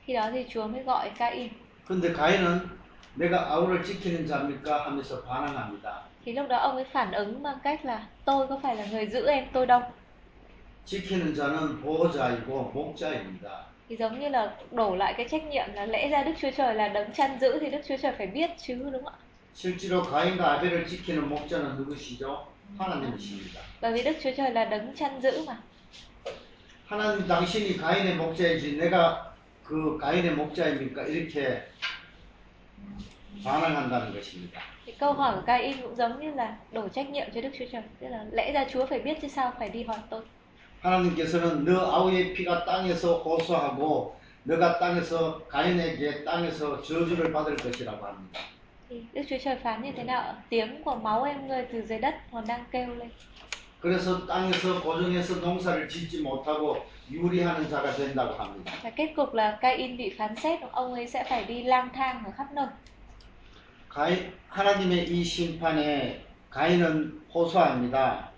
khi đó thì Chúa mới gọi Cain 근데 가인은 내가 아우를 지키는 자입니까 하면서 반항합니다. thì lúc đó ông ấy phản ứng bằng cách là tôi có phải là người giữ em tôi đâu 지키는 자는 보호자이고 목자입니다. thì giống như là đổ lại cái trách nhiệm là lẽ ra Đức Chúa Trời là đấng chăn giữ thì Đức Chúa Trời phải biết chứ đúng không ạ? 실제로 가인과 아벨을 지키는 목자는 누구시죠? 하나님이십니다. Bởi vì Đức Chúa Trời là đấng chăn giữ mà. 하나님 당신이 가인의 목자이지 내가 그 가인의 목자입니까? 이렇게 반항한다는 것입니다. Thì câu hỏi của Cain cũng giống như là đổ trách nhiệm cho Đức Chúa Trời. Tức là lẽ ra Chúa phải biết chứ sao phải đi hỏi tôi. 하나님께서는 너 아우의 피가 땅에서 호소하고 너가 땅에서 가인에게 땅에서 저주를 받을 것이라고 합니다. Thì Đức Chúa Trời phán như thế nào? ạ? Tiếng của máu em ngươi từ dưới đất còn đang kêu lên. 그래서 땅에서 고정해서 농사를 짓지 못하고 유리하는 자가 된다고 합니다. Và kết cục là Cain bị phán xét, ông ấy sẽ phải đi lang thang ở khắp nơi. 가인, 하나님의 이 심판에 가인은 호소합니다.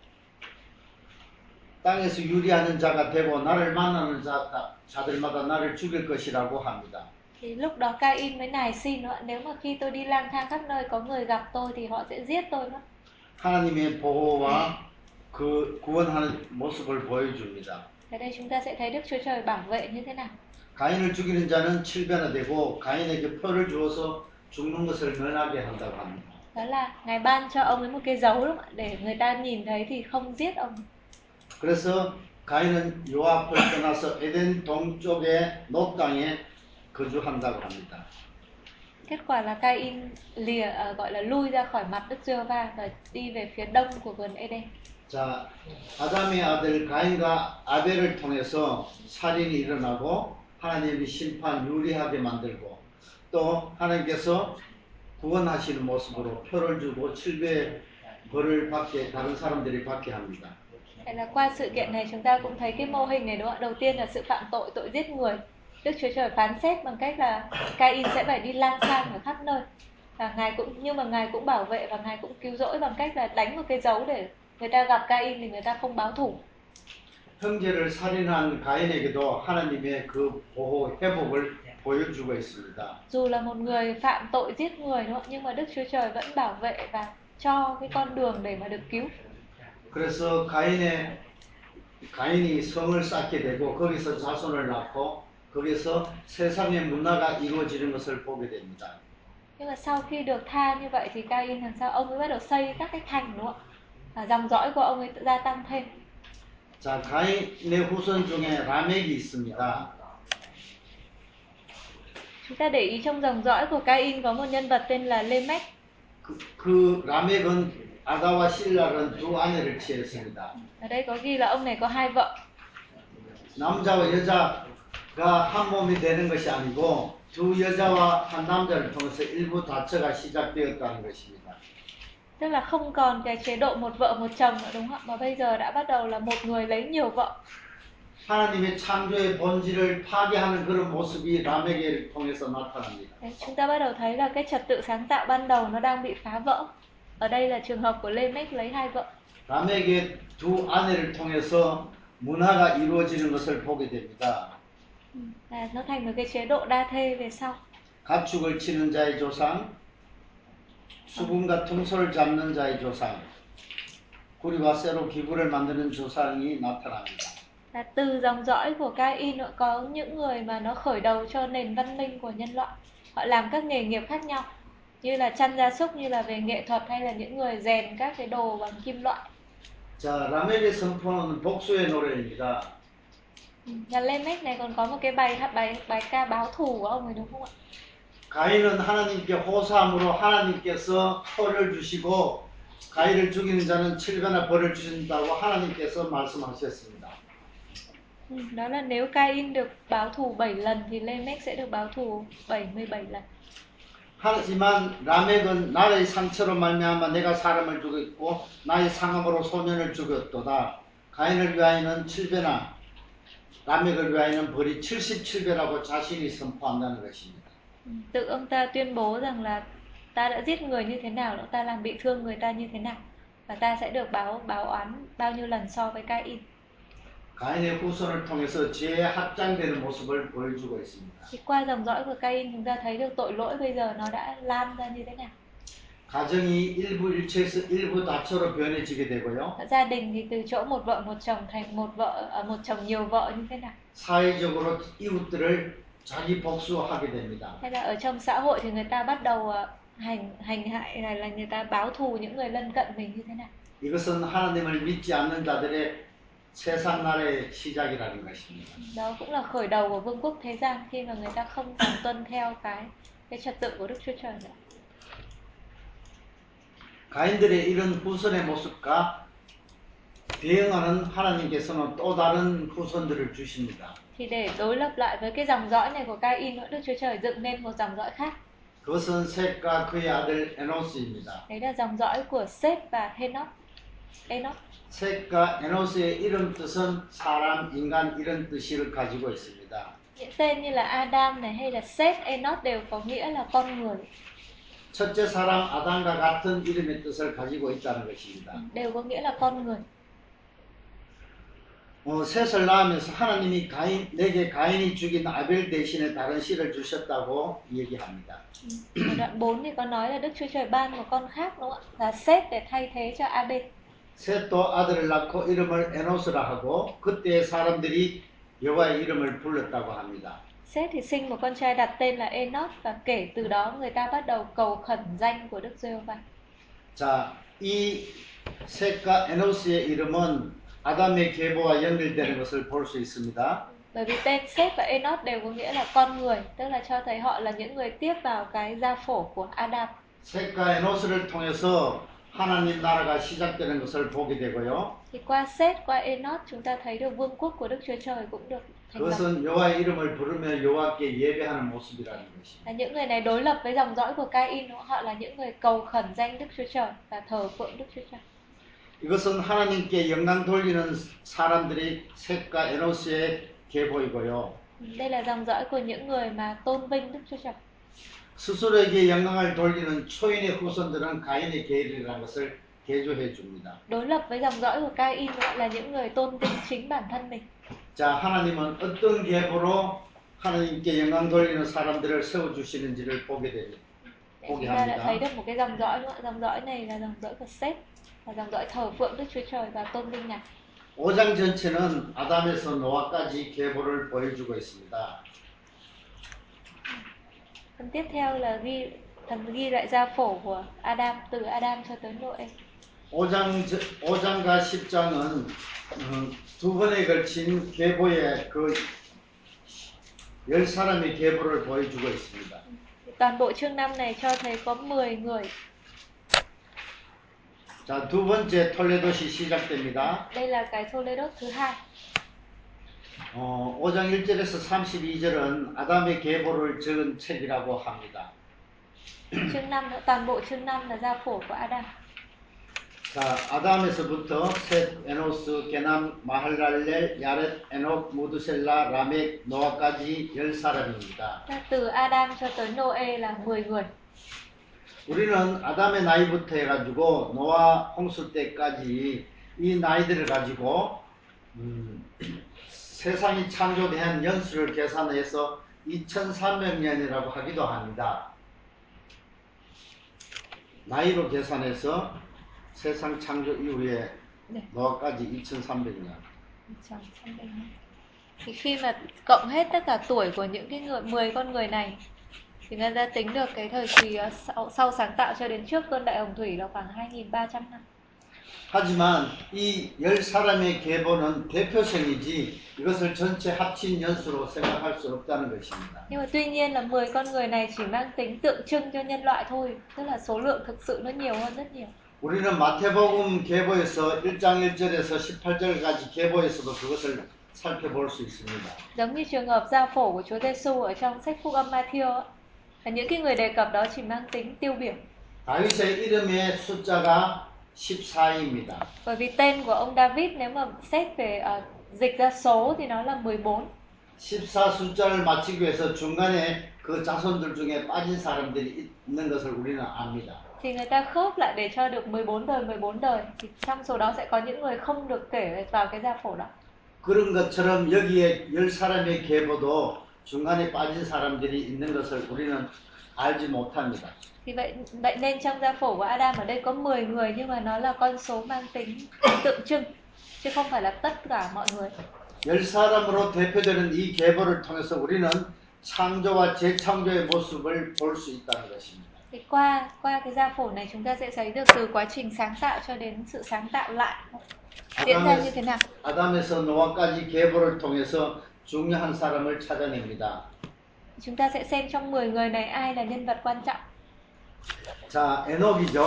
땅에서 유리하는 자가 되고 나를 만나는 자, 자들마다 나를 죽일 것이라고 합니다. Thì lúc đó Cain mới nài xin nữa, nếu mà khi tôi đi lang thang khắp nơi có người gặp tôi thì họ sẽ giết tôi mất. 하나님의 보호와 그 구원하는 모습을 보여줍니다. Ở đây chúng ta sẽ thấy Đức Chúa Trời bảo vệ như thế nào. 가인을 죽이는 자는 칠변화되고 가인에게 표를 주어서 죽는 것을 면하게 한다고 합니다. Đó là Ngài ban cho ông ấy một cái dấu đúng không ạ? để người ta nhìn thấy thì không giết ông. 그래서 가인은 요압을 떠나서 에덴 동쪽의 노 땅에 거주한다고 합니다. Kết quả là Cain lìa à, gọi là lui ra khỏi mặt Đức Giê-hô-va và đi về phía đông của vườn Eden. 자, 아담의 아들 가인과 아벨을 통해서 살인이 일어나고 하나님이 심판 유리하게 만들고 또 하나님께서 구원하시는 모습으로 표를 주고 칠배 벌을 받게 다른 사람들이 받게 합니다. Vậy là qua sự kiện này chúng ta cũng thấy cái mô hình này đúng không ạ? Đầu tiên là sự phạm tội, tội giết người. Đức Chúa Trời phán xét bằng cách là Cain sẽ phải đi lang thang ở khắp nơi. Và Ngài cũng nhưng mà Ngài cũng bảo vệ và Ngài cũng cứu rỗi bằng cách là đánh một cái dấu để người ta gặp Cain thì người ta không báo thủ. 형제를 살인한 가인에게도 하나님의 그 보호 회복을 보여주고 있습니다. Dù là một người phạm tội giết người đúng không? ạ? Nhưng mà Đức Chúa Trời vẫn bảo vệ và cho cái con đường để mà được cứu. 그래서 가인의 가인이 성을 쌓게 되고 거기서 자손을 낳고 거기서 세상의 문화가 이루어지는 것을 보게 됩니다. Nhưng mà sau khi được tha như vậy thì Cain làm sao? Ông ấy bắt đầu xây các cái thành đúng không ạ? Và dòng dõi của ông ấy gia tăng thêm. 자, 가인의 후손 중에 라멕이 있습니다. Chúng ta để ý trong dòng dõi của Cain có một nhân vật tên là Lemech. 그, 그 라멕은 아다와 실라는 두 아내를 취했습니다. Ở đây có ghi là ông này có hai vợ. 남자와 여자가 한 몸이 되는 것이 아니고 두 여자와 한 남자를 통해서 일부 다처가 시작되었다는 것입니다. Tức là không còn cái chế độ một vợ một chồng nữa đúng không ạ? Mà bây giờ đã bắt đầu là một người lấy nhiều vợ. 하나님의 창조의 본질을 파괴하는 그런 모습이 라멕을 통해서 나타납니다. Chúng ta bắt đầu thấy là cái trật tự sáng tạo ban đầu nó đang bị phá vỡ. Ở đây là trường hợp của Lemech lấy hai vợ. 라멕의 두 아내를 통해서 문화가 이루어지는 것을 보게 됩니다. Là nó thành một cái chế độ đa thê về sau. 가축을 치는 자의 조상, 수금과 통솔을 잡는 자의 조상, 구리와 쇠로 기구를 만드는 조상이 나타납니다. là từ dòng dõi của Cain nữa có những người mà nó khởi đầu cho nền văn minh của nhân loại họ làm các nghề nghiệp khác nhau như là chăn gia súc như là về nghệ thuật hay là những người rèn các cái đồ bằng kim loại 자, 라멕의 선포는 복수의 노래입니다. Ừ, nhà Lamech này còn có một cái bài hát bài bài ca báo thù của ông ấy đúng không ạ 가인은 하나님께 호소함으로 하나님께서 벌을 주시고 가인을 죽이는 자는 7배나 벌을 주신다고 하나님께서 말씀하셨습니다. ừ, đó là nếu Cain được báo thù 7 lần thì Lamech sẽ được báo thù 77 lần 하지만 라멕은 나의 상처로 말미암아 내가 사람을 죽였고 나의 상함으로 소년을 죽였도다. 가인을 위하여는 7배나 라멕을 위하여는 벌이 77배라고 자신이 선포한다는 것입니다. Ừ, tự ông ta tuyên bố rằng là ta đã giết người như thế nào nữa ta làm bị thương người ta như thế nào và ta sẽ được báo báo oán bao nhiêu lần so với Cain 가인의 후손을 통해서 죄에 합장되는 모습을 보여주고 있습니다. thì qua dòng dõi của Cain chúng ta thấy được tội lỗi bây giờ nó đã lan ra như thế nào 가정이 일부 일체에서 일부 다처로 변해지게 되고요. gia đình thì từ chỗ một vợ một chồng thành một vợ một chồng nhiều vợ như thế nào 사회적으로 이웃들을 자기 복수하게 됩니다. hay là ở trong xã hội thì người ta bắt đầu hành hành hại là là người ta báo thù những người lân cận mình như thế nào 이것은 하나님을 믿지 않는 자들의 세상 나라의 시작이라는 것입니다. đó cũng là khởi đầu của vương quốc thế gian khi mà người ta không còn tuân theo cái cái trật tự của Đức Chúa Trời nữa 가인들의 이런 후손의 모습과 대응하는 하나님께서는 또 다른 후손들을 주십니다. thì để đối lập lại với cái dòng dõi này của Cain nữa Đức Chúa Trời dựng nên một dòng dõi khác 그것은 셋과 그의 아들 에노스입니다. đấy là dòng dõi của Seth và Henoch Enoch 셋과 에노스의 이름 뜻은 사람, 인간 이런 뜻을 가지고 있습니다. những tên như là Adam này hay là Seth Enoch đều có nghĩa là con người 첫째 사람 아담과 같은 이름의 뜻을 가지고 있다는 것입니다. đều có nghĩa là con người 어, 셋을 낳으면서 하나님이 가인, 내게 가인이 죽인 아벨 대신에 다른 씨를 주셨다고 얘기합니다. đoạn 4 thì có nói là Đức Chúa Trời ban một con khác đúng không ạ là Seth để thay thế cho Abel 셋도 아들을 낳고 이름을 에노스라 하고 그때 사람들이 여호와의 이름을 불렀다고 합니다. Seth thì sinh một con trai đặt tên là Enoch và kể từ đó người ta bắt đầu cầu khẩn danh của Đức Giê-hô-va 자, 이 셋과 에노스의 이름은 아담의 계보와 연결되는 것을 볼 수 있습니다. bởi vì tên Seth và Enoch đều có nghĩa là con người tức là cho thấy họ là những người tiếp vào cái gia phổ của Adam 셋과 에노스를 통해서 하나님 나라가 시작되는 것을 보게 되고요. thì qua Seth qua Enoch chúng ta thấy được vương quốc của Đức Chúa Trời cũng được thành lập 그것은 여호와의 이름을 부르며 여호와께 예배하는 모습이라는 것입니다. là những người này đối lập với dòng dõi của Cain đúng không? họ là những người cầu khẩn danh Đức Chúa Trời và thờ phượng Đức Chúa Trời 이것은 하나님께 영광 돌리는 사람들이 셋과 에노스의 계보이고요. đây là dòng dõi của những người mà tôn vinh Đức Chúa Trời 스스로에게 영광을 돌리는 초인의 후손들은 가인의 계율이라는 것을 개조해 줍니다. đối lập với dòng dõi của Cain gọi là những người tôn vinh chính bản thân mình 자, 하나님은 어떤 계보로 하나님께 영광 돌리는 사람들을 세워 주시는지를 보게 됩니다. Để Cô chúng ta đã thấy được một cái dòng dõi nữa dòng dõi này là dòng dõi của Seth là dòng dõi thờ phượng Đức Chúa Trời và tôn vinh Ngài 5장 전체는 아담에서 노아까지 계보를 보여주고 있습니다. phần tiếp theo là ghi thần ghi lại gia phổ của Adam từ Adam cho tới Noe 5장, 5장과 10장은 어, 두 번에 걸친 계보의 그 열 사람의 계보를 보여주고 있습니다. toàn bộ chương 5 này cho thấy có 10 người 자, 두 번째 톨레도시 시작됩니다. đây là cái Toledo thứ hai 어, 5장 1절에서 32절은 아담의 계보를 적은 책이라고 합니다. chương 5 nữa toàn bộ chương 5 là gia phổ của Adam 자, 아담에서부터 셋, 에노스, 게남, 마할랄렐, 야렛, 에녹, 무드셀라, 라멕, 노아까지 열 사람입니다. Thế từ Adam cho tới Noe là 10 người 우리는 아담의 나이부터 해가지고 노아 홍수 때까지 이 나이들을 가지고 음, 세상이 창조된 연수를 계산해서 2300년이라고 하기도 합니다. 나이로 계산해서 세상 창조 이후에 네. 노아까지 2300년. thì khi mà cộng hết tất cả tuổi của những cái người 10 con người này thì người ta tính được cái thời kỳ sau, sau sáng tạo cho đến trước cơn đại hồng thủy là khoảng 2.300 năm. 하지만 이 열 사람의 계보는 대표성이지 이것을 전체 합친 연수로 생각할 수 없다는 것입니다. Nhưng mà tuy nhiên là 10 con người này chỉ mang tính tượng trưng cho nhân loại thôi, tức là số lượng thực sự nó nhiều hơn rất nhiều. 우리는 마태복음 계보에서 1장 1절에서 18절까지 계보에서도 그것을 살펴볼 수 있습니다. Giống như trường hợp gia phổ của Chúa Giêsu ở trong sách Phúc âm Matthew những cái người đề cập đó chỉ mang tính tiêu biểu. 다윗의 이름의 숫자가 14입니다. Bởi vì tên của ông David nếu mà xét về ờ, dịch ra số thì nó là 14. 14 숫자를 맞추기 위해서 중간에 그 자손들 중에 빠진 사람들이 있는 것을 우리는 압니다. Thì người ta khớp lại để cho được 14 đời 14 đời thì trong số đó sẽ có những người không được kể vào cái gia phổ đó. 그런 것처럼 여기에 열 사람의 계보도 중간에 빠진 사람들이 있는 것을 우리는 알지 못합니다. Thì vậy vậy nên trong gia phổ của Adam ở đây có 10 người nhưng mà nó là con số mang tính tượng trưng chứ không phải là tất cả mọi người. 열 사람으로 대표되는 이 계보를 통해서 우리는 창조와 재창조의 모습을 볼 수 있다는 것입니다. Thì qua qua cái gia phổ này chúng ta sẽ thấy được từ quá trình sáng tạo cho đến sự sáng tạo lại diễn ra như thế nào. 아담에서 노아까지 계보를 통해서 중요한 사람을 찾아냅니다. Chúng ta sẽ xem trong 10 người này ai là nhân vật quan trọng. 자, 에녹이죠.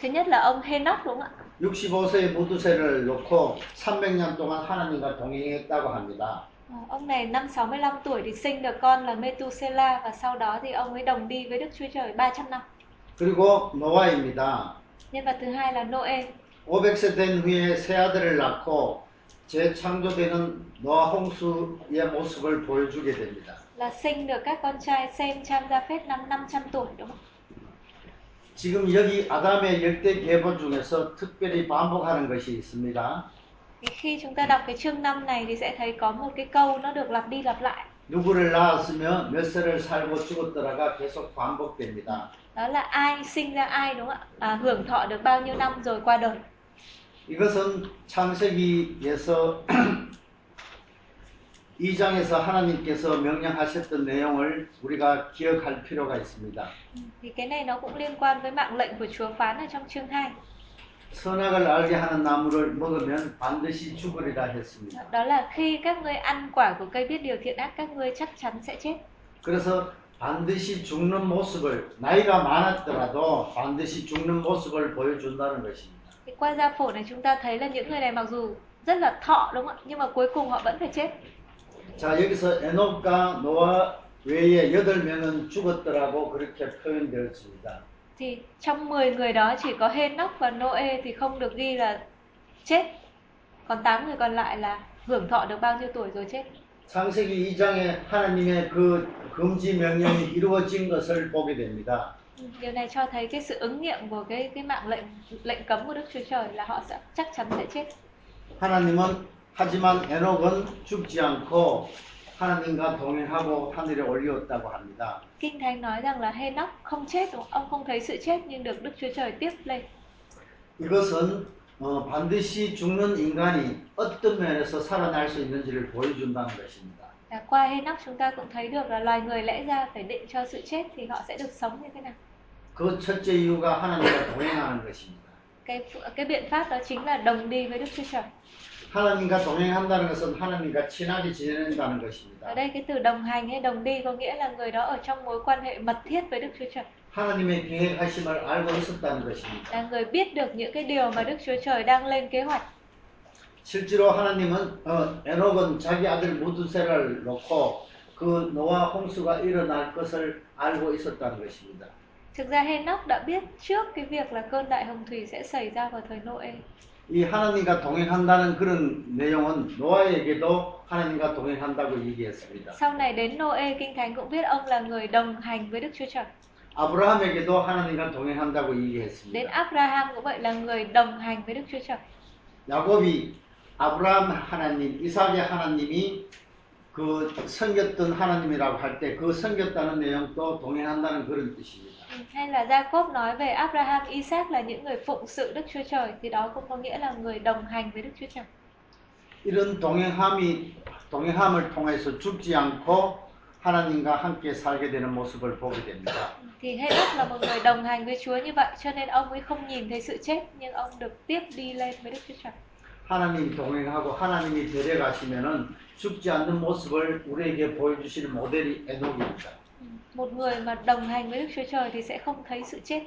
Thứ nhất là ông Henoch đúng không ạ? 65세의 무두세를 놓고 300년 동안 하나님과 동행했다고 합니다. Ờ, Ông này năm 65 tuổi thì sinh được con là Methuselah và sau đó thì ông ấy đồng đi với Đức Chúa Trời 300 năm. 그리고 노아입니다. Nhân vật thứ hai là Noe. 500세 된 후에 세 아들을 낳고 재창조되는 노아 홍수의 모습을 보여주게 됩니다. là sinh được các con trai Sem, Cham, Japheth năm 500 tuổi đúng không? 지금 여기 아담의 열대 계보 중에서 특별히 반복하는 것이 있습니다. Thì khi chúng ta đọc cái chương 5 này thì sẽ thấy có một cái câu nó được lặp đi lặp lại. 누구를 낳았으며 몇 세를 살고 죽었더라가 계속 반복됩니다. Đó là ai sinh ra ai đúng không ạ? À, hưởng thọ được bao nhiêu năm rồi qua đời. 이것은 창세기에서 2장에서 하나님께서 명령하셨던 내용을 우리가 기억할 필요가 있습니다. Thì cái này nó cũng liên quan với mạng lệnh của Chúa phán ở trong chương 2. 선악을 알게 하는 나무를 먹으면 반드시 죽으리라 했습니다. Đó là khi các ngươi ăn quả của cây biết điều thiện ác các ngươi chắc chắn sẽ chết. 그래서 반드시 죽는 모습을 나이가 많았더라도 반드시 죽는 모습을 보여준다는 것입니다. Thì qua gia phổ này chúng ta thấy là những người này mặc dù rất là thọ đúng không ạ? Nhưng mà cuối cùng họ vẫn phải chết. 자 여기서 에녹과 노아 외에 여덟 명은 죽었더라고 그렇게 표현되었습니다. Thì trong 10 người đó chỉ có Henoch và Noe thì không được ghi là chết. Còn 8 người còn lại là hưởng thọ được bao nhiêu tuổi rồi chết. 창세기 2장에 하나님의 그 금지 명령이 이루어진 것을 보게 됩니다. Điều này cho thấy cái sự ứng nghiệm của cái cái mạng lệnh lệnh cấm của Đức Chúa Trời là họ sẽ chắc chắn sẽ chết. 하나님은 하지만 에녹은 죽지 않고 하나님과 동행하고 하늘에 올리었다고 합니다. Kinh Thánh nói rằng là Henoch không chết, đúng không? ông không thấy sự chết nhưng được Đức Chúa Trời tiếp lên. 이것은 어, 반드시 죽는 인간이 어떤 면에서 살아날 수 있는지를 보여준다는 것입니다. Và qua Henoch chúng ta cũng thấy được là loài người lẽ ra phải định cho sự chết thì họ sẽ được sống như thế nào. 그 첫째 이유가 하나님과 동행하는 것입니다. Cái cái biện pháp đó chính là đồng đi với Đức Chúa Trời. 하나님과 동행한다는 것은 하나님과 친하게 지낸다는 Ở 것입니다. đây cái từ đồng hành hay đồng đi có nghĩa là người đó ở trong mối quan hệ mật thiết với Đức Chúa Trời. 하나님의 계획하심을 알고 있었다는 것입니다. Là người biết được những cái điều mà Đức Chúa Trời đang lên kế hoạch. 실제로 하나님은 어, 에녹은 자기 아들 무두세를 놓고 그 노아 홍수가 일어날 것을 알고 있었다는 것입니다. Thực ra Henoch đã biết trước cái việc là cơn đại hồng thủy sẽ xảy ra vào thời Noe. 이 하나님과 동행한다는 그런 내용은 노아에게도 하나님과 동행한다고 얘기했습니다. Sau này đến Noe kinh thánh cũng biết ông là người đồng hành với Đức Chúa Trời. 아브라함에게도 하나님과 동행한다고 Đến 얘기했습니다. Abraham cũng vậy là người đồng hành với Đức Chúa Trời. 야곱이 아브라함 하나님, 이삭의 하나님이 그 섬겼던 하나님이라고 할 때 그 섬겼다는 내용도 동행한다는 그런 뜻입니다. Ừ, Hay là Jacob nói về Abraham, Isaac là những người phụng sự Đức Chúa Trời thì đó cũng có nghĩa là người đồng hành với Đức Chúa Trời. 이런 동행함이 동행함을 통해서 죽지 않고 하나님과 함께 살게 되는 모습을 보게 됩니다. Thì Henoch là một người đồng hành với Chúa như vậy cho nên ông ấy không nhìn thấy sự chết nhưng ông được tiếp đi lên với Đức Chúa Trời. 하나님이 동행하고 하나님이 데려가시면은 죽지 않는 모습을 우리에게 보여주시는 모델이 에녹입니다. Một người mà đồng hành với Đức Chúa Trời thì sẽ không thấy sự chết.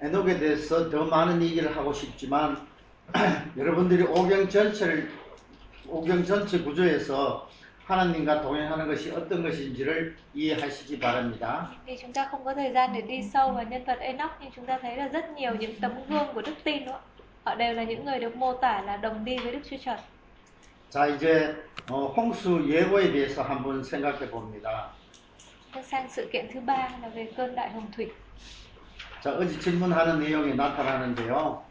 에녹에 대해서 더 많은 얘기를 하고 싶지만 여러분들이 오경 전체를 오경 전체 구조에서 하나님과 동행하는 것이 어떤 것인지를 이해하시기 바랍니다. Thì chúng ta không có thời gian để đi sâu vào nhân vật Enoch nhưng chúng ta thấy là rất nhiều những tấm gương của đức tin nữa. Họ đều là những người được mô tả là đồng đi với Đức Chúa Trời. 자 이제 어, 홍수 예고에 대해서 한번 생각해 봅니다. Bước sang sự kiện thứ ba là về cơn đại hồng thủy. 자 어제 질문하는 내용이 나타나는데요.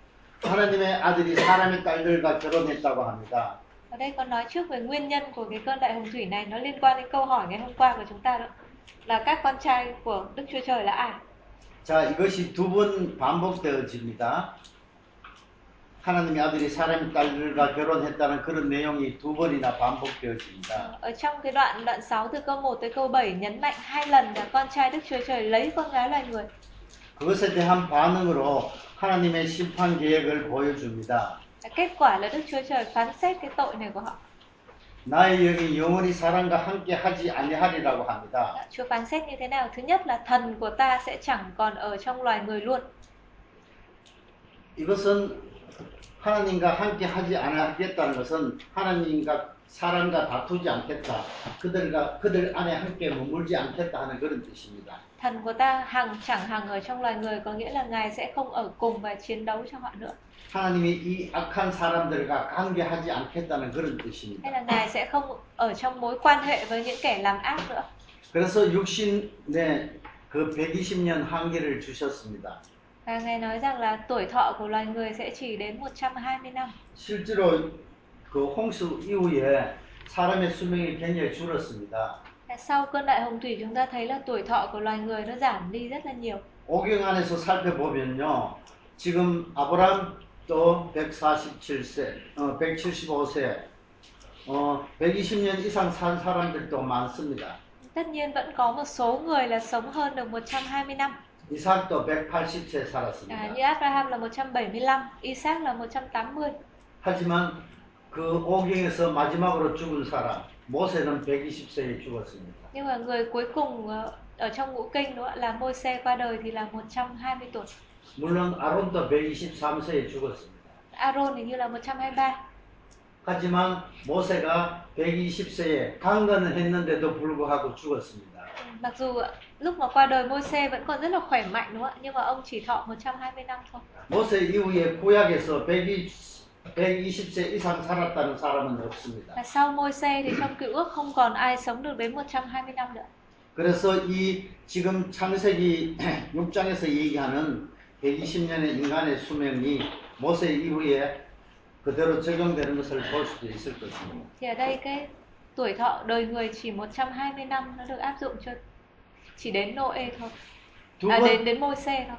하나님의 아들이 사람의 딸들과 결혼했다고 합니다. Ở đây có nói trước về nguyên nhân của cái cơn đại hồng thủy này nó liên quan đến câu hỏi ngày hôm qua của chúng ta đó là các con trai của Đức Chúa Trời là ai? 자 이것이 두 번 반복되어집니다. 하나님의 아들이 사람의 딸들과 결혼했다는 그런 내용이 두 번이나 반복되어집니다. Ở trong cái đoạn đoạn 6 từ câu 1 tới câu 7 nhấn mạnh hai lần là con trai Đức Chúa Trời lấy con gái loài người. 그것에 대한 반응으로 하나님의 심판 계획을 보여줍니다. Kết quả là Đức Chúa Trời phán xét cái tội này của họ. 나의 영이 영원히 사람과 함께 하지 아니하리라고 합니다. Chúa phán xét như thế nào? Thứ nhất là thần của ta sẽ chẳng còn ở trong loài người luôn. 이것은 하나님과 함께 하지 않겠다는 것은 하나님과 사람과 다투지 않겠다. 그들과 그들 안에 함께 머물지 않겠다 하는 그런 뜻입니다. Thần của ta hằng chẳng hằng ở trong loài người có nghĩa là Ngài sẽ không ở cùng và chiến đấu cho họ nữa. 하나님이 이 악한 사람들과 관계하지 않겠다는 그런 Hay 뜻입니다. là Ngài sẽ không ở trong mối quan hệ với những kẻ làm ác nữa. 그래서 육신의 그 120년 한계를 주셨습니다. Và Ngài nói rằng là tuổi thọ của loài người sẽ chỉ đến 120 năm. 실제로 그 홍수 이후에 사람의 수명이 굉장히 줄었습니다. Và Sau cơn đại hồng thủy chúng ta thấy là tuổi thọ của loài người nó giảm đi rất là nhiều. 오경 안에서 살펴보면요. 지금 아브라함도 147세, 어, 175세, 어, 120년 이상 산 사람들도 많습니다. Tất nhiên vẫn có một số người là sống hơn được 120 năm. 이삭도 180세 À, 살았습니다. như Abraham là 175, Isaac là 180. 하지만 그 오경에서 마지막으로 죽은 사람, 모세는 120세에 죽었습니다. Nhưng mà người cuối cùng ở trong ngũ kinh đó là Môi-se qua đời thì là 120 tuổi. 물론 아론도 123세에 죽었습니다. Aaron hình như là 123. 하지만 모세가 120세에 강건을 했는데도 불구하고 죽었습니다. Mặc dù lúc mà qua đời Môi-se vẫn còn rất là khỏe mạnh đúng không ạ? Nhưng mà ông chỉ thọ 120 năm thôi. 모세 이후에 구약에서 120, 120세 이상 살았다는 사람은 없습니다. Và sau Môi-se thì trong cựu ước không còn ai sống được đến 120 năm nữa. 그래서 이 지금 창세기 6장에서 얘기하는 120년의 인간의 수명이 모세 이후에 그대로 적용되는 것을 볼 수도 있을 것입니다. Thì ở đây cái tuổi thọ đời người chỉ 120 năm nó được áp dụng cho chỉ đến Noe thôi. 두, À 번, đến đến Môi-se thôi.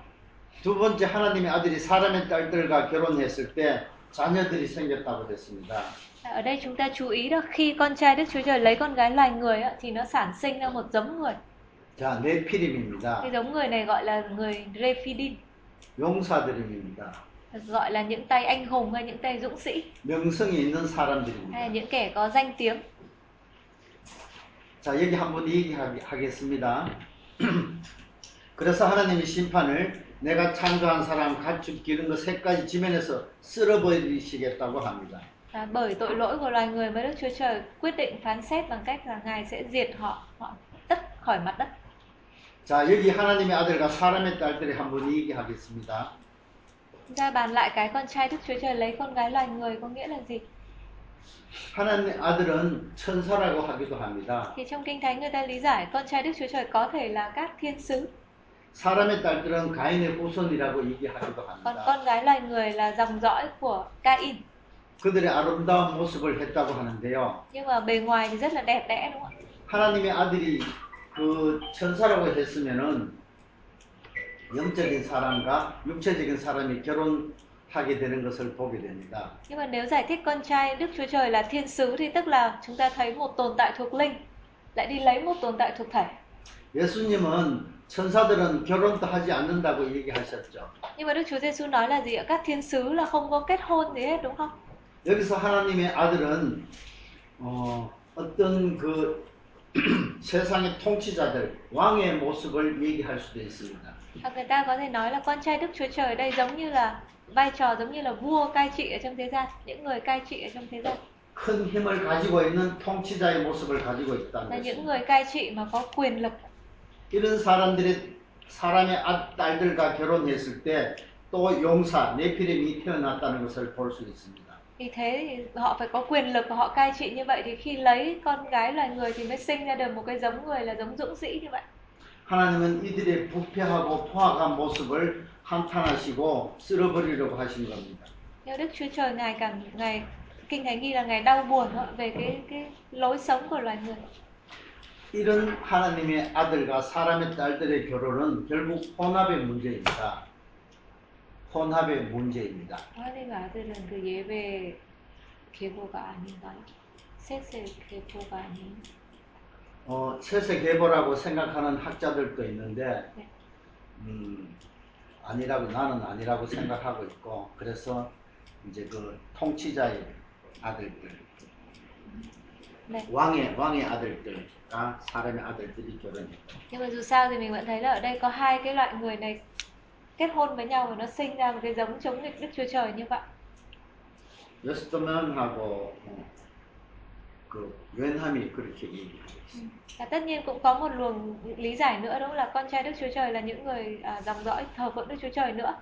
두 번째 하나님의 아들이 사람의 딸들과 결혼했을 때 자녀들이 생겼다고 그랬습니다. Ở đây chúng ta chú ý là khi con trai Đức Chúa Trời lấy con gái loài người á, thì nó sản sinh ra một giống người. 자, 네피림입니다. Cái giống người này gọi là người Rephidim, 용사들입니다. được gọi là những tay anh hùng hay những tay dũng sĩ 명성이 있는 hay là 사람들입니다. những kẻ có danh tiếng. 자, 여기 한번 얘기하겠습니다. 그래서 하나님이 심판을 내가 창조한 사람, 가축, 기른 것 셋까지 지면에서 쓸어버리시겠다고 합니다. Và bởi tội lỗi của loài người mà Đức Chúa Trời quyết định phán xét bằng cách là Ngài sẽ diệt họ, họ tất khỏi mặt đất. 자, 여기 하나님의 아들과 사람의 딸들이 한번 얘기하겠습니다. Ta bàn lại cái con trai Đức Chúa Trời lấy con gái loài người có nghĩa là gì? 하나님의 아들은 천사라고 하기도 합니다. Thì trong Kinh Thánh người ta lý giải con trai Đức Chúa Trời có thể là các thiên sứ, 사람의 딸들은 가인의 후손이라고 얘기하기도 합니다. con gái loài người là dòng dõi của Cain. 그들의 아름다운 모습을 했다고 하는데요. Nhưng mà bề ngoài thì rất là đẹp đẽ đúng không ạ? 하나님의 아들이 그 천사라고 했으면은 영적인 사람과 육체적인 사람이 하게 되는 것을 보게 됩니다. Nhưng mà nếu giải thích con trai Đức Chúa Trời là thiên sứ thì tức là chúng ta thấy một tồn tại thuộc linh lại đi lấy một tồn tại thuộc thể. 예수님은 천사들은 결혼도 하지 않는다고 얘기하셨죠. Nhưng mà Đức Chúa Giêsu nói là gì ạ? Các thiên sứ là không có kết hôn gì hết đúng không? 여기서 하나님의 아들은 어, 어떤 그 세상의 통치자들 왕의 모습을 얘기할 수도 있습니다. Hoặc người ta có thể nói là con trai Đức Chúa Trời đây giống như là vai trò giống như là vua cai trị ở trong thế gian, những người cai trị ở trong thế gian 큰 힘을 가지고 있는 통치자의 모습을 가지고 là 있다는 những 것입니다. người cai trị mà có quyền lực. 이런 사람들이 사람의 아- 딸들과 결혼했을 때 또 용사 네피림이 태어났다는 것을 볼 수 있습니다. Vì thế thì họ phải có quyền lực và họ cai trị như vậy thì khi lấy con gái loài người thì mới sinh ra được một cái giống người là giống dũng sĩ như vậy. 하나님은 이들의 부패하고 포악한 모습을 한탄하시고 쓸어버리려고 하신 겁니다. Nhưng Đức Chúa Trời ngài cảm ngài kinh thánh ghi là ngài đau buồn về cái cái lối sống của loài người. 이런 하나님의 아들과 사람의 딸들의 결혼은 결국 혼합의 문제입니다. 혼합의 문제입니다. 하나님의 아들은 그 예배 계보가 아닌가요? 셋의 계보가 아닌. 어, 세세 계보라고 생각하는 학자들도 있는데, 네. 음, 아니라고, 나는 아니라고 생각하고 있고, 그래서 이제 그 통치자의 아들들, 네. 왕의, 왕의 아들들과 사람의 아들들이 결혼했다. Nhưng mà dù sao thì mình vẫn thấy là ở đây có hai cái loại người này kết hôn với nhau và nó sinh ra một cái giống chống nghịch Đức Chúa Trời như vậy. 여스터만하고 어, 그 연함이 그렇게 얘기하고 있습니다. Và tất nhiên cũng có một luồng lý giải nữa đó là con trai Đức Chúa Trời là những người à, dòng dõi thờ phượng Đức Chúa Trời nữa.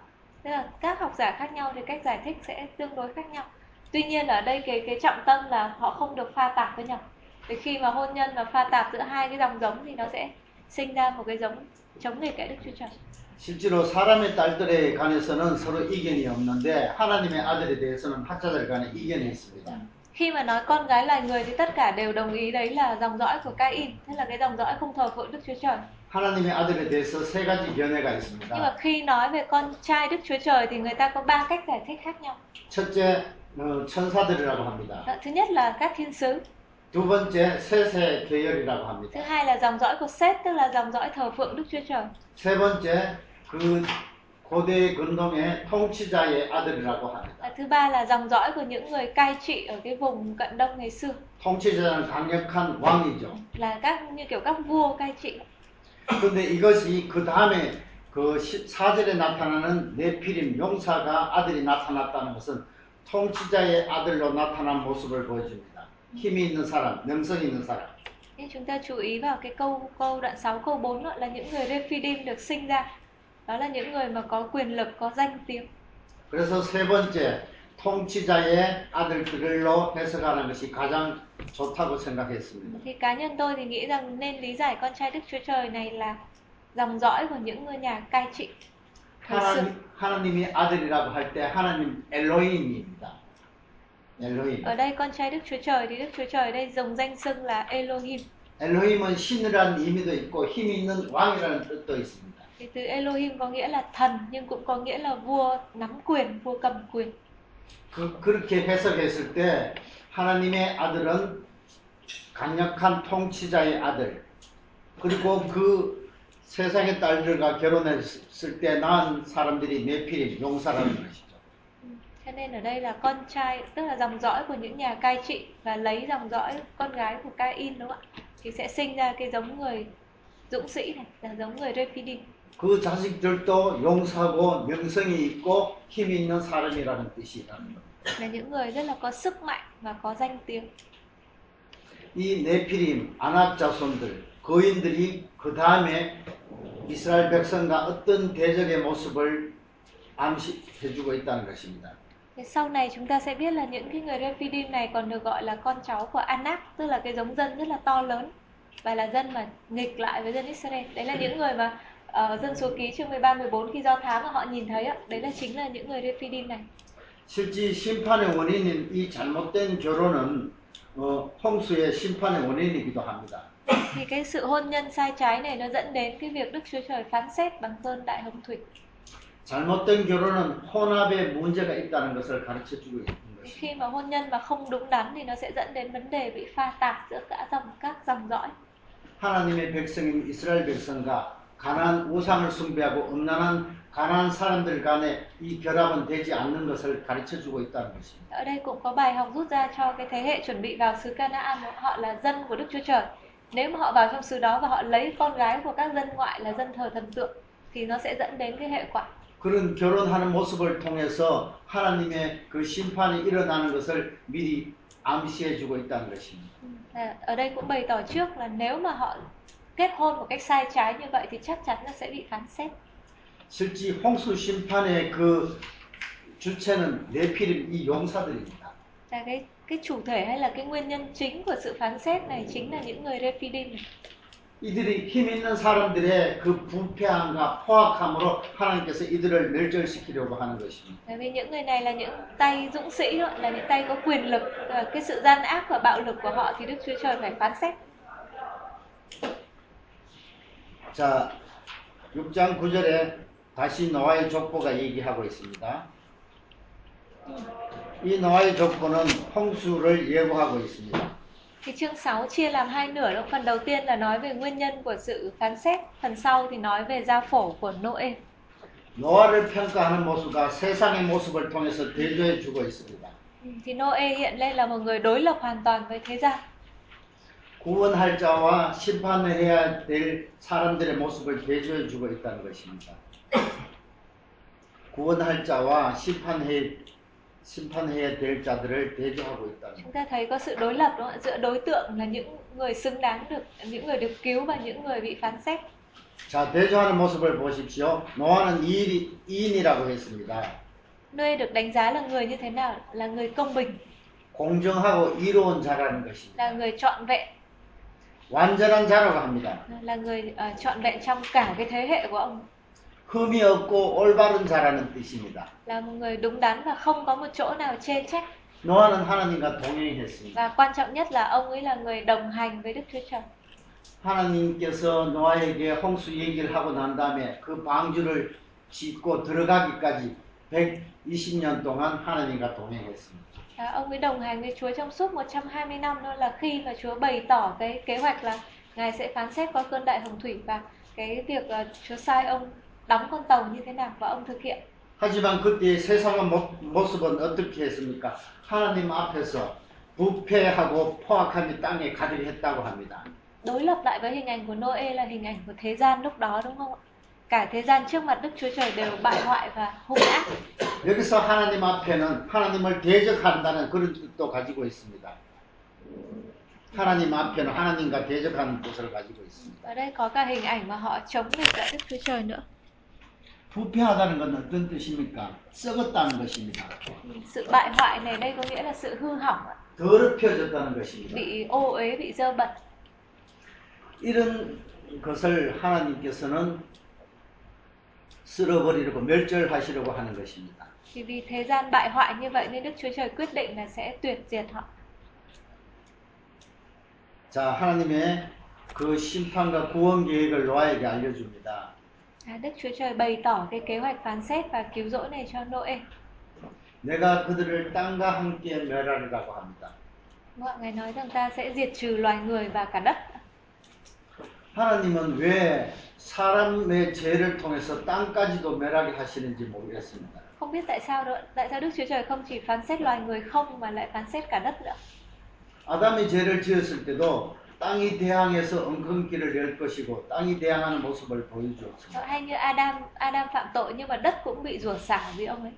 Tức là các học giả khác nhau thì cách giải thích sẽ tương đối khác nhau. Tuy nhiên là ở đây cái cái trọng tâm là họ không được pha tạp với nhau. Thì khi mà hôn nhân mà pha tạp giữa hai cái dòng giống thì nó sẽ sinh ra một cái giống chống nghịch cái Đức Chúa Trời. 실제로 사람의 딸들에 관해서는 서로 이견이 없는데 하나님의 아들에 대해서는 학자들 간에 이견이 있습니다. Khi mà nói con gái loài người thì tất cả đều đồng ý đấy là dòng dõi của Cain, tức là cái dòng dõi không thờ phượng Đức Chúa Trời. 하나님의 아들에 대해서 세 가지 견해가 Nhưng mà 있습니다. khi nói về con trai Đức Chúa Trời thì người ta có ba cách giải thích khác nhau. 첫째 어, 천사들이라고 합니다. Đó, Thứ nhất là các thiên sứ, 두 번째 세세 계열이라고 thứ 합니다. hai là dòng dõi của Seth tức là dòng dõi thờ phượng Đức Chúa Trời. 세 번째 그 고대 근동의 통치자의 아들이라고 합니다. Thứ ba là dòng dõi của những người cai trị ở cái vùng cận đông ngày xưa 통치자는 강력한 왕이죠. là các như kiểu các vua cai trị. 근데 이것이 그 다음에 그 4절에 나타나는 네피림 용사가 아들이 나타났다는 것은 통치자의 아들로 나타난 모습을 보여줍니다. 힘이 있는 사람, 명성이 있는 사람. Chúng ta chú ý vào cái câu câu đoạn 6 câu 4 đó, là những người Rephidim được sinh ra. Đó là những người mà có quyền lực, có danh tiếng. 그래서 세 번째 통치자의 아들들로 해석하는 것이 가장 좋다고 생각했습니다. Thì cá nhân tôi thì nghĩ rằng nên lý giải con trai Đức Chúa Trời này là dòng dõi của những ngôi nhà cai trị thời xưa. 하나님, 하나님이 아들이라고 할 때 하나님 엘로힘입니다. 엘로힘. Ở đây con trai Đức Chúa Trời thì Đức Chúa Trời ở đây dùng danh xưng là Elohim. 엘로힘은 신이라는 의미도 있고 힘이 있는 왕이라는 뜻도 있습니다. Thì từ Elohim có nghĩa là thần nhưng cũng có nghĩa là vua nắm quyền, vua cầm quyền. 그, 그렇게 해석했을 때 하나님의 아들은 강력한 통치자의 아들 그리고 그 세상의 딸들과 결혼했을 때 낳은 사람들이 네피림 용사라는 것이죠. Cho nên ở đây là con trai tức là dòng dõi của những nhà cai trị và lấy dòng dõi con gái của Cain đúng không ạ? Thì sẽ sinh ra cái giống người dũng sĩ này, là giống người Rephidim. 그 자식들도 용사고 명성이 있고 힘이 있는 사람이라는 뜻이라는 겁니다. là những người rất là có sức mạnh và có danh tiếng. 이 네피림 아낙 자손들 거인들이 그 다음에 이스라엘 백성과 어떤 대적의 모습을 암시해주고 있다는 것입니다. Thế sau này chúng ta sẽ biết là những cái người Rephidim này còn được gọi là con cháu của Anak, tức là cái giống dân rất là to lớn và là dân mà nghịch lại với dân Israel. Đấy là những người mà ở dân số ký chương 13 14 khi do thám mà họ nhìn thấy ạ, đấy là chính là những người Rephidim này. 실제 심판의 원인인 이 잘못된 결혼은 어, 홍수의 심판의 원인이기도 합니다. Thì cái sự hôn nhân sai trái này nó dẫn đến cái việc Đức Chúa Trời phán xét bằng cơn đại hồng thủy. 잘못된 결혼은 혼합에 문제가 있다는 것을 가르쳐 주고 있는 Thì 것입니다. khi mà hôn nhân mà không đúng đắn thì nó sẽ dẫn đến vấn đề bị pha tạp giữa cả dòng các dòng dõi. 하나님의 백성인 이스라엘 백성과 가난 우상을 숭배하고 음란한 가난 사람들 간에 이 결합은 되지 않는 것을 가르쳐 주고 있다는 것입니다. Ở đây cũng có bài học rút ra cho cái thế hệ chuẩn bị vào xứ Canaan, họ là dân của Đức Chúa Trời. Nếu mà họ vào trong xứ đó và họ lấy con gái của các dân ngoại là dân thờ thần tượng thì nó sẽ dẫn đến cái hệ quả. 그런 결혼하는 모습을 통해서 하나님의 그 심판이 일어나는 것을 미리 암시해 주고 있다는 것입니다. Ở đây cũng bày tỏ trước là nếu mà họ kết hôn một cách sai trái như vậy thì chắc chắn là sẽ bị phán xét. 실제 홍수 심판의 그 주체는 네피림 이 용사들입니다. Là cái cái chủ thể hay là cái nguyên nhân chính của sự phán xét này chính là những người Rephidim này. 이들이 힘 있는 사람들의 그 부패함과 포악함으로 하나님께서 이들을 멸절시키려고 하는 것입니다. Bởi vì những người này là những tay dũng sĩ thôi, là những tay có quyền lực, Và cái sự gian ác và bạo lực của họ thì Đức Chúa Trời phải phán xét. 자, 6장 9절에 다시 노아의 족보가 얘기하고 있습니다. 이 노아의 족보는 홍수를 예고하고 있습니다. Thì chương 6 chia làm hai nửa đó. Phần đầu tiên là nói về nguyên nhân của sự phán xét, phần sau thì nói về gia phổ của Noe. 노아를 평가하는 모습과 세상의 모습을 통해서 대조해 주고 있습니다. Thì Noe hiện lên là một người đối lập hoàn toàn với thế gian. 구원할 자와 심판을 해야 될 사람들의 모습을 대조해 주고 있다는 것입니다. 구원할 자와 심판해 심판해야 될 자들을 대조하고 있다는 Chúng 것. ta thấy có sự đối lập đúng không? giữa đối tượng là những người xứng đáng được những người được cứu và những người bị phán xét. 자, 대조하는 모습을 보십시오. 노아는 이인이, 이인이라고 했습니다. Noe được đánh giá là người như thế nào? Là người công bình, 공정하고 이로운 자라는 것입니다. là người trọn vẹn, 완전한 자라고 합니다. là người ờ, trọn vẹn trong cả cái thế hệ của ông. 흠이 없고 올바른 자라는 뜻입니다. là một người đúng đắn và không có một chỗ nào chê trách 노아는 하나님과 동행했습니다. và quan trọng nhất là ông ấy là người đồng hành với Đức Chúa Trời. 하나님께서 노아에게 홍수 얘기를 하고 난 다음에 그 방주를 짓고 들어가기까지 120년 동안 하나님과 동행했습니다. À, ông ấy đồng hành với Chúa trong suốt 120 năm đó là khi mà Chúa bày tỏ cái kế hoạch là Ngài sẽ phán xét qua cơn đại hồng thủy và cái việc ờ, Chúa sai ông đóng con tàu như thế nào và ông thực hiện. 하지만 그때 세상의 모- 모습은 어떻게 했습니까? 하나님 앞에서 부패하고 포악함이 땅에 가득했다고 합니다. Đối lập lại với hình ảnh của Noe là hình ảnh của thế gian lúc đó đúng không ạ? Cả thế gian trước mặt Đức Chúa Trời đều bại hoại và hung ác. 여기서 하나님 앞에는 하나님을 대적한다는 그런 뜻도 가지고 있습니다. 하나님 앞에는 하나님과 대적하는 뜻을 가지고 있습니다. Ở đây có cả hình ảnh mà họ chống nghịch lại Đức Chúa Trời nữa. 부패하다는 건 어떤 뜻입니까? 썩었다는 것입니다. Sự bại hoại này đây có nghĩa là sự hư hỏng ạ. 더럽혀졌다는 것입니다. bị ô uế bị dơ bẩn 이런 것을 하나님께서는 쓸어버리려고 멸절하시려고 하는 것입니다. thì vì thế gian bại hoại như vậy nên Đức Chúa Trời quyết định là sẽ tuyệt diệt họ 자, 하나님의 그 심판과 구원 계획을 노아에게 알려줍니다. à, Đức Chúa Trời bày tỏ cái kế hoạch phán xét và cứu rỗi này cho Noe 내가 그들을 땅과 함께 멸하리라고 합니다. Ạ? Ngài nói rằng ta sẽ diệt trừ loài người và cả đất 하나님은 왜 사람의 죄를 통해서 땅까지도 멸하게 하시는지 모르겠습니다. không biết tại sao đâu tại sao Đức Chúa Trời không chỉ phán xét loài người không mà lại phán xét cả đất nữa 아담이 죄를 지었을 때도 땅이 대항해서 엉겅기를 낼 것이고 땅이 대항하는 모습을 보여주었습니다. hay như Adam Adam phạm tội nhưng mà đất cũng bị rủa xả vì ông ấy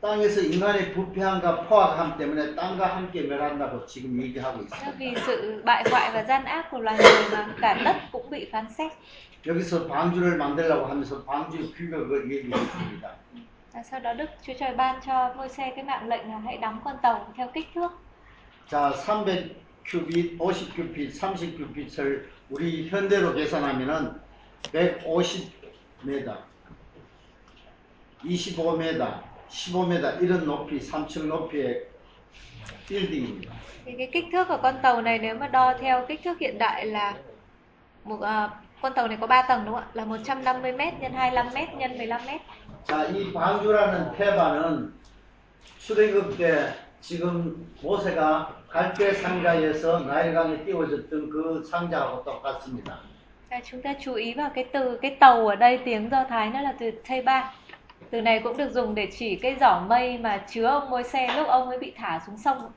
땅에서 인간의 부패함과 포악함 때문에 땅과 함께 멸한다고 지금 얘기하고 있습니다. vì sự bại hoại và gian ác của loài người mà cả đất cũng bị phán xét 여기서 방주를 만들라고 하면서 방주의 규격을 얘기했습니다. sau đó Đức Chúa Trời ban cho Môi-se cái mạng lệnh là hãy đóng con tàu theo kích thước 자, 300 큐빗, 50 큐빗, 30 큐빗을 우리 현대로 계산하면은 150m, 25m, 15m 이런 높이, 3층 높이의 빌딩입니다. thì cái kích thước của con tàu này nếu mà đo theo kích thước hiện đại là một à, con tàu này có 3 tầng đúng không ạ? Là 150 m nhân 25 m nhân 15 m. 자, 이 방주라는 태반은 출애굽 때 지금 모세가 갈대 상자에서 나일강에 띄워졌던 그 상자하고 똑같습니다. À, chúng ta chú ý vào cái từ cái tàu ở đây tiếng Do Thái nó là từ Theba. Từ này cũng được dùng để chỉ cái giỏ mây mà chứa ông môi xe lúc ông ấy bị thả xuống sông.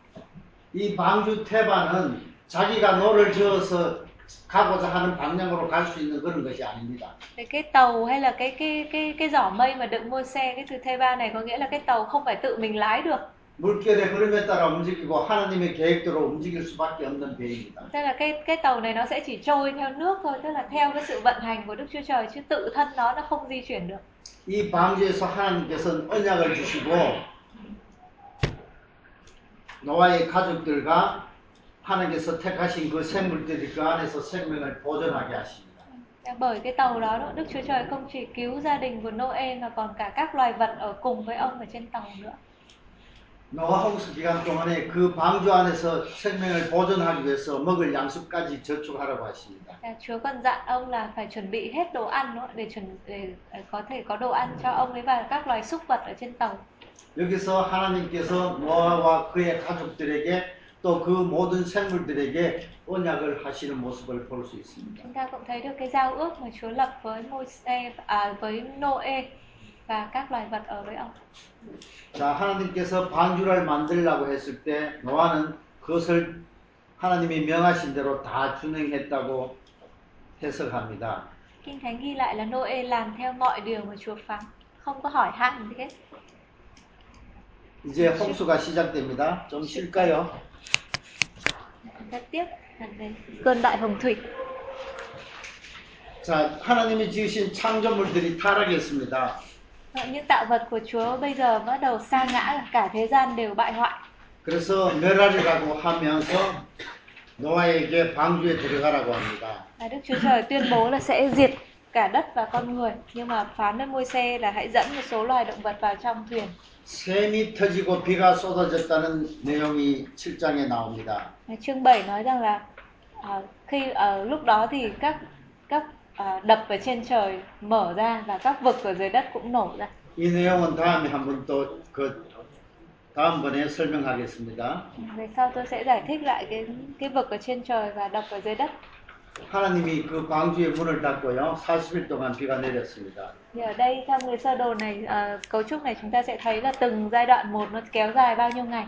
이 방주 태반은 자기가 노를 저어서 가고자 하는 방향으로 갈 수 있는 그런 것이 아닙니다. Cái, cái tàu hay là cái cái cái cái giỏ mây mà đựng môi xe cái từ Theba này có nghĩa là cái tàu không phải tự mình lái được. 물결의 흐름에 따라 움직이고 하나님의 계획대로 움직일 수밖에 없는 배입니다. Tức là cái cái tàu này nó sẽ chỉ trôi theo nước thôi, tức là theo cái sự vận hành của Đức Chúa Trời chứ tự thân nó nó không di chuyển được. 이 방주에서 하나님께서는 언약을 주시고 노아의 가족들과 하나님께서 택하신 그 생물들이 그 안에서 생명을 보존하게 하십니다. Bởi cái tàu đó, đó, Đức Chúa Trời không chỉ cứu gia đình của Noe mà còn cả các loài vật ở cùng với ông ở trên tàu nữa. 노아 홍수 기간 동안에 그 방주 안에서 생명을 보존하기 위해서 먹을 양식까지 저축하라고 하십니다. À, Chúa còn dặn ông là phải chuẩn bị hết đồ ăn nữa để chuẩn để ờ, có thể có đồ ăn cho ông ấy và các loài súc vật ở trên tàu. 여기서 하나님께서 노아와 그의 가족들에게 또 그 모든 생물들에게 언약을 하시는 모습을 볼 수 있습니다. Chúng ta cũng thấy được cái giao ước mà Chúa lập với Môi-se à, với Noe và các loài vật ở với ông. 자, 하나님께서 방주를 만들라고 했을 때 노아는 그것을 하나님이 명하신 대로 다 준행했다고 해석합니다. Kinh Thánh ghi lại là Noe làm theo mọi điều mà Chúa phán, không có hỏi han gì hết. 이제 홍수가 시작됩니다. 좀 쉴까요? Chúng ta tiếp là về cơn đại hồng thủy. 자, 하나님이 지으신 창조물들이 타락했습니다. Vậy Những tạo vật của Chúa bây giờ bắt đầu sa ngã là cả thế gian đều bại hoại. 그래서 멸하리라고 하면서 노아에게 방주에 들어가라고 합니다. Và Đức Chúa Trời tuyên bố là sẽ diệt cả đất và con người nhưng mà phán với môi xe là hãy dẫn một số loài động vật vào trong thuyền 샘이 터지고 비가 쏟아졌다는 내용이 7장에 나옵니다. Và chương 7 nói rằng là à, khi ở lúc đó thì các các à, đập ở trên trời mở ra và các vực ở dưới đất cũng nổ ra 이 내용은 다음에 한번 또그 다음번에 설명하겠습니다. về sau tôi sẽ giải thích lại cái cái vực ở trên trời và đập ở dưới đất 하나님이 그 방주의 문을 닫고요. 40일 동안 비가 내렸습니다. thì ở đây trong cái sơ đồ này à, cấu trúc này chúng ta sẽ thấy là từng giai đoạn một nó kéo dài bao nhiêu ngày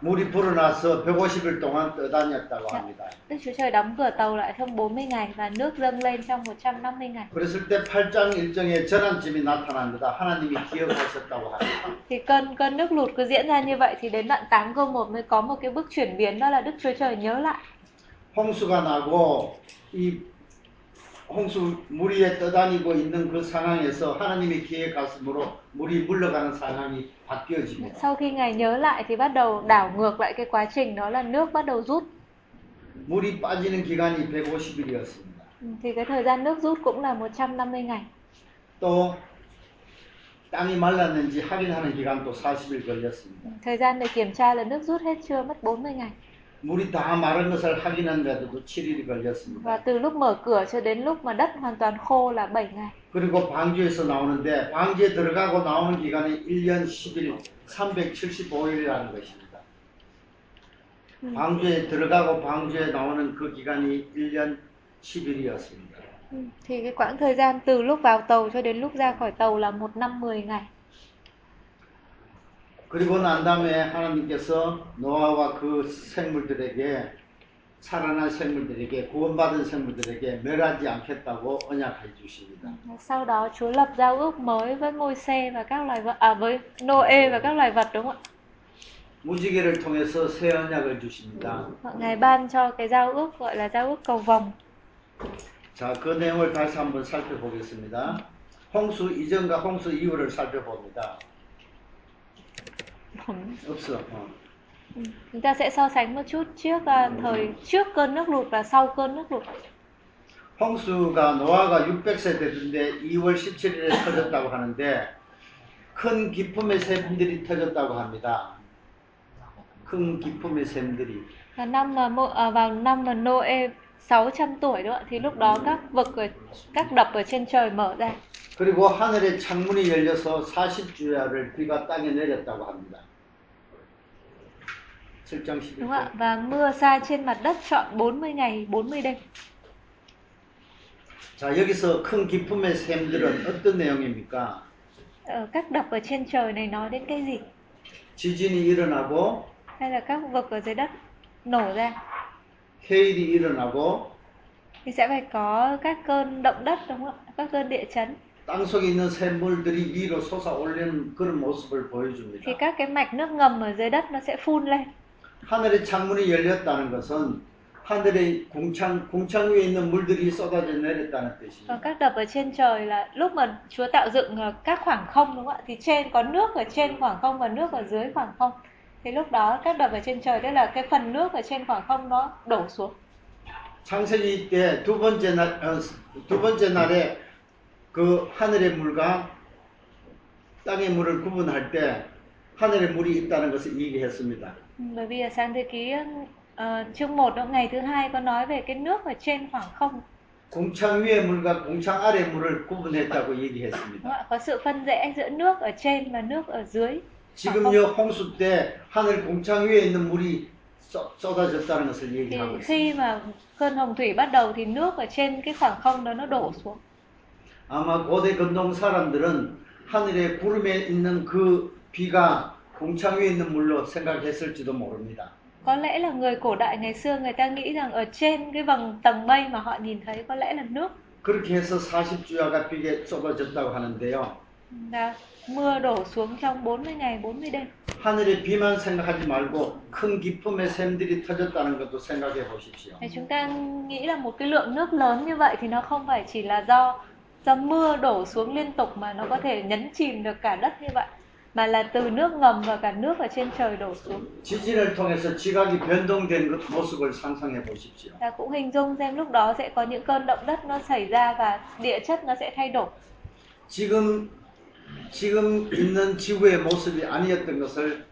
물이 불어나서 150일 동안 떠다녔다고 합니다. Đức Chúa Trời đóng cửa tàu lại trong 40 ngày và nước dâng lên trong 150 ngày. 그랬을 때 8장 1정에 전환점이 나타납니다. 하나님이 기억하셨다고 합니다. Thì cơn cơn nước lụt cứ diễn ra như vậy thì đến đoạn 8 câu 1 mới có một cái bước chuyển biến đó là Đức Chúa Trời nhớ lại. 홍수가 나고 이 홍수 물 위에 떠다니고 있는 그 상황에서 하나님이 기획하심으로 물이 물러가는 상황이 바뀌어집니다. Sau khi Ngài nhớ lại thì bắt đầu đảo ngược lại cái quá trình đó là nước bắt đầu rút. 물이 빠지는 기간이 150일이었습니다. Ừ, Thì cái thời gian nước rút cũng là 150 ngày. 또 땅이 말랐는지 확인하는 기간도 40일 걸렸습니다. Thời gian để kiểm tra là nước rút hết chưa mất 40 ngày. 물이 다 마른 것을 확인하는 데도 7일이 Và 걸렸습니다. từ lúc mở cửa cho đến lúc mà đất hoàn toàn khô là 7 ngày. 그리고 방주에서 나오는데 방주에 들어가고 나오는 기간이 1년 10일 375일이라는 것입니다. 방주에 들어가고 방주에 나오는 그 기간이 1년 10일이었습니다. Ừ, Thì cái quãng thời gian từ lúc vào tàu cho đến lúc ra khỏi tàu là một năm 10 ngày. 그리고 난 다음에 하나님께서 노아와 그 생물들에게 살아난 생물들에게 구원받은 생물들에게 멸하지 않겠다고 언약해 주십니다. Sau đó Chúa lập giao ước mới với Môi-se và các loài vật à với Noe và các loài vật đúng không 무지개를 통해서 새 언약을 주십니다. ạ? Ngài ban cho cái giao ước gọi là giao ước cầu vồng. 자, 그 내용을 다시 한번 살펴보겠습니다. 홍수 이전과 홍수 이후를 살펴봅니다. 없어. 어. Ừ, Chúng ta sẽ so sánh một chút trước à, thời trước cơn nước lụt và sau cơn nước lụt. 홍수가 노아가 600세 됐는데 2월 17일에 터졌다고 하는데 큰 기쁨의 샘들이 터졌다고 합니다. 큰 기쁨의 샘들이 Và năm mà Mô- à, vào năm mà Noe 600 tuổi đó ạ, thì lúc đó các vực ở, các đập ở trên trời mở ra. 그리고 하늘의 창문이 열려서 40주야를 비가 땅에 내렸다고 합니다. 7장 Đúng 11절. không ạ? Và mưa sa trên mặt đất trọn 40 ngày 40 đêm. 자, 여기서 큰 기쁨의 샘들은 어떤 내용입니까? Ở các đập ở trên trời này nói đến cái gì? 지진이 일어나고 Hay là các vực ở dưới đất nổ ra 해일이 일어나고 thì sẽ phải có các cơn động đất đúng không ạ? Các cơn địa chấn 땅 속에 있는 샘물들이 위로 솟아올리는 그런 모습을 보여줍니다. thì các cái mạch nước ngầm ở dưới đất nó sẽ phun lên. 하늘의 창문이 열렸다는 것은 하늘의 궁창, 궁창 위에 있는 물들이 쏟아져 내렸다는 Còn 뜻입니다. các đập ở trên trời là lúc mà Chúa tạo dựng ờ, các khoảng không đúng không ạ? Thì trên có nước ở trên khoảng không và nước ở dưới khoảng không. Thì lúc đó các đập ở trên trời tức là cái phần nước ở trên khoảng không nó đổ xuống. 창세기 때 두 번째 날, 어, 두 번째 날에 그 하늘의 물과 땅의 물을 구분할 때 하늘의 물이 있다는 것을 얘기했습니다. Ừ, Bởi vì ở sáng thế ký ờ, chương 1 đó ngày thứ hai có nói về cái nước ở trên khoảng không 궁창 위의 물과 궁창 아래 물을 구분했다고 đúng 얘기했습니다. không ạ? có sự phân rẽ giữa nước ở trên và nước ở dưới. 지금요 홍수 때 하늘 궁창 위에 있는 물이 쏟- 쏟아졌다는 것을 Thì 얘기하고 있습니다. khi mà cơn hồng thủy bắt đầu thì nước ở trên cái khoảng không đó nó đổ xuống. 아마 고대 건동 사람들은 하늘에 구름에 있는 그 비가 궁창 위에 있는 물로 생각했을지도 모릅니다. Có lẽ là người cổ đại ngày xưa người ta nghĩ rằng ở trên cái vầng tầng mây mà họ nhìn thấy có lẽ là nước. 그렇게 해서 40주야가 비게 쏟아졌다고 하는데요. Là mưa đổ xuống trong 40 ngày 40 đêm. 하늘의 비만 생각하지 말고 큰 기쁨의 샘들이 터졌다는 것도 생각해 보십시오. Chúng ta nghĩ là một cái lượng nước lớn như vậy thì nó không phải chỉ là do do mưa đổ xuống liên tục mà nó có thể nhấn chìm được cả đất như vậy mà là từ nước ngầm và cả nước ở trên trời đổ xuống. 지진을 통해서 지각이 변동된 그 모습을 상상해 보십시오. Ta cũng hình dung xem lúc đó sẽ có những cơn động đất nó xảy ra và địa chất nó sẽ thay đổi. 지금 지금 있는 지구의 모습이 아니었던 것을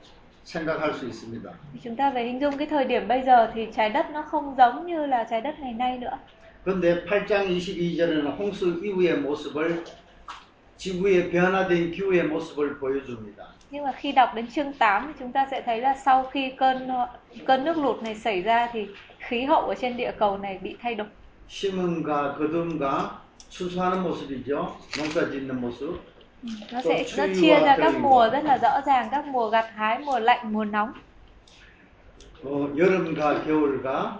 생각할 수 있습니다. Thì chúng ta phải hình dung cái thời điểm bây giờ thì trái đất nó không giống như là trái đất ngày nay nữa. 그런데 8장 22절에는 홍수 이후의 모습을 지구의 변화된 기후의 모습을 보여줍니다. Nhưng mà khi đọc đến chương 8 thì chúng ta sẽ thấy là sau khi cơn cơn nước lụt này xảy ra thì khí hậu ở trên địa cầu này bị thay đổi. 심음과 거둠과 추수하는 모습이죠. 농사 짓는 모습. Nó Tổ sẽ nó truy chia qua ra các cây mùa quả. rất là rõ ràng, các mùa gặt hái, mùa lạnh, mùa nóng. 어, 여름과 겨울과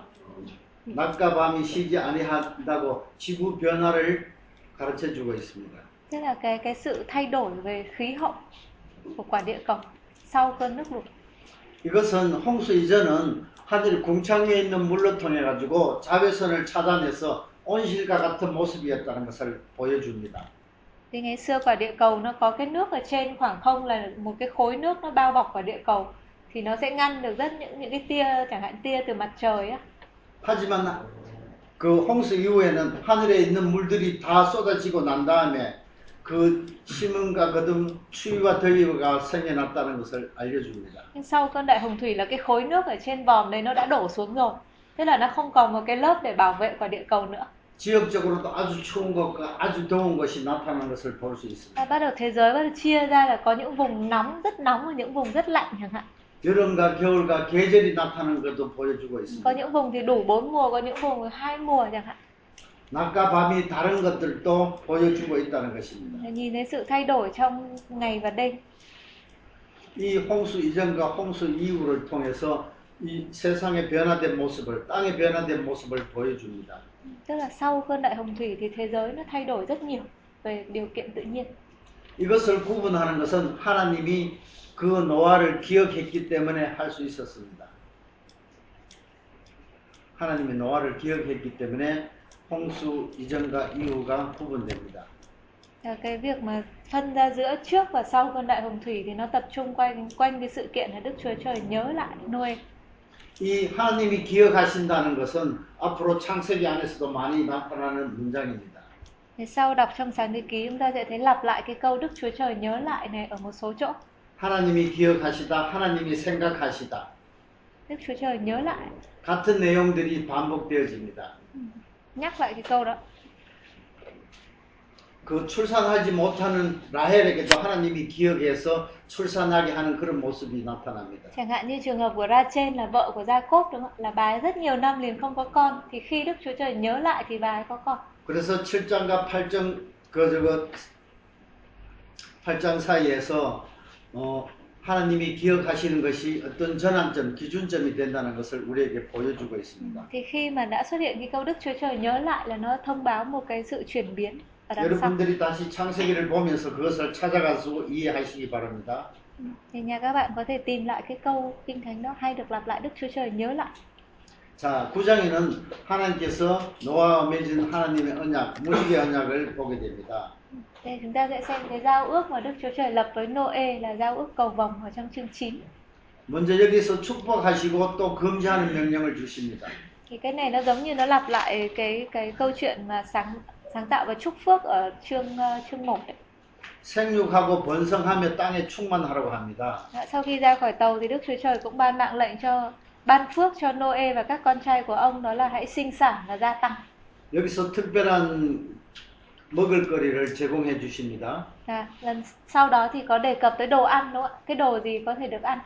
낮과 밤이 쉬지 아니한다고 지구 변화를 가르쳐 주고 있습니다. Tức là cái cái sự thay đổi về khí hậu của quả địa cầu sau cơn nước lụt. 이것은 홍수 이전은 하늘 궁창 위에 있는 물로 통해 가지고 자외선을 차단해서 온실과 같은 모습이었다는 것을 보여줍니다. Thì ngày xưa quả địa cầu nó có cái nước ở trên khoảng không là một cái khối nước nó bao bọc quả địa cầu thì nó sẽ ngăn được rất những những cái tia chẳng hạn tia từ mặt trời á. 하지만 그 홍수 이후에는 하늘에 있는 물들이 다 쏟아지고 난 다음에 그 심음과 거듭 추위와 더위가 생겨났다는 것을 알려줍니다. Sau cơn đại hồng thủy là cái khối nước ở trên vòm đấy nó đã đổ xuống rồi. Thế là nó không còn một cái lớp để bảo vệ quả địa cầu nữa. 지역적으로도 아주 추운 것과 아주 더운 것이 나타나는 것을 볼 수 있습니다. Ta bắt đầu thế giới bắt đầu chia ra là có những vùng nóng rất nóng và những vùng rất lạnh chẳng hạn. 여름과 겨울과 계절이 나타나는 것도 보여주고 있습니다. những vùng thì đủ bốn mùa, có những vùng hai mùa chẳng hạn. 낮과 밤이 다른 것들도 보여주고 있다는 것입니다. Nhìn thấy sự thay đổi trong ngày và đêm. 이 홍수 이전과 홍수 이후를 통해서 이 세상의 변화된 모습을, 땅의 변화된 모습을 보여줍니다. Tức là sau cơn đại hồng thủy thì thế giới nó thay đổi rất nhiều về điều kiện tự nhiên. 이것을 구분하는 것은 하나님이 그 노아를 기억했기 때문에 할 수 있었습니다. 하나님이 노아를 기억했기 때문에 홍수 이전과 이후가 구분됩니다. Cái việc mà phân ra giữa trước và sau cơn đại hồng thủy thì nó tập trung quanh quanh cái sự kiện là Đức Chúa Trời nhớ lại Noe. 이 하나님이 기억하신다는 것은 앞으로 창세기 안에서도 많이 나타나는 문장입니다. Sau đọc trong sáng thế ký chúng ta sẽ thấy lặp lại cái câu Đức Chúa Trời nhớ lại này ở một số chỗ. 하나님이 기억하시다, 하나님이 생각하시다. Đức Chúa Trời nhớ lại. 같은 내용들이 반복되어집니다. nhắc lại cái câu đó 그 출산하지 못하는 라헬에게도 하나님이 기억해서 출산하게 하는 그런 모습이 나타납니다. chẳng hạn như trường hợp của Rachel là vợ của Jacob đúng không ạ là bà ấy rất nhiều năm liền không có con thì khi Đức Chúa Trời nhớ lại thì bà ấy có con 그래서 7장과 8장 그 저거 8장 사이에서 어 하나님이 기억하시는 것이 어떤 전환점, 기준점이 된다는 것을 우리에게 보여주고 있습니다. thì khi mà đã xuất hiện cái câu Đức Chúa Trời nhớ lại là nó thông báo một cái sự chuyển biến ở đằng sau 여러분들이 다시 창세기를 보면서 그것을 찾아가서 이해하시기 바랍니다. Thì nhà các bạn có thể tìm lại cái câu kinh thánh đó hay được lặp lại Đức Chúa Trời nhớ lại 자, 9장에는 하나님께서 노아와 맺은 하나님의 언약, 무지개 언약을 보게 됩니다. đây chúng ta sẽ xem cái giao ước mà Đức Chúa Trời lập với Noe là giao ước cầu vồng ở trong chương 9 먼저 여기서 축복하시고 또 금지하는 명령을 주십니다. thì cái này nó giống như nó lặp lại cái cái câu chuyện mà sáng sáng tạo và chúc phước ở chương ờ, chương 1 ấy. 생육하고 번성하며 땅에 충만하라고 합니다. Đã, Sau khi ra khỏi tàu thì Đức Chúa Trời cũng ban mạng lệnh cho ban phước cho Noe và các con trai của ông đó là hãy sinh sản và gia tăng. 여기서 특별한 먹을거리를 제공해 주십니다. À, lần sau đó thì có đề cập tới đồ ăn đúng không ạ? Cái đồ gì có thể được ăn?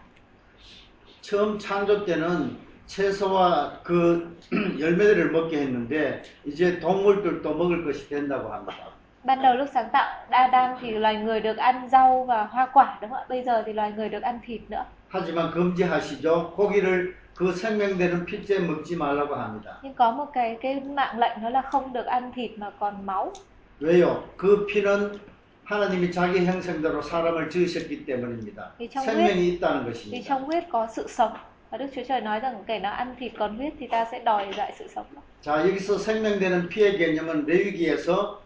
처음 창조 때는 채소와 그 열매들을 먹게 했는데 이제 동물들도 먹을 것이 된다고 합니다. Ban đầu lúc sáng tạo Adam thì loài người được ăn rau và hoa quả đúng không ạ? Bây giờ thì loài người được ăn thịt nữa. 하지만 금지하시죠. 고기를 그 생명되는 피째 먹지 말라고 합니다. Nhưng có một cái cái mạng lệnh đó là không được ăn thịt mà còn máu. 왜요? 그 피는 하나님이 자기 형상대로 사람을 지으셨기 때문입니다. 생명이 있다는 것입니다. trong huyết có sự sống. Và Đức Chúa Trời nói rằng kẻ nào ăn thịt còn huyết thì ta sẽ đòi lại sự sống. 자, 여기서 생명되는 피의 개념은 레위기에서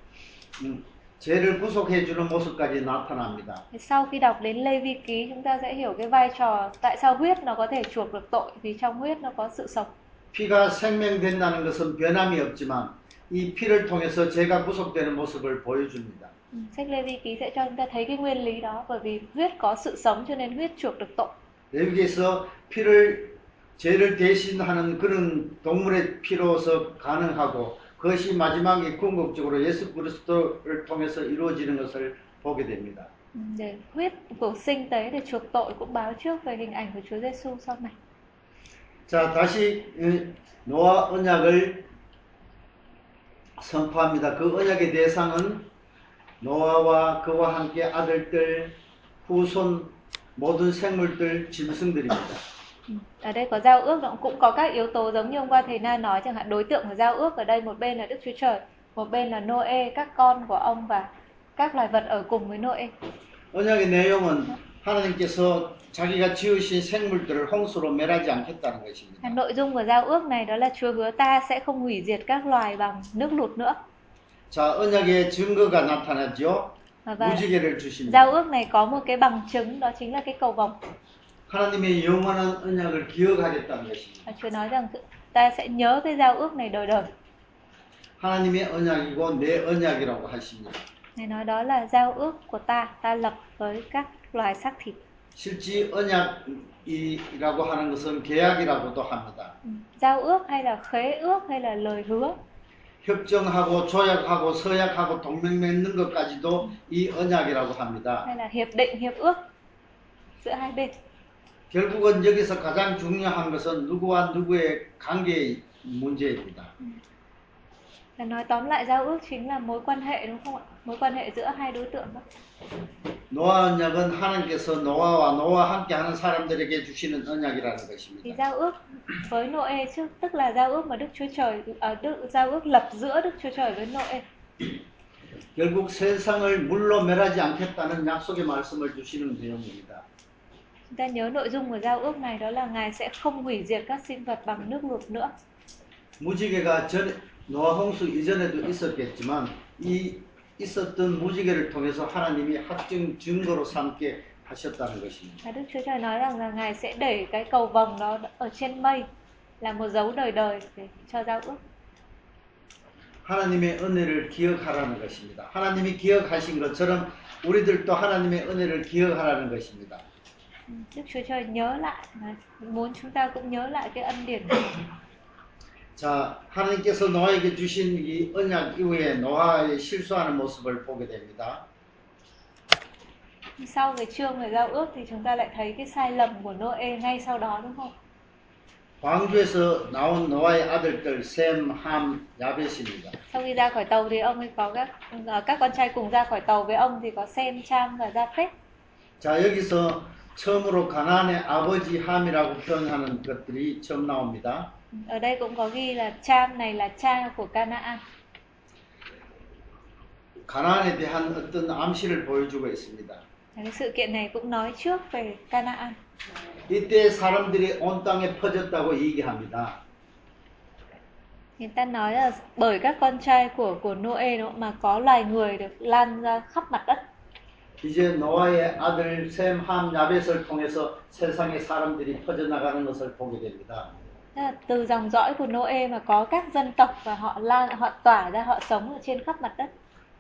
음, 죄를 구속해 주는 모습까지 나타납니다. Sau khi đọc đến Lê Vi Ký chúng ta sẽ hiểu cái vai trò tại sao huyết nó có thể chuộc được tội vì trong huyết nó có sự sống. 피가 생명된다는 것은 변함이 없지만 이 피를 통해서 죄가 구속되는 모습을 보여줍니다. Sách Lê Vi Ký sẽ cho chúng ta thấy cái nguyên lý đó bởi vì huyết có sự sống cho nên huyết chuộc được tội. 레위기에서 피를 죄를 대신하는 그런 동물의 피로서 가능하고 그것이 마지막에 궁극적으로 예수 그리스도를 통해서 이루어지는 것을 보게 됩니다. Để huyết của sinh tế để chuộc tội cũng báo trước về hình ảnh của Chúa Giêsu sau này. 자, 다시 이 노아 언약을 선포합니다. 그 언약의 대상은 노아와 그와 함께 아들들, 후손, 모든 생물들, 짐승들입니다. Ừ, Ở đây có giao ước nó cũng có các yếu tố giống như hôm qua thầy Na nói chẳng hạn đối tượng của giao ước ở đây một bên là Đức Chúa Trời, một bên là Noe, các con của ông và các loài vật ở cùng với Noe. 언약의 내용은 하나님께서 자기가 지으신 생물들을 홍수로 멸하지 않겠다는 것입니다. À, Nội dung của giao ước này đó là Chúa hứa ta sẽ không hủy diệt các loài bằng nước lụt nữa. 자, 언약의 증거가 나타나죠. À, Và 무지개를 주십니다. giao ước này có một cái bằng chứng đó chính là cái cầu vồng. 하나님의 영원한 언약을 기억하겠다는 것입니다. Và Chúa nói rằng ta sẽ nhớ cái giao ước này đời đời. 하나님의 언약이고 내 언약이라고 하십니다. Ngài nói đó là giao ước của ta, ta lập với các loài xác thịt. 실제 언약이라고 하는 것은 계약이라고도 합니다. Giao ước hay là khế ước hay là lời hứa. 협정하고 조약하고 서약하고 동맹 맺는 것까지도 이 언약이라고 합니다. hay là hiệp định hiệp ước giữa hai bên 결국은 여기서 가장 중요한 것은 누구와 누구의 관계의 문제입니다. là nói tóm lại giao ước chính là mối quan hệ đúng không ạ mối quan hệ giữa hai đối tượng đó 노아 언약은 하나님께서 노아와 노아와 함께하는 사람들에게 주시는 언약이라는 thì 것입니다. giao ước với Noe chứ tức là giao ước mà Đức Chúa Trời ở Đức giao ước lập giữa Đức Chúa Trời với Noe 결국 세상을 물로 멸하지 않겠다는 약속의 말씀을 주시는 내용입니다. chúng ta nhớ nội dung của giao ước này đó là Ngài sẽ không hủy diệt các sinh vật bằng nước lụt nữa 무지개가 전 노아 홍수 이전에도 있었겠지만 이 있었던 무지개를 통해서 하나님이 확증 증거로 삼게 하셨다는 것입니다. Đức Chúa Trời nói rằng là Ngài sẽ để cái cầu vồng đó ở trên mây là một dấu đời đời để cho giao ước 하나님의 은혜를 기억하라는 것입니다. 하나님이 기억하신 것처럼 우리들도 하나님의 은혜를 기억하라는 것입니다. Đức Chúa Trời nhớ lại muốn chúng ta cũng nhớ lại cái ân điển. 자, 하나님께서 노아에게 주신 이 언약 이후에 노아의 실수하는 모습을 보게 됩니다. Sau cái chương về giao ước thì chúng ta lại thấy cái sai lầm của Noe ngay sau đó đúng không? 광주에서 나온 노아의 아들들 셈, 함, 야벳입니다. Sau khi ra khỏi tàu thì ông ấy có các các con trai cùng ra khỏi tàu với ông thì có Sem, Cham và Japheth. 자, 여기서 처음으로 가나안의 아버지 함이라고 표현하는 것들이 처음 나옵니다. Ở đây cũng có ghi là Cham này là cha của Canaan. 가나안에 대한 어떤 암시를 보여주고 있습니다. Cái sự kiện này cũng nói trước về Canaan. 이때 사람들이 온 땅에 퍼졌다고 얘기합니다. Người ta nói là bởi các con trai của của Noe đó mà có loài người được lan ra khắp mặt đất. 이제 노아의 아들 셈, 함, 야벳을 통해서 세상의 사람들이 퍼져나가는 것을 보게 됩니다. Tức là từ dòng dõi của Noe mà có các dân tộc và họ lan họ tỏa ra họ sống ở trên khắp mặt đất.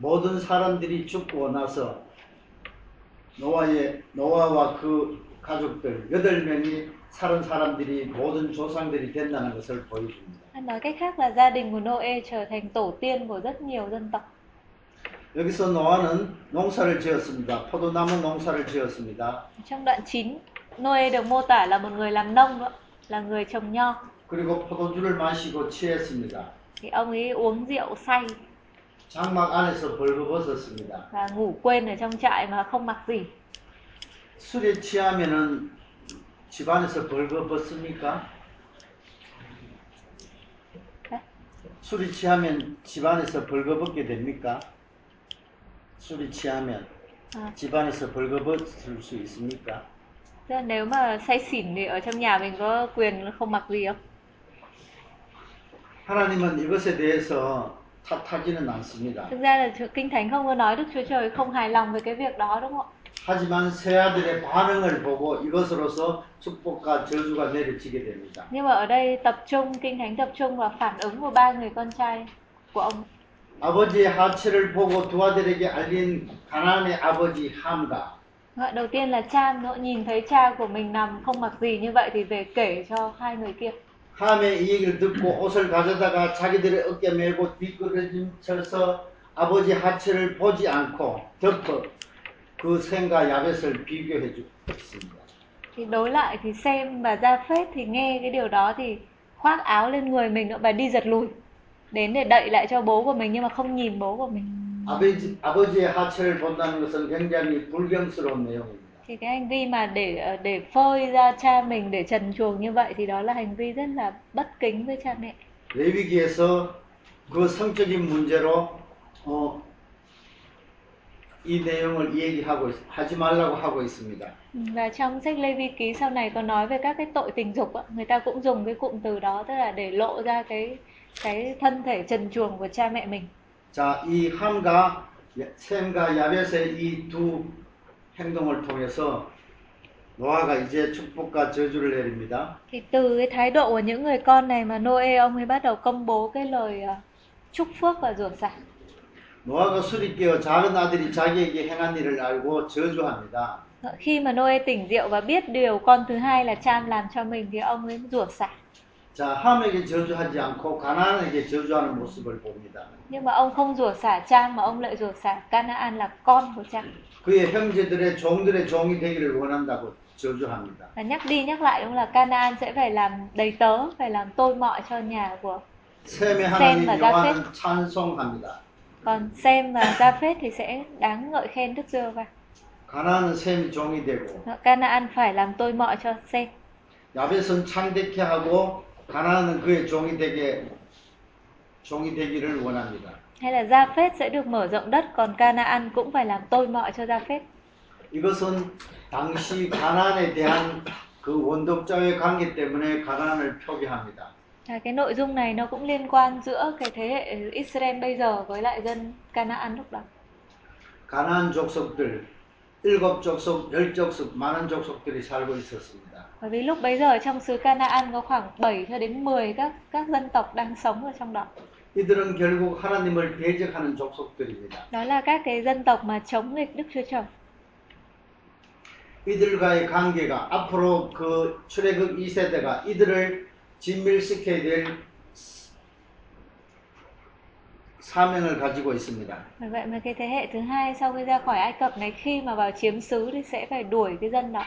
모든 사람들이 죽고 나서 노아의 노아와 그 가족들 여덟 명이 살은 사람들이 모든 조상들이 된다는 것을 보여줍니다. Hay Nói cách khác là gia đình của Noe trở thành tổ tiên của rất nhiều dân tộc. 여기서 노아는 농사를 지었습니다. 포도나무 농사를 지었습니다. Trong đoạn 9, Noe được mô tả là một người làm nông đó, Là người trồng nho. 그리고 포도주를 마시고 취했습니다. Thì ông ấy uống rượu say 장막 안에서 벌거벗었습니다. và ngủ quên ở trong trại mà không mặc gì. 술에 취하면은 집안에서 벌거벗습니까? 네? 술이 취하면 집안에서 벌거벗게 됩니까? 술이 취하면 À, 집안에서 벌거벗을 수 있습니까? tức là nếu mà say xỉn thì ở trong nhà mình có quyền không mặc gì không? 하나님은 이것에 대해서 탓하지는 않습니다. Thực ra là chữ- Kinh Thánh không có nói Đức Chúa Trời không hài lòng về cái việc đó đúng không ạ? 하지만 새 아들의 반응을 보고 이것으로서 축복과 저주가 내려지게 됩니다. Nhưng mà ở đây tập trung, Kinh Thánh tập trung vào phản ứng của ba người con trai của ông. 아버지의 하체를 보고 두 아들에게 알린 가나안의 아버지 함과 Gọi đầu tiên là Cham nữa nhìn thấy cha của mình nằm không mặc gì như vậy thì về kể cho hai người kia. 함의 이 얘기를 듣고 옷을 가져다가 자기들의 어깨 메고 뒷걸음쳐서 아버지 하체를 보지 않고 덮어 그 생과 야벳을 비교해 주었습니다. Thì đối lại thì xem và Japheth thì nghe cái điều đó thì khoác áo lên người mình nữa và đi giật lùi đến để đậy lại cho bố của mình nhưng mà không nhìn bố của mình. 아버지, 아버지의 하체를 본다는 것은 굉장히 불경스러운 내용입니다. Thì cái hành vi mà để để phơi ra cha mình để trần truồng như vậy thì đó là hành vi rất là bất kính với cha mẹ. 레위기에서 그 성적인 문제로 어, 이 내용을 얘기하고 있- 하지 말라고 하고 있습니다. Và trong sách Lê Vi ký sau này có nói về các cái tội tình dục ạ, người ta cũng dùng cái cụm từ đó tức là để lộ ra cái cái thân thể trần truồng của cha mẹ mình. 자, 이 함과 셈과 야벳의 이 두 행동을 통해서 노아가 이제 축복과 저주를 내립니다. Thì từ cái thái độ của những người con này mà Noe ông ấy bắt đầu công bố cái lời chúc phước và rủa xả. 노아가 술이 깨어 작은 아들이 자기에게 행한 일을 알고 저주합니다. Khi mà Noe tỉnh rượu và biết điều con thứ hai là Cham làm cho mình thì ông ấy rủa xả. 자, 함에게 저주하지 않고 가나안에게 저주하는 모습을 봅니다. Nhưng mà ông không rủa xả Cham mà ông lại rủa xả Canaan là con của Cham. 그의 형제들의 종들의 종이 되기를 원한다고 저주합니다. Và nhắc đi nhắc lại đúng là Canaan sẽ phải làm đầy tớ, phải làm tôi mọi cho nhà của 셈의 셈 하나님 và 여호와는 찬송합니다. còn Sem và Japheth thì sẽ đáng ngợi khen Đức giê va 가나안은 셈이 종이 되고 Canaan phải làm tôi mọi cho Sem 야벳은 창대케 하고 가나안은 그의 종이 되게 종이 되기를 원합니다. hay là Japheth sẽ được mở rộng đất còn Canaan cũng phải làm tôi mọi cho Japheth 이것은 당시 가나안에 대한 그 원독자의 관계 때문에 가나안을 표기합니다. à, cái nội dung này nó cũng liên quan giữa cái thế hệ Israel bây giờ với lại dân Canaan lúc đó 가나안 족속들 일곱 족속, 열 족속, 많은 족속들이 살고 있었습니다. bởi vì lúc bấy giờ trong xứ Canaan có khoảng 7 cho đến 10 các các dân tộc đang sống ở trong đó 이들은 결국 하나님을 대적하는 족속들입니다. đó là các cái dân tộc mà chống nghịch Đức Chúa Trời 이들과의 관계가 앞으로 그 출애굽 2세대가 이들을 진밀시켜야 될 사명을 가지고 있습니다. Bởi vậy mà cái thế hệ thứ hai sau khi ra khỏi Ai Cập này khi mà vào chiếm xứ thì sẽ phải đuổi cái dân đó.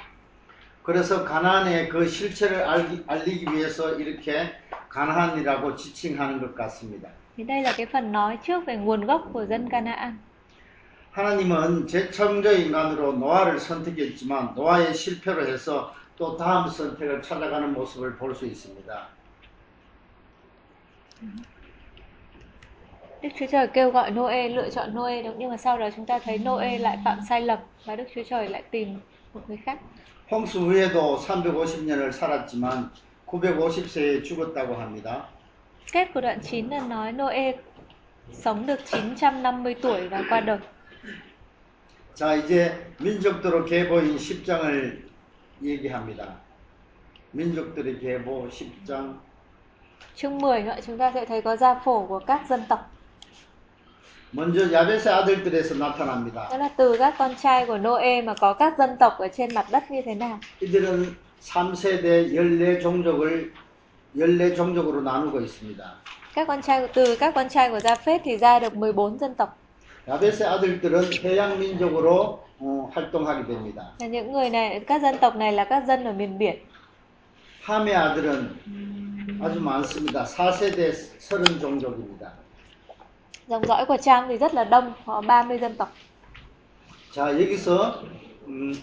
그래서 가나안의 그 실체를 알기, 알리기 위해서 이렇게 가나안이라고 지칭하는 것 같습니다. Thì đây là cái phần nói trước về nguồn gốc của dân Canaan. 하나님은 제창조 인간으로 노아를 선택했지만 노아의 실패로 해서 또 다음 선택을 찾아가는 모습을 볼 수 있습니다. Đức Chúa Trời kêu gọi Noe lựa chọn Noe nhưng mà sau đó chúng ta thấy Noe lại phạm sai lầm và Đức Chúa Trời lại tìm một người khác. 홍수 후에도 350년을 살았지만 950세에 죽었다고 합니다. Kết của đoạn 9 là nói Noe sống được 950 tuổi và qua đời. 자, 이제 민족도로 계보인 10장을 얘기합니다. 민족들의 계보 10장. Chương 10 nữa chúng ta sẽ thấy có gia phổ của các dân tộc. 먼저 야벳의 아들들에서 나타납니다. Đó là từ các con trai của Noe mà có các dân tộc ở trên mặt đất như thế nào. 이들은 3세대 14 종족을 14 종족으로 나누고 있습니다. Các con trai từ các con trai của Japheth thì ra được 14 dân tộc. 야벳의 아들들은 해양 민족으로 어, 활동하게 됩니다. Là những người này, các dân tộc này là các dân ở miền biển. 함의 아들은 아주 많습니다. 4세대 30 종족입니다. Dòng dõi của Trang thì rất là đông, có 30 dân tộc. 자, 여기서 음,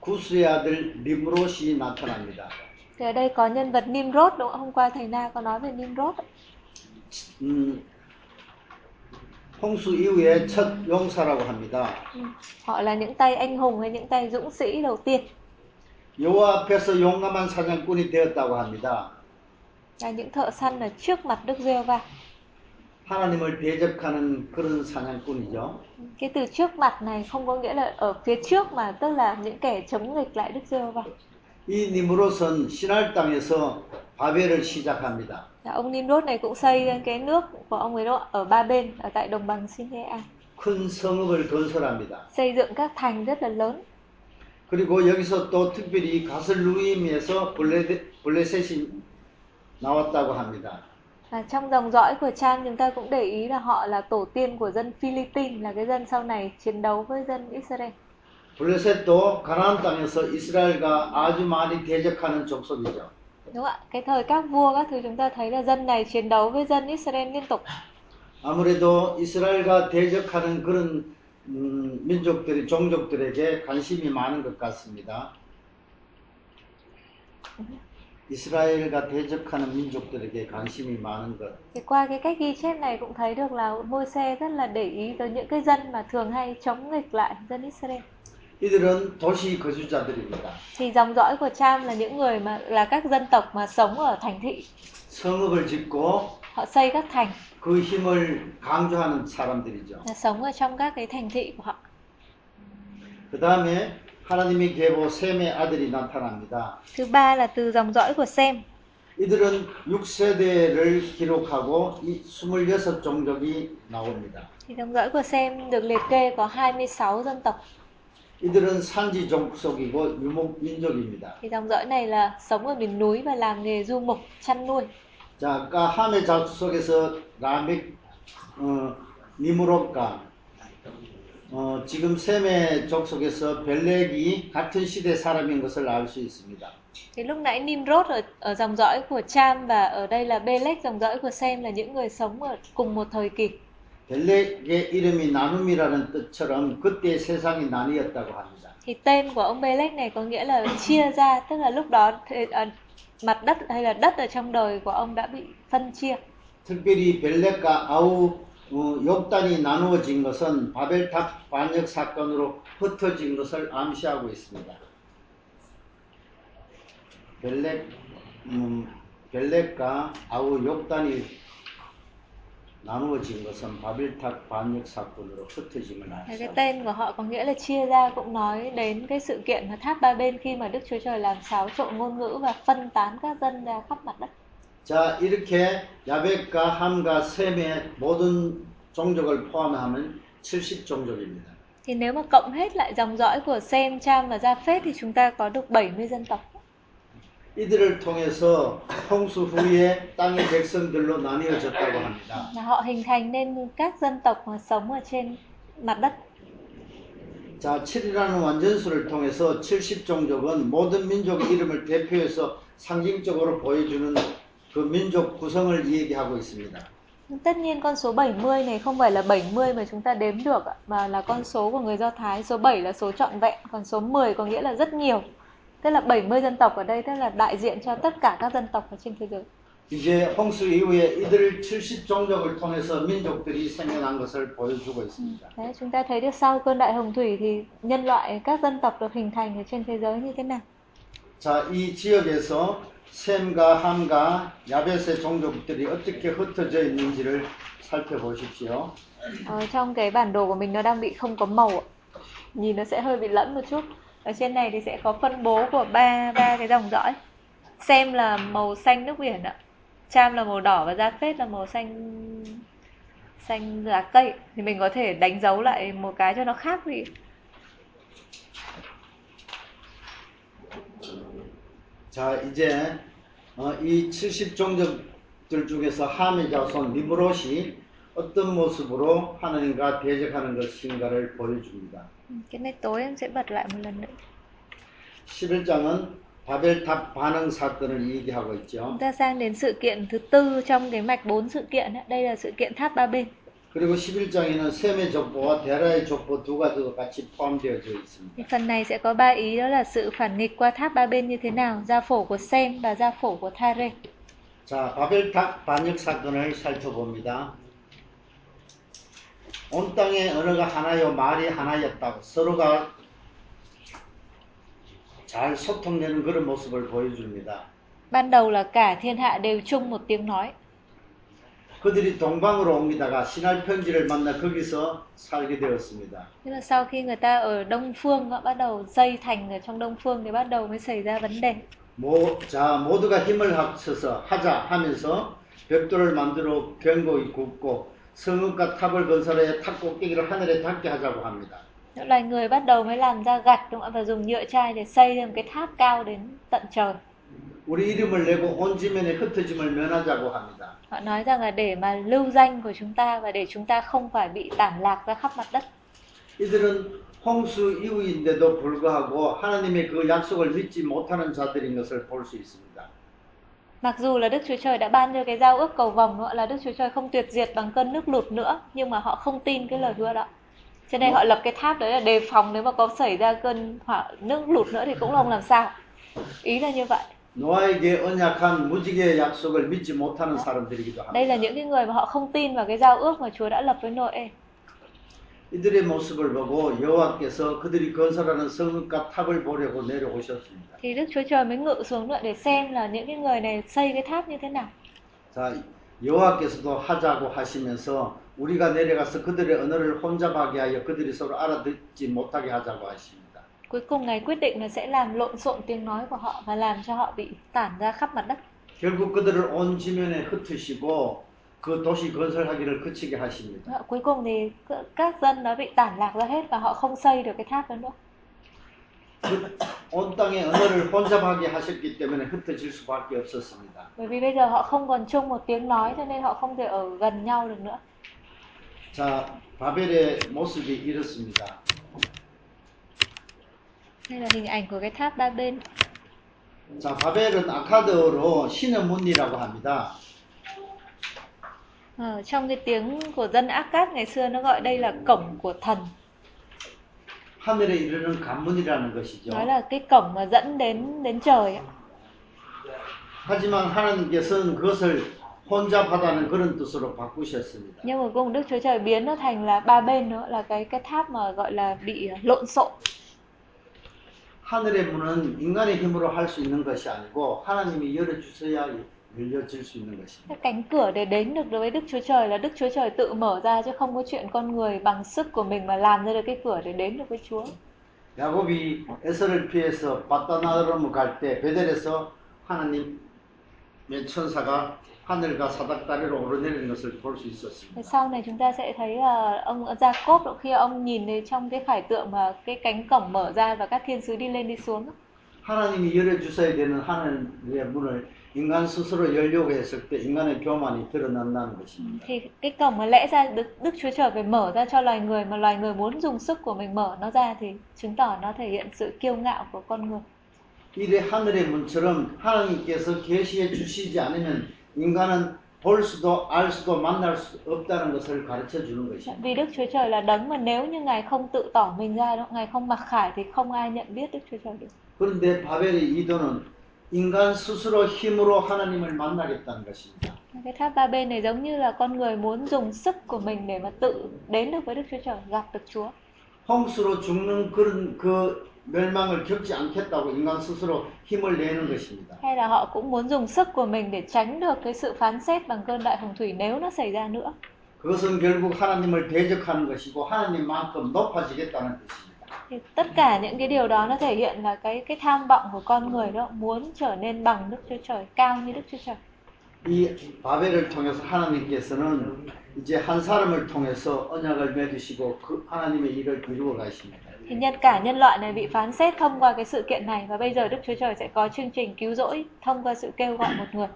구스의 아들 림롯이 나타납니다. Thì ở đây có nhân vật Nimrod đúng không? Hôm qua thầy Na có nói về Nimrod. 음, 홍수 이후에 첫 용사라고 합니다. Ừ. Họ là những tay anh hùng hay những tay dũng sĩ đầu tiên. 여호와 앞에서 용감한 사냥꾼이 되었다고 합니다. Là những thợ săn ở trước mặt Đức giê va 하나님을 대적하는 그런 사냥꾼이죠. Cái từ trước mặt này không có nghĩa là ở phía trước mà tức là những kẻ chống nghịch lại Đức giê va 이 니무롯은 신할 땅에서 바벨을 시작합니다. Là ông Nimrod này cũng xây lên cái nước của ông ấy đó ở ba bên ở tại đồng bằng Sinea 큰 성읍을 건설합니다. xây dựng các thành rất là lớn 그리고 여기서 또 특별히 가슬루임에서 블레, 블레셋이 나왔다고 합니다. và trong dòng dõi của Trang chúng ta cũng để ý là họ là tổ tiên của dân Philippines là cái dân sau này chiến đấu với dân Israel 블레셋도 가나안 땅에서 이스라엘과 아주 많이 대적하는 족속이죠. đúng không ạ cái thời các vua các thứ chúng ta thấy là dân này chiến đấu với dân Israel liên tục 아무래도 이스라엘과 대적하는 그런 음, 민족들이 종족들에게 관심이 많은 것 같습니다. 이스라엘과 대적하는 민족들에게 관심이 많은 것. thì qua cái cách ghi chép này cũng thấy được là Môi-se rất là để ý tới những cái dân mà thường hay chống nghịch lại dân Israel 이들은 도시 거주자들입니다. thì dòng dõi của Cham là những người mà là các dân tộc mà sống ở thành thị 성읍을 짓고 họ xây các thành 그 힘을 강조하는 사람들이죠. là sống ở trong các cái thành thị của họ 그 다음에 하나님의 계보 셈의 아들이 나타납니다. thứ ba là từ dòng dõi của Sem 이들은 6세대를 기록하고 이 26 종족이 나옵니다. thì dòng dõi của Sem được liệt kê có 26 dân tộc 이들은 산지 종속이고 유목 민족입니다. thì dòng dõi này là sống ở miền núi và làm nghề du mục chăn nuôi 자, 아까 함의 자수 속에서 라멕, 어, 니무롯과 어, 지금 셈의 족속에서 벨렉이 같은 시대 사람인 것을 알 수 있습니다. thì lúc nãy Nimrod ở, ở dòng dõi của Cham và ở đây là Belek dòng dõi của Sem là những người sống ở cùng một thời kỳ 벨렉의 이름이 나눔이라는 뜻처럼 그때 세상이 나뉘었다고 합니다. thì tên của ông Belek này có nghĩa là chia ra tức là lúc đó thế- ờ, mặt đất hay là đất ở trong đời của ông đã bị phân chia 특별히 벨렉과 아우 어, 욕단이 나누어진 것은 바벨탑 반역 사건으로 흩어진 것을 암시하고 있습니다. 벨렉, 음, 벨렉과 아우 욕단이 나누어진 것은 바벨탑 반역 사건으로 흩어짐을 Và cái tên của họ có nghĩa là chia ra cũng nói đến cái sự kiện mà tháp ba bên khi mà Đức Chúa Trời làm xáo trộn ngôn ngữ và phân tán các dân ra khắp mặt đất. 자, 이렇게 야벳과 함과 셈의 모든 종족을 포함하면 70종족입니다. Thì nếu mà cộng hết lại dòng dõi của Sem, Cham và Japheth thì chúng ta có được 70 dân tộc. 이들을 통해서 홍수 후에 땅의 백성들로 나뉘어졌다고 합니다. Họ hình thành nên các dân tộc mà sống ở trên mặt đất. 자, 7이라는 완전수를 통해서 70 종족은 모든 민족의 이름을 대표해서 상징적으로 보여주는 그 민족 구성을 얘기하고 있습니다. Tất nhiên con số 70 này không phải là 70 mà chúng ta đếm được ạ, mà là con số của người Do Thái. Số 7 là số trọn vẹn, còn số 10 có nghĩa là rất nhiều. Tức là 70 dân tộc ở đây tức là đại diện cho tất cả các dân tộc ở trên thế giới. 이제 홍수 이후에 이들 70종족을 통해서 민족들이 생겨난 것을 보여주고 있습니다. Đấy, chúng ta thấy được sau cơn đại hồng thủy thì nhân loại các dân tộc được hình thành ở trên thế giới như thế nào. 자, 이 지역에서 셈과 함과 야벳의 종족들이 어떻게 흩어져 있는지를 살펴보십시오. Ở trong cái bản đồ của mình nó đang bị không có màu ạ. Nhìn nó sẽ hơi bị lẫn một chút. Ở trên này thì sẽ có phân bố của ba ba cái dòng dõi. Xem là màu xanh nước biển ạ. Cham là màu đỏ và Japheth là màu xanh xanh lá cây. Thì mình có thể đánh dấu lại một cái cho nó khác đi. 자, 이제 어, 이 70종족들 중에서 함의 자손 리브롯이 어떤 모습으로 하나님과 대적하는 것인가를 보여줍니다. Ừ, Cái này tối em sẽ bật lại một lần nữa. 11장은 바벨탑 반응 사건을 얘기하고 있죠. Chúng ta sang đến sự kiện thứ tư trong cái mạch bốn sự kiện. ấy. Đây là sự kiện tháp ba bên. 그리고 11장에는 셈의 족보와 데라의 족보 두 가지도 같이 포함되어져 있습니다. Phần này sẽ có ba ý đó là sự phản nghịch qua tháp ba bên như thế nào, gia phổ của Sem và gia phổ của Thare. 자, 바벨탑 반역 사건을 살펴봅니다. 온 땅의 언어가 하나요, 말이 하나였다고 서로가 잘 소통되는 그런 모습을 보여줍니다. Ban đầu là cả thiên hạ đều chung một tiếng nói. 그들이 동방으로 옮기다가 신할 평지를 만나 거기서 살게 되었습니다. Tức là sau khi người ta ở Đông Phương họ bắt đầu xây thành ở trong Đông Phương thì bắt đầu mới xảy ra vấn đề. 모, 자, 모두가 힘을 합쳐서 하자 하면서 벽돌을 만들어 견고히 굽고 성읍과 탑을 건설해 탑 꼭대기를 하늘에 닿게 하자고 합니다. Loài người bắt đầu mới làm ra gạch đúng không? và dùng nhựa chai để xây ra một cái tháp cao đến tận trời. 우리 이름을 내고 온 지면에 흩어짐을 면하자고 합니다. Họ nói rằng là để mà lưu danh của chúng ta và để chúng ta không phải bị tản lạc ra khắp mặt đất. 이들은 홍수 이후인데도 불구하고 하나님의 그 약속을 믿지 못하는 자들인 것을 볼 수 있습니다. Mặc dù là Đức Chúa Trời đã ban cho cái giao ước cầu vồng nữa là Đức Chúa Trời không tuyệt diệt bằng cơn nước lụt nữa nhưng mà họ không tin cái lời hứa đó. Cho nên họ lập cái tháp đấy là đề phòng nếu mà có xảy ra cơn hỏa nước lụt nữa thì cũng không làm sao. Ý là như vậy. 노아에게 언약한 무지개의 약속을 믿지 못하는 사람들이기도 Đây là 합니다. những cái người mà họ không tin vào cái giao ước mà Chúa đã lập với Noe. 이들의 모습을 보고 여호와께서 그들이 건설하는 성읍과 탑을 보려고 내려오셨습니다. Thì Đức Chúa Trời mới ngự xuống nữa để xem là những cái người này xây cái tháp như thế nào. 자, 여호와께서도 하자고 하시면서 우리가 내려가서 그들의 언어를 혼잡하게 하여 그들이 서로 알아듣지 못하게 하자고 하십니다. Cuối cùng Ngài quyết định là sẽ làm lộn xộn tiếng nói của họ và làm cho họ bị tản ra khắp mặt đất. 결국 그들을 온 지면에 흩으시고 그 도시 건설하기를 그치게 하십니다. Họ- Cuối cùng thì c- các dân nó bị tản lạc ra hết và họ không xây được cái tháp đó nữa. 그 온 땅의 언어를 혼잡하게 하셨기 때문에 흩어질 수밖에 없었습니다. Bởi vì bây giờ họ không còn chung một tiếng nói cho nên họ không thể ở gần nhau được nữa. 자, 바벨의 모습이 이렇습니다. Đây là hình ảnh của cái tháp ba bên. 자, 바벨은 아카드어로 신의 문이라고 합니다. Ở trong cái tiếng của dân Akkad ngày xưa nó gọi đây là cổng của thần. 하늘에 이르는 관문이라는 것이죠. Nó là cái cổng mà dẫn đến đến trời. ạ. 하지만 하나님께서는 그것을 혼잡하다는 그런 뜻으로 바꾸셨습니다. Nhưng mà cùng Đức Chúa Trời biến nó thành là ba bên nữa là cái cái tháp mà gọi là bị lộn xộn. 하늘의 문은 인간의 힘으로 할 수 있는 것이 아니고 하나님이 열어 주셔야 열려질 수 있는 것입니다. Cánh cửa để đến được với Đức Chúa Trời là Đức Chúa Trời tự mở ra chứ không có chuyện con người bằng sức của mình mà làm ra được cái cửa để đến được với Chúa. 야곱이 에서를 피해서 바다나름을 갈때 베델에서 하나님의 천사가 하늘과 사닥다리로 오르내리는 것을 볼 수 있었습니다. Thì sau này chúng ta sẽ thấy là ông Jacob khi ông nhìn thấy trong cái khải tượng mà cái cánh cổng mở ra và các thiên sứ đi lên đi xuống. 하나님이 열어주셔야 되는 하늘의 문을 인간 스스로 열려고 했을 때 인간의 교만이 드러난다는 것입니다. Thì cái cổng mà lẽ ra Đức, Đức Chúa Trời phải mở ra cho loài người mà loài người muốn dùng sức của mình mở nó ra thì chứng tỏ nó thể hiện sự kiêu ngạo của con người. 이래 하늘의 문처럼 하나님께서 계시해 주시지 않으면 인간은 볼 수도 알 수도 만날 수 없다는 것을 가르쳐 주는 것입니다. Vì Đức Chúa Trời là đấng mà nếu như Ngài không tự tỏ mình ra, đó, Ngài không mặc khải thì không ai nhận biết Đức Chúa Trời được. 그런데 바벨의 이도는 인간 스스로 힘으로 하나님을 만나겠다는 것입니다. Cái tháp ba bên này giống như là con người muốn dùng sức của mình để mà tự đến được với Đức Chúa Trời, gặp được Chúa. 홍수로 죽는 그런 그 멸망을 겪지 않겠다고 인간 스스로 힘을 내는 것입니다. Hay là họ cũng muốn dùng sức của mình để tránh được cái sự phán xét bằng cơn đại hồng thủy nếu nó xảy ra nữa. 그것은 결국 하나님을 대적하는 것이고 하나님만큼 높아지겠다는 뜻입니다. Thì tất cả những cái điều đó nó thể hiện là cái cái tham vọng của con người đó muốn trở nên bằng Đức Chúa Trời, cao như Đức Chúa Trời. 이 바벨을 통해서 하나님께서는 이제 한 사람을 통해서 언약을 맺으시고 그 하나님의 일을 이루어 가십니다. Thì nhân cả nhân loại này bị phán xét thông qua cái sự kiện này và bây giờ Đức Chúa Trời sẽ có chương trình cứu rỗi thông qua sự kêu gọi một người.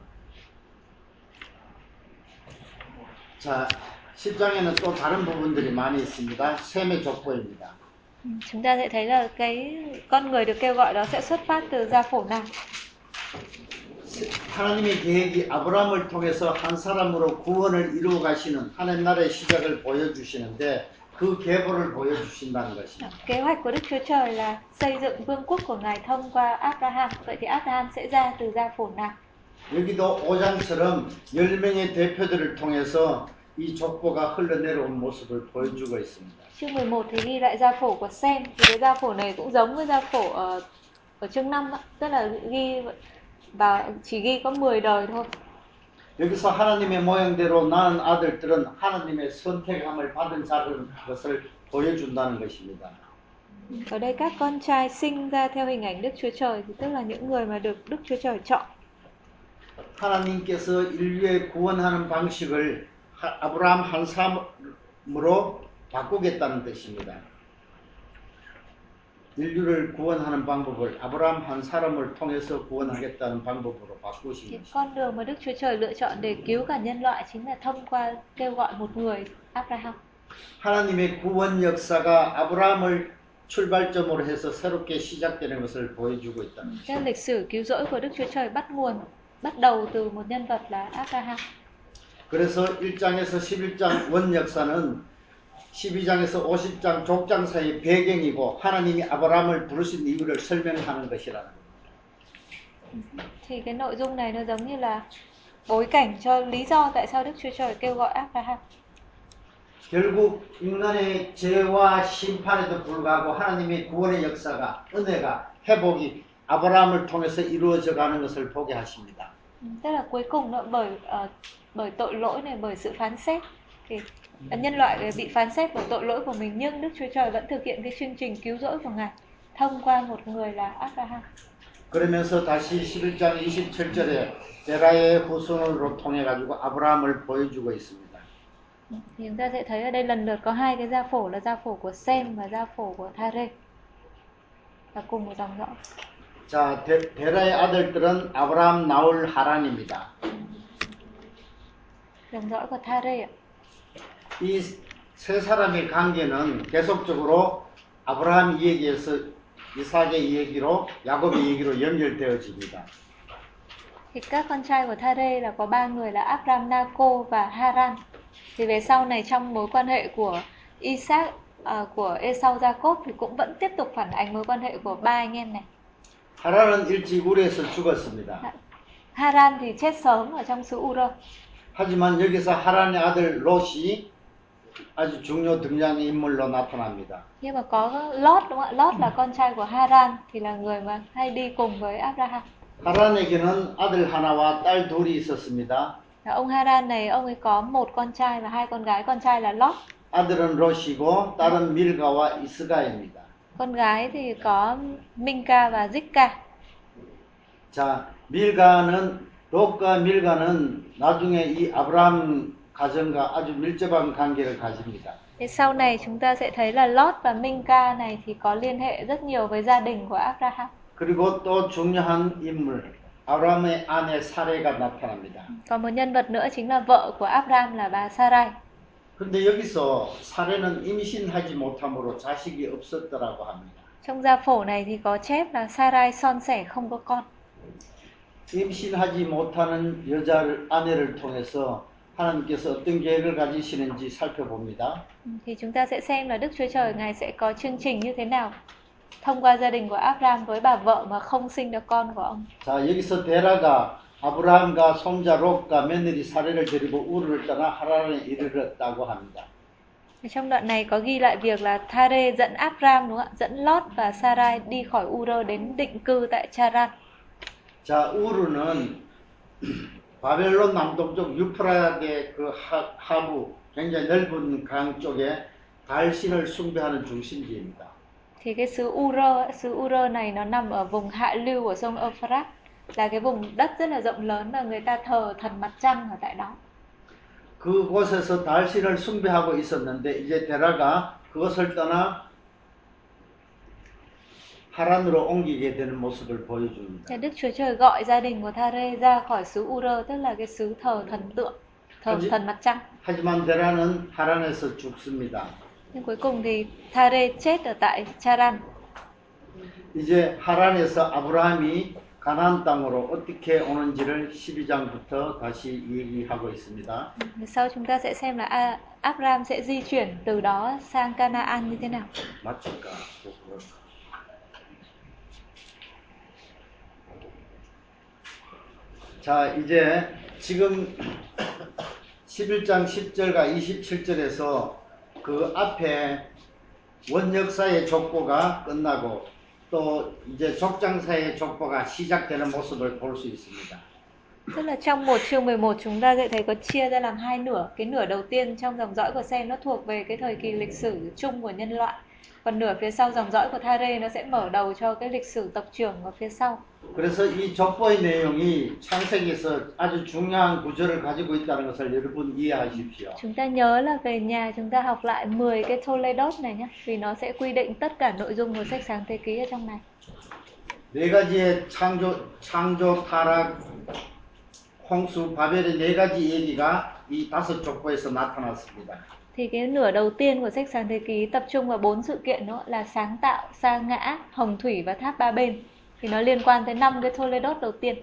자, 10장에는 또 다른 부분들이 많이 있습니다. 셈의 족보입니다. Ừ, Chúng ta sẽ thấy là cái con người được kêu gọi đó sẽ xuất phát từ gia phổ nào. 하나님의 계획이 아브라함을 통해서 한 사람으로 구원을 이루어 가시는 하나님 나라의 시작을 보여주시는데 그 계보를 보여주신다는 것입니다. Kế hoạch của Đức Chúa Trời là xây dựng vương quốc của Ngài thông qua Abraham. Vậy thì Abraham sẽ ra từ gia phổ nào? 여기도 5장처럼 10명의 대표들을 통해서 이 족보가 흘러내려온 모습을 보여주고 있습니다. Chương 11 thì ghi lại gia phổ của Sem. Thì cái gia phổ này cũng giống với gia phổ ở, ở chương 5 á. Tức là ghi và chỉ ghi có 10 đời thôi. 여기서 하나님의 모양대로 낳은 아들들은 하나님의 선택함을 받은 자들 것을 보여준다는 것입니다. Ở đây các con trai sinh ra theo hình ảnh Đức Chúa Trời thì tức là những người mà được Đức Chúa Trời chọn. 하나님께서 인류의 구원하는 방식을 하- 아브라함 한 사람으로 바꾸겠다는 뜻입니다. 인류를 구원하는 방법을 아브라함 한 사람을 통해서 구원하겠다는 방법으로 바꾸신 con đường mà Đức Chúa Trời lựa chọn để cứu cả nhân loại chính là thông qua kêu gọi một người Abraham. 하나님의 구원 역사가 아브라함을 출발점으로 해서 새롭게 시작되는 것을 보여주고 것입니다. Cái lịch sử cứu rỗi của Đức Chúa Trời bắt nguồn bắt đầu từ một nhân vật là Abraham. 그래서 1장에서 11장 원 역사는 12장에서 50장 족장 사이의 배경이고 하나님이 아브라함을 부르신 이유를 설명하는 것이라는 겁니다. Thì cái nội dung này nó giống như là bối cảnh cho lý do tại sao Đức Chúa Trời kêu gọi Abraham. 결국 인간의 죄와 심판에도 불구하고 하나님의 구원의 역사가 은혜가 회복이 아브라함을 통해서 이루어져 가는 것을 보게 하십니다. Tức là cuối cùng nó bởi ờ, bởi tội lỗi này, bởi sự phán xét thì nhân loại bị phán xét bởi tội lỗi của mình nhưng Đức Chúa Trời vẫn thực hiện cái chương trình cứu rỗi của Ngài thông qua một người là Abraham. 그러면서 다시 11장 27절에 데라의 후손으로 통해 가지고 아브라함을 보여주고 있습니다. Thì chúng ta sẽ thấy ở đây lần lượt có hai cái gia phổ là gia phổ của Sem và gia phổ của Thare và cùng một dòng dõi. 자, 데, 데라의 아들들은 아브라함, 나홀, 하란입니다. Dòng dõi của Thare ạ. 이 세 사람의 관계는 계속적으로 아브라함 이야기에서 이삭의 이야기로 야곱의 이야기로 연결되어집니다. Thì các con trai của Thare là có ba người là Abram, Naco và Haran. Thì về sau này trong mối quan hệ của Isaac, à, của Esau, Jacob thì cũng vẫn tiếp tục phản ánh mối quan hệ của ba anh em này. 하란은 일찍 우리에서 죽었습니다. Haran thì chết sớm ở trong xứ Ur. 하지만 여기서 하란의 아들 롯이 아주 중요 등장 인물로 나타납니다. Nhưng mà có Lot đúng không ạ? Lot là con trai của Haran thì là người mà hay đi cùng với Abraham. 하란에게는 아들 하나와 딸 둘이 있었습니다. Ông Haran này ông ấy có một con trai và hai con gái. Con trai là Lot. 아들은 롯이고 딸은 밀가와 이스가입니다. Con gái thì có Minka và Zikka. 자, 밀가는 롯과 밀가는 나중에 이 아브라함 Thế sau này chúng ta sẽ thấy là Lot và Minca này thì có liên hệ rất nhiều với gia đình của Abraham. 그리고 또 중요한 인물 아브라함의 아내 사례가 나타납니다. Còn một nhân vật nữa chính là vợ của Abraham là bà Sarai. 그런데 여기서 사례는 임신하지 못함으로 자식이 없었더라고 합니다. Trong gia phổ này thì có chép là Sarai son sẻ không có con. 임신하지 못하는 여자를 아내를 통해서 하나님께서 어떤 계획을 가지시는지 살펴봅니다. Ừ, Thì chúng ta sẽ xem là Đức Chúa Trời Ngài sẽ có chương trình như thế nào thông qua gia đình của Abraham với bà vợ mà không sinh được con của ông. 자, 여기서 데라가 아브라함과 손자 롯과 며느리 사례를 데리고 우르를 떠나 하란에 이르렀다고 합니다. Thì Trong đoạn này có ghi lại việc là Thare dẫn Abraham đúng không ạ? Dẫn Lot và Sarai đi khỏi Ur đến định cư tại Charan. 자, 우르는 바벨론 남동쪽 유프라의 그 하, 하부 굉장히 넓은 강 쪽에 달신을 숭배하는 중심지입니다. Thì cái xứ Ur, xứ Ur này nó nằm ở vùng hạ lưu của sông Euphrates là cái vùng đất rất là rộng lớn và người ta thờ thần mặt trăng ở tại đó. 그곳에서 달신을 숭배하고 있었는데 이제 데라가 그것을 떠나 하란으로 옮기게 되는 모습을 보여줍니다. Đức Chúa Trời gọi gia đình của Thare ra khỏi xứ Ur tức là cái xứ thờ thần tượng, thờ thần mặt trăng. 하지만 데라는 하란에서 죽습니다. Nhưng cuối cùng thì Thare chết ở tại Charan. 이제 하란에서 아브라함이 가나안 땅으로 어떻게 오는지를 12장부터 다시 얘기하고 있습니다. Sau chúng ta sẽ xem là Abraham sẽ di chuyển từ đó sang Canaan như thế nào. 맞출까? 또 그럴까? 자, 이제 지금 11장 10절과 27절에서 그 앞에 원역사의 족보가 끝나고 또 이제 족장사의 족보가 시작되는 모습을 볼 수 있습니다. Tức là trong một chương 11 chúng ta sẽ thấy có chia ra làm hai nửa. Cái nửa đầu tiên trong dòng dõi của Sem nó thuộc về cái thời kỳ lịch sử chung của nhân loại. Còn nửa phía sau dòng dõi của Thare nó sẽ mở đầu cho cái lịch sử tộc trưởng ở phía sau. 그래서 이 족보의 내용이 창세기에서 아주 중요한 구절을 가지고 있다는 것을 여러분 이해하십시오. Chúng ta nhớ là về nhà chúng ta học lại 10 cái Toledot này nhé. Vì nó sẽ quy định tất cả nội dung của sách sáng thế ký ở trong này. 네 가지의 창조, 창조, 타락, 홍수, 바벨의 네 가지 얘기가 이 다섯 족보에서 나타났습니다. Thì cái nửa đầu tiên của sách sáng thế ký tập trung vào bốn sự kiện đó là sáng tạo, sa ngã, hồng thủy và tháp ba bên. Thì nó liên quan tới năm cái Toledot đầu tiên.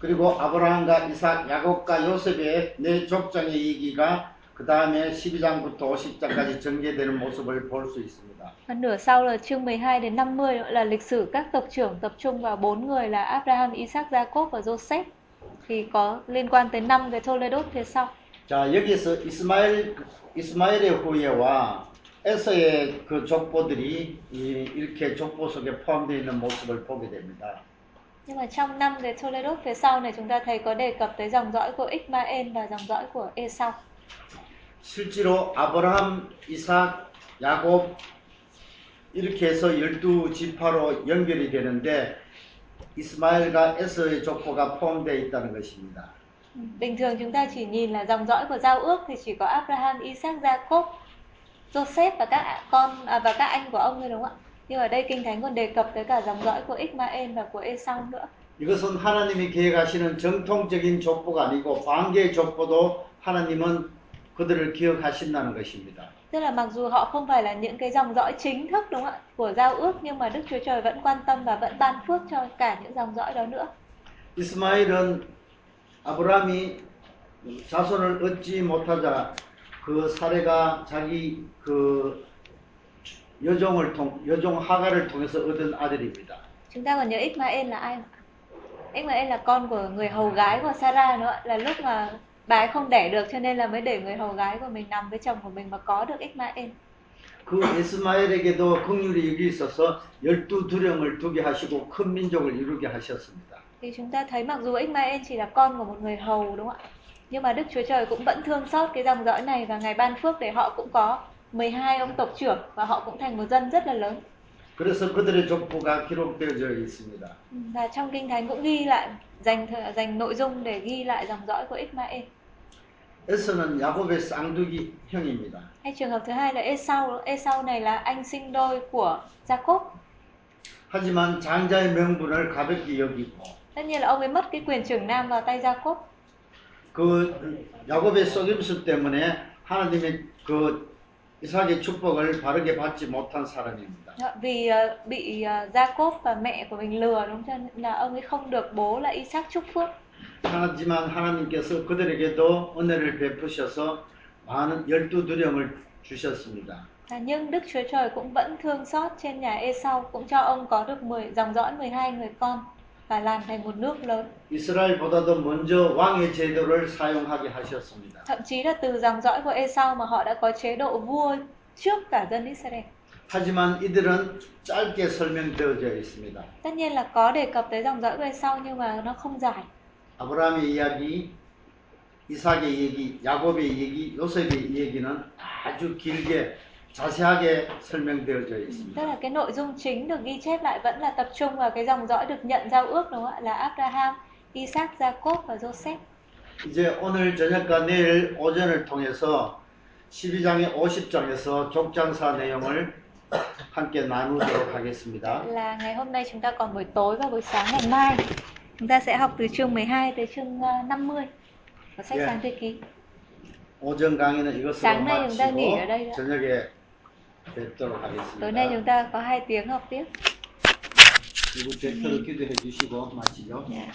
그리고 아브라함과 이삭, 야곱과 요셉의 네 족장의 얘기가 그 다음에 12장부터 50장까지 전개되는 모습을 볼 수 있습니다. Và nửa sau là chương 12 đến 50 nữa là lịch sử các tộc trưởng tập trung vào bốn người là Abraham, Isaac, Jacob và Joseph. Thì có liên quan tới năm cái Toledot phía sau. 자, 여기서 이스마엘, 이스마엘의 후예와 에서의 그 족보들이 이, 이렇게 족보 속에 포함되어 있는 모습을 보게 됩니다. Nhưng mà trong năm cái Toledot phía sau này chúng ta thấy có đề cập tới dòng dõi của Ismael và dòng dõi của Esau. 실제로 아브라함, 이삭, 야곱 이렇게 해서 12 지파로 연결이 되는데 이스마엘과 에서의 족보가 포함되어 있다는 것입니다. Bình thường chúng ta chỉ nhìn là dòng dõi của giao ước thì chỉ có Abraham, Isaac, Jacob, Joseph và các con à, và các anh của ông thôi đúng không ạ? Nhưng ở đây Kinh Thánh còn đề cập tới cả dòng dõi của Ismael và của Esau nữa. 이것은 하나님이 계획하시는 정통적인 족보가 아니고 관계의 족보도 하나님은 그들을 기억하신다는 것입니다. Tức là mặc dù họ không phải là những cái dòng dõi chính thức đúng không ạ của giao ước nhưng mà Đức Chúa Trời vẫn quan tâm và vẫn ban phước cho cả những dòng dõi đó nữa. 이스마엘은 아브라함이 자손을 얻지 못하자 그 사례가 자기 그 여종을 통 여종 하가를 통해서 얻은 아들입니다. Chúng ta còn nhớ Ismael là ai? Ismael là con của người hầu gái của Sarah nữa là lúc mà bà ấy không đẻ được cho nên là mới để người hầu gái của mình nằm với chồng của mình và có được Ismael. 그 이스마엘에게도 긍휼이 여기 있어서 열두 두령을 두게 하시고 큰 민족을 이루게 하셨습니다. Thì chúng ta thấy mặc dù Ismael chỉ là con của một người hầu đúng không ạ? Nhưng mà Đức Chúa Trời cũng vẫn thương xót cái dòng dõi này và Ngài ban phước để họ cũng có 12 ông tộc trưởng và họ cũng thành một dân rất là lớn. 그래서 그들의 족보가 기록되어져 있습니다. Và trong Kinh Thánh cũng ghi lại dành thời- dành nội dung để ghi lại dòng dõi của Ismael. 에서는 야곱의 쌍둥이 형입니다. Hay trường hợp thứ hai là Esau, Esau này là anh sinh đôi của Jacob. 하지만 장자의 명분을 가볍게 여기고 Tất nhiên là ông ấy mất cái quyền trưởng nam vào tay Jacob. 그 야곱의 속임수 때문에 하나님의 그 이삭의 축복을 바르게 받지 못한 사람입니다. Dạ, Vì ờ, bị ờ, Jacob và mẹ của mình lừa đúng không? Cho nên là ông ấy không được bố là Isaac chúc phước. 하지만 하나님께서 그들에게도 은혜를 베푸셔서 많은 열두 두령을 주셨습니다. À, nhưng Đức Chúa Trời cũng vẫn thương xót trên nhà Esau cũng cho ông có được 10 dòng dõi 12 người con Và làm thành một nước lớn. 이스라엘보다도 먼저 왕의 제도를 사용하게 하셨습니다. Thậm chí là từ dòng dõi của Esau mà họ đã có chế độ vua trước cả dân Israel. 하지만 이들은 짧게 설명되어져 있습니다. Tất nhiên là có đề cập tới dòng dõi của Esau nhưng mà nó không dài. 아브라함의 이야기, 이삭의 얘기, 야곱의 얘기, 요셉의 얘기는 아주 길게 자세하게 설명되어져 있습니다. Tức là cái nội dung chính được ghi chép lại vẫn là tập trung vào cái dòng dõi được nhận giao ước đúng không ạ? Là Abraham, Isaac, Jacob và Joseph. 이제 오늘 저녁과 내일 오전을 통해서 12장의 50장에서 족장사 내용을 함께 나누도록 하겠습니다. Là ngày hôm nay chúng ta còn buổi tối và buổi sáng ngày mai chúng ta sẽ học từ chương 12 tới chương ờ, 50 của sách Yeah. sáng thế ký. 오전 강의는 이것으로 sáng nay chúng ta nghỉ ở đây 마치고 ạ. 저녁에 뵙도록 Tối nay chúng 하겠습니다. ta có 2 tiếng học tiếp. 그리고 대표로 기도해 주시고 마치죠. Dạ.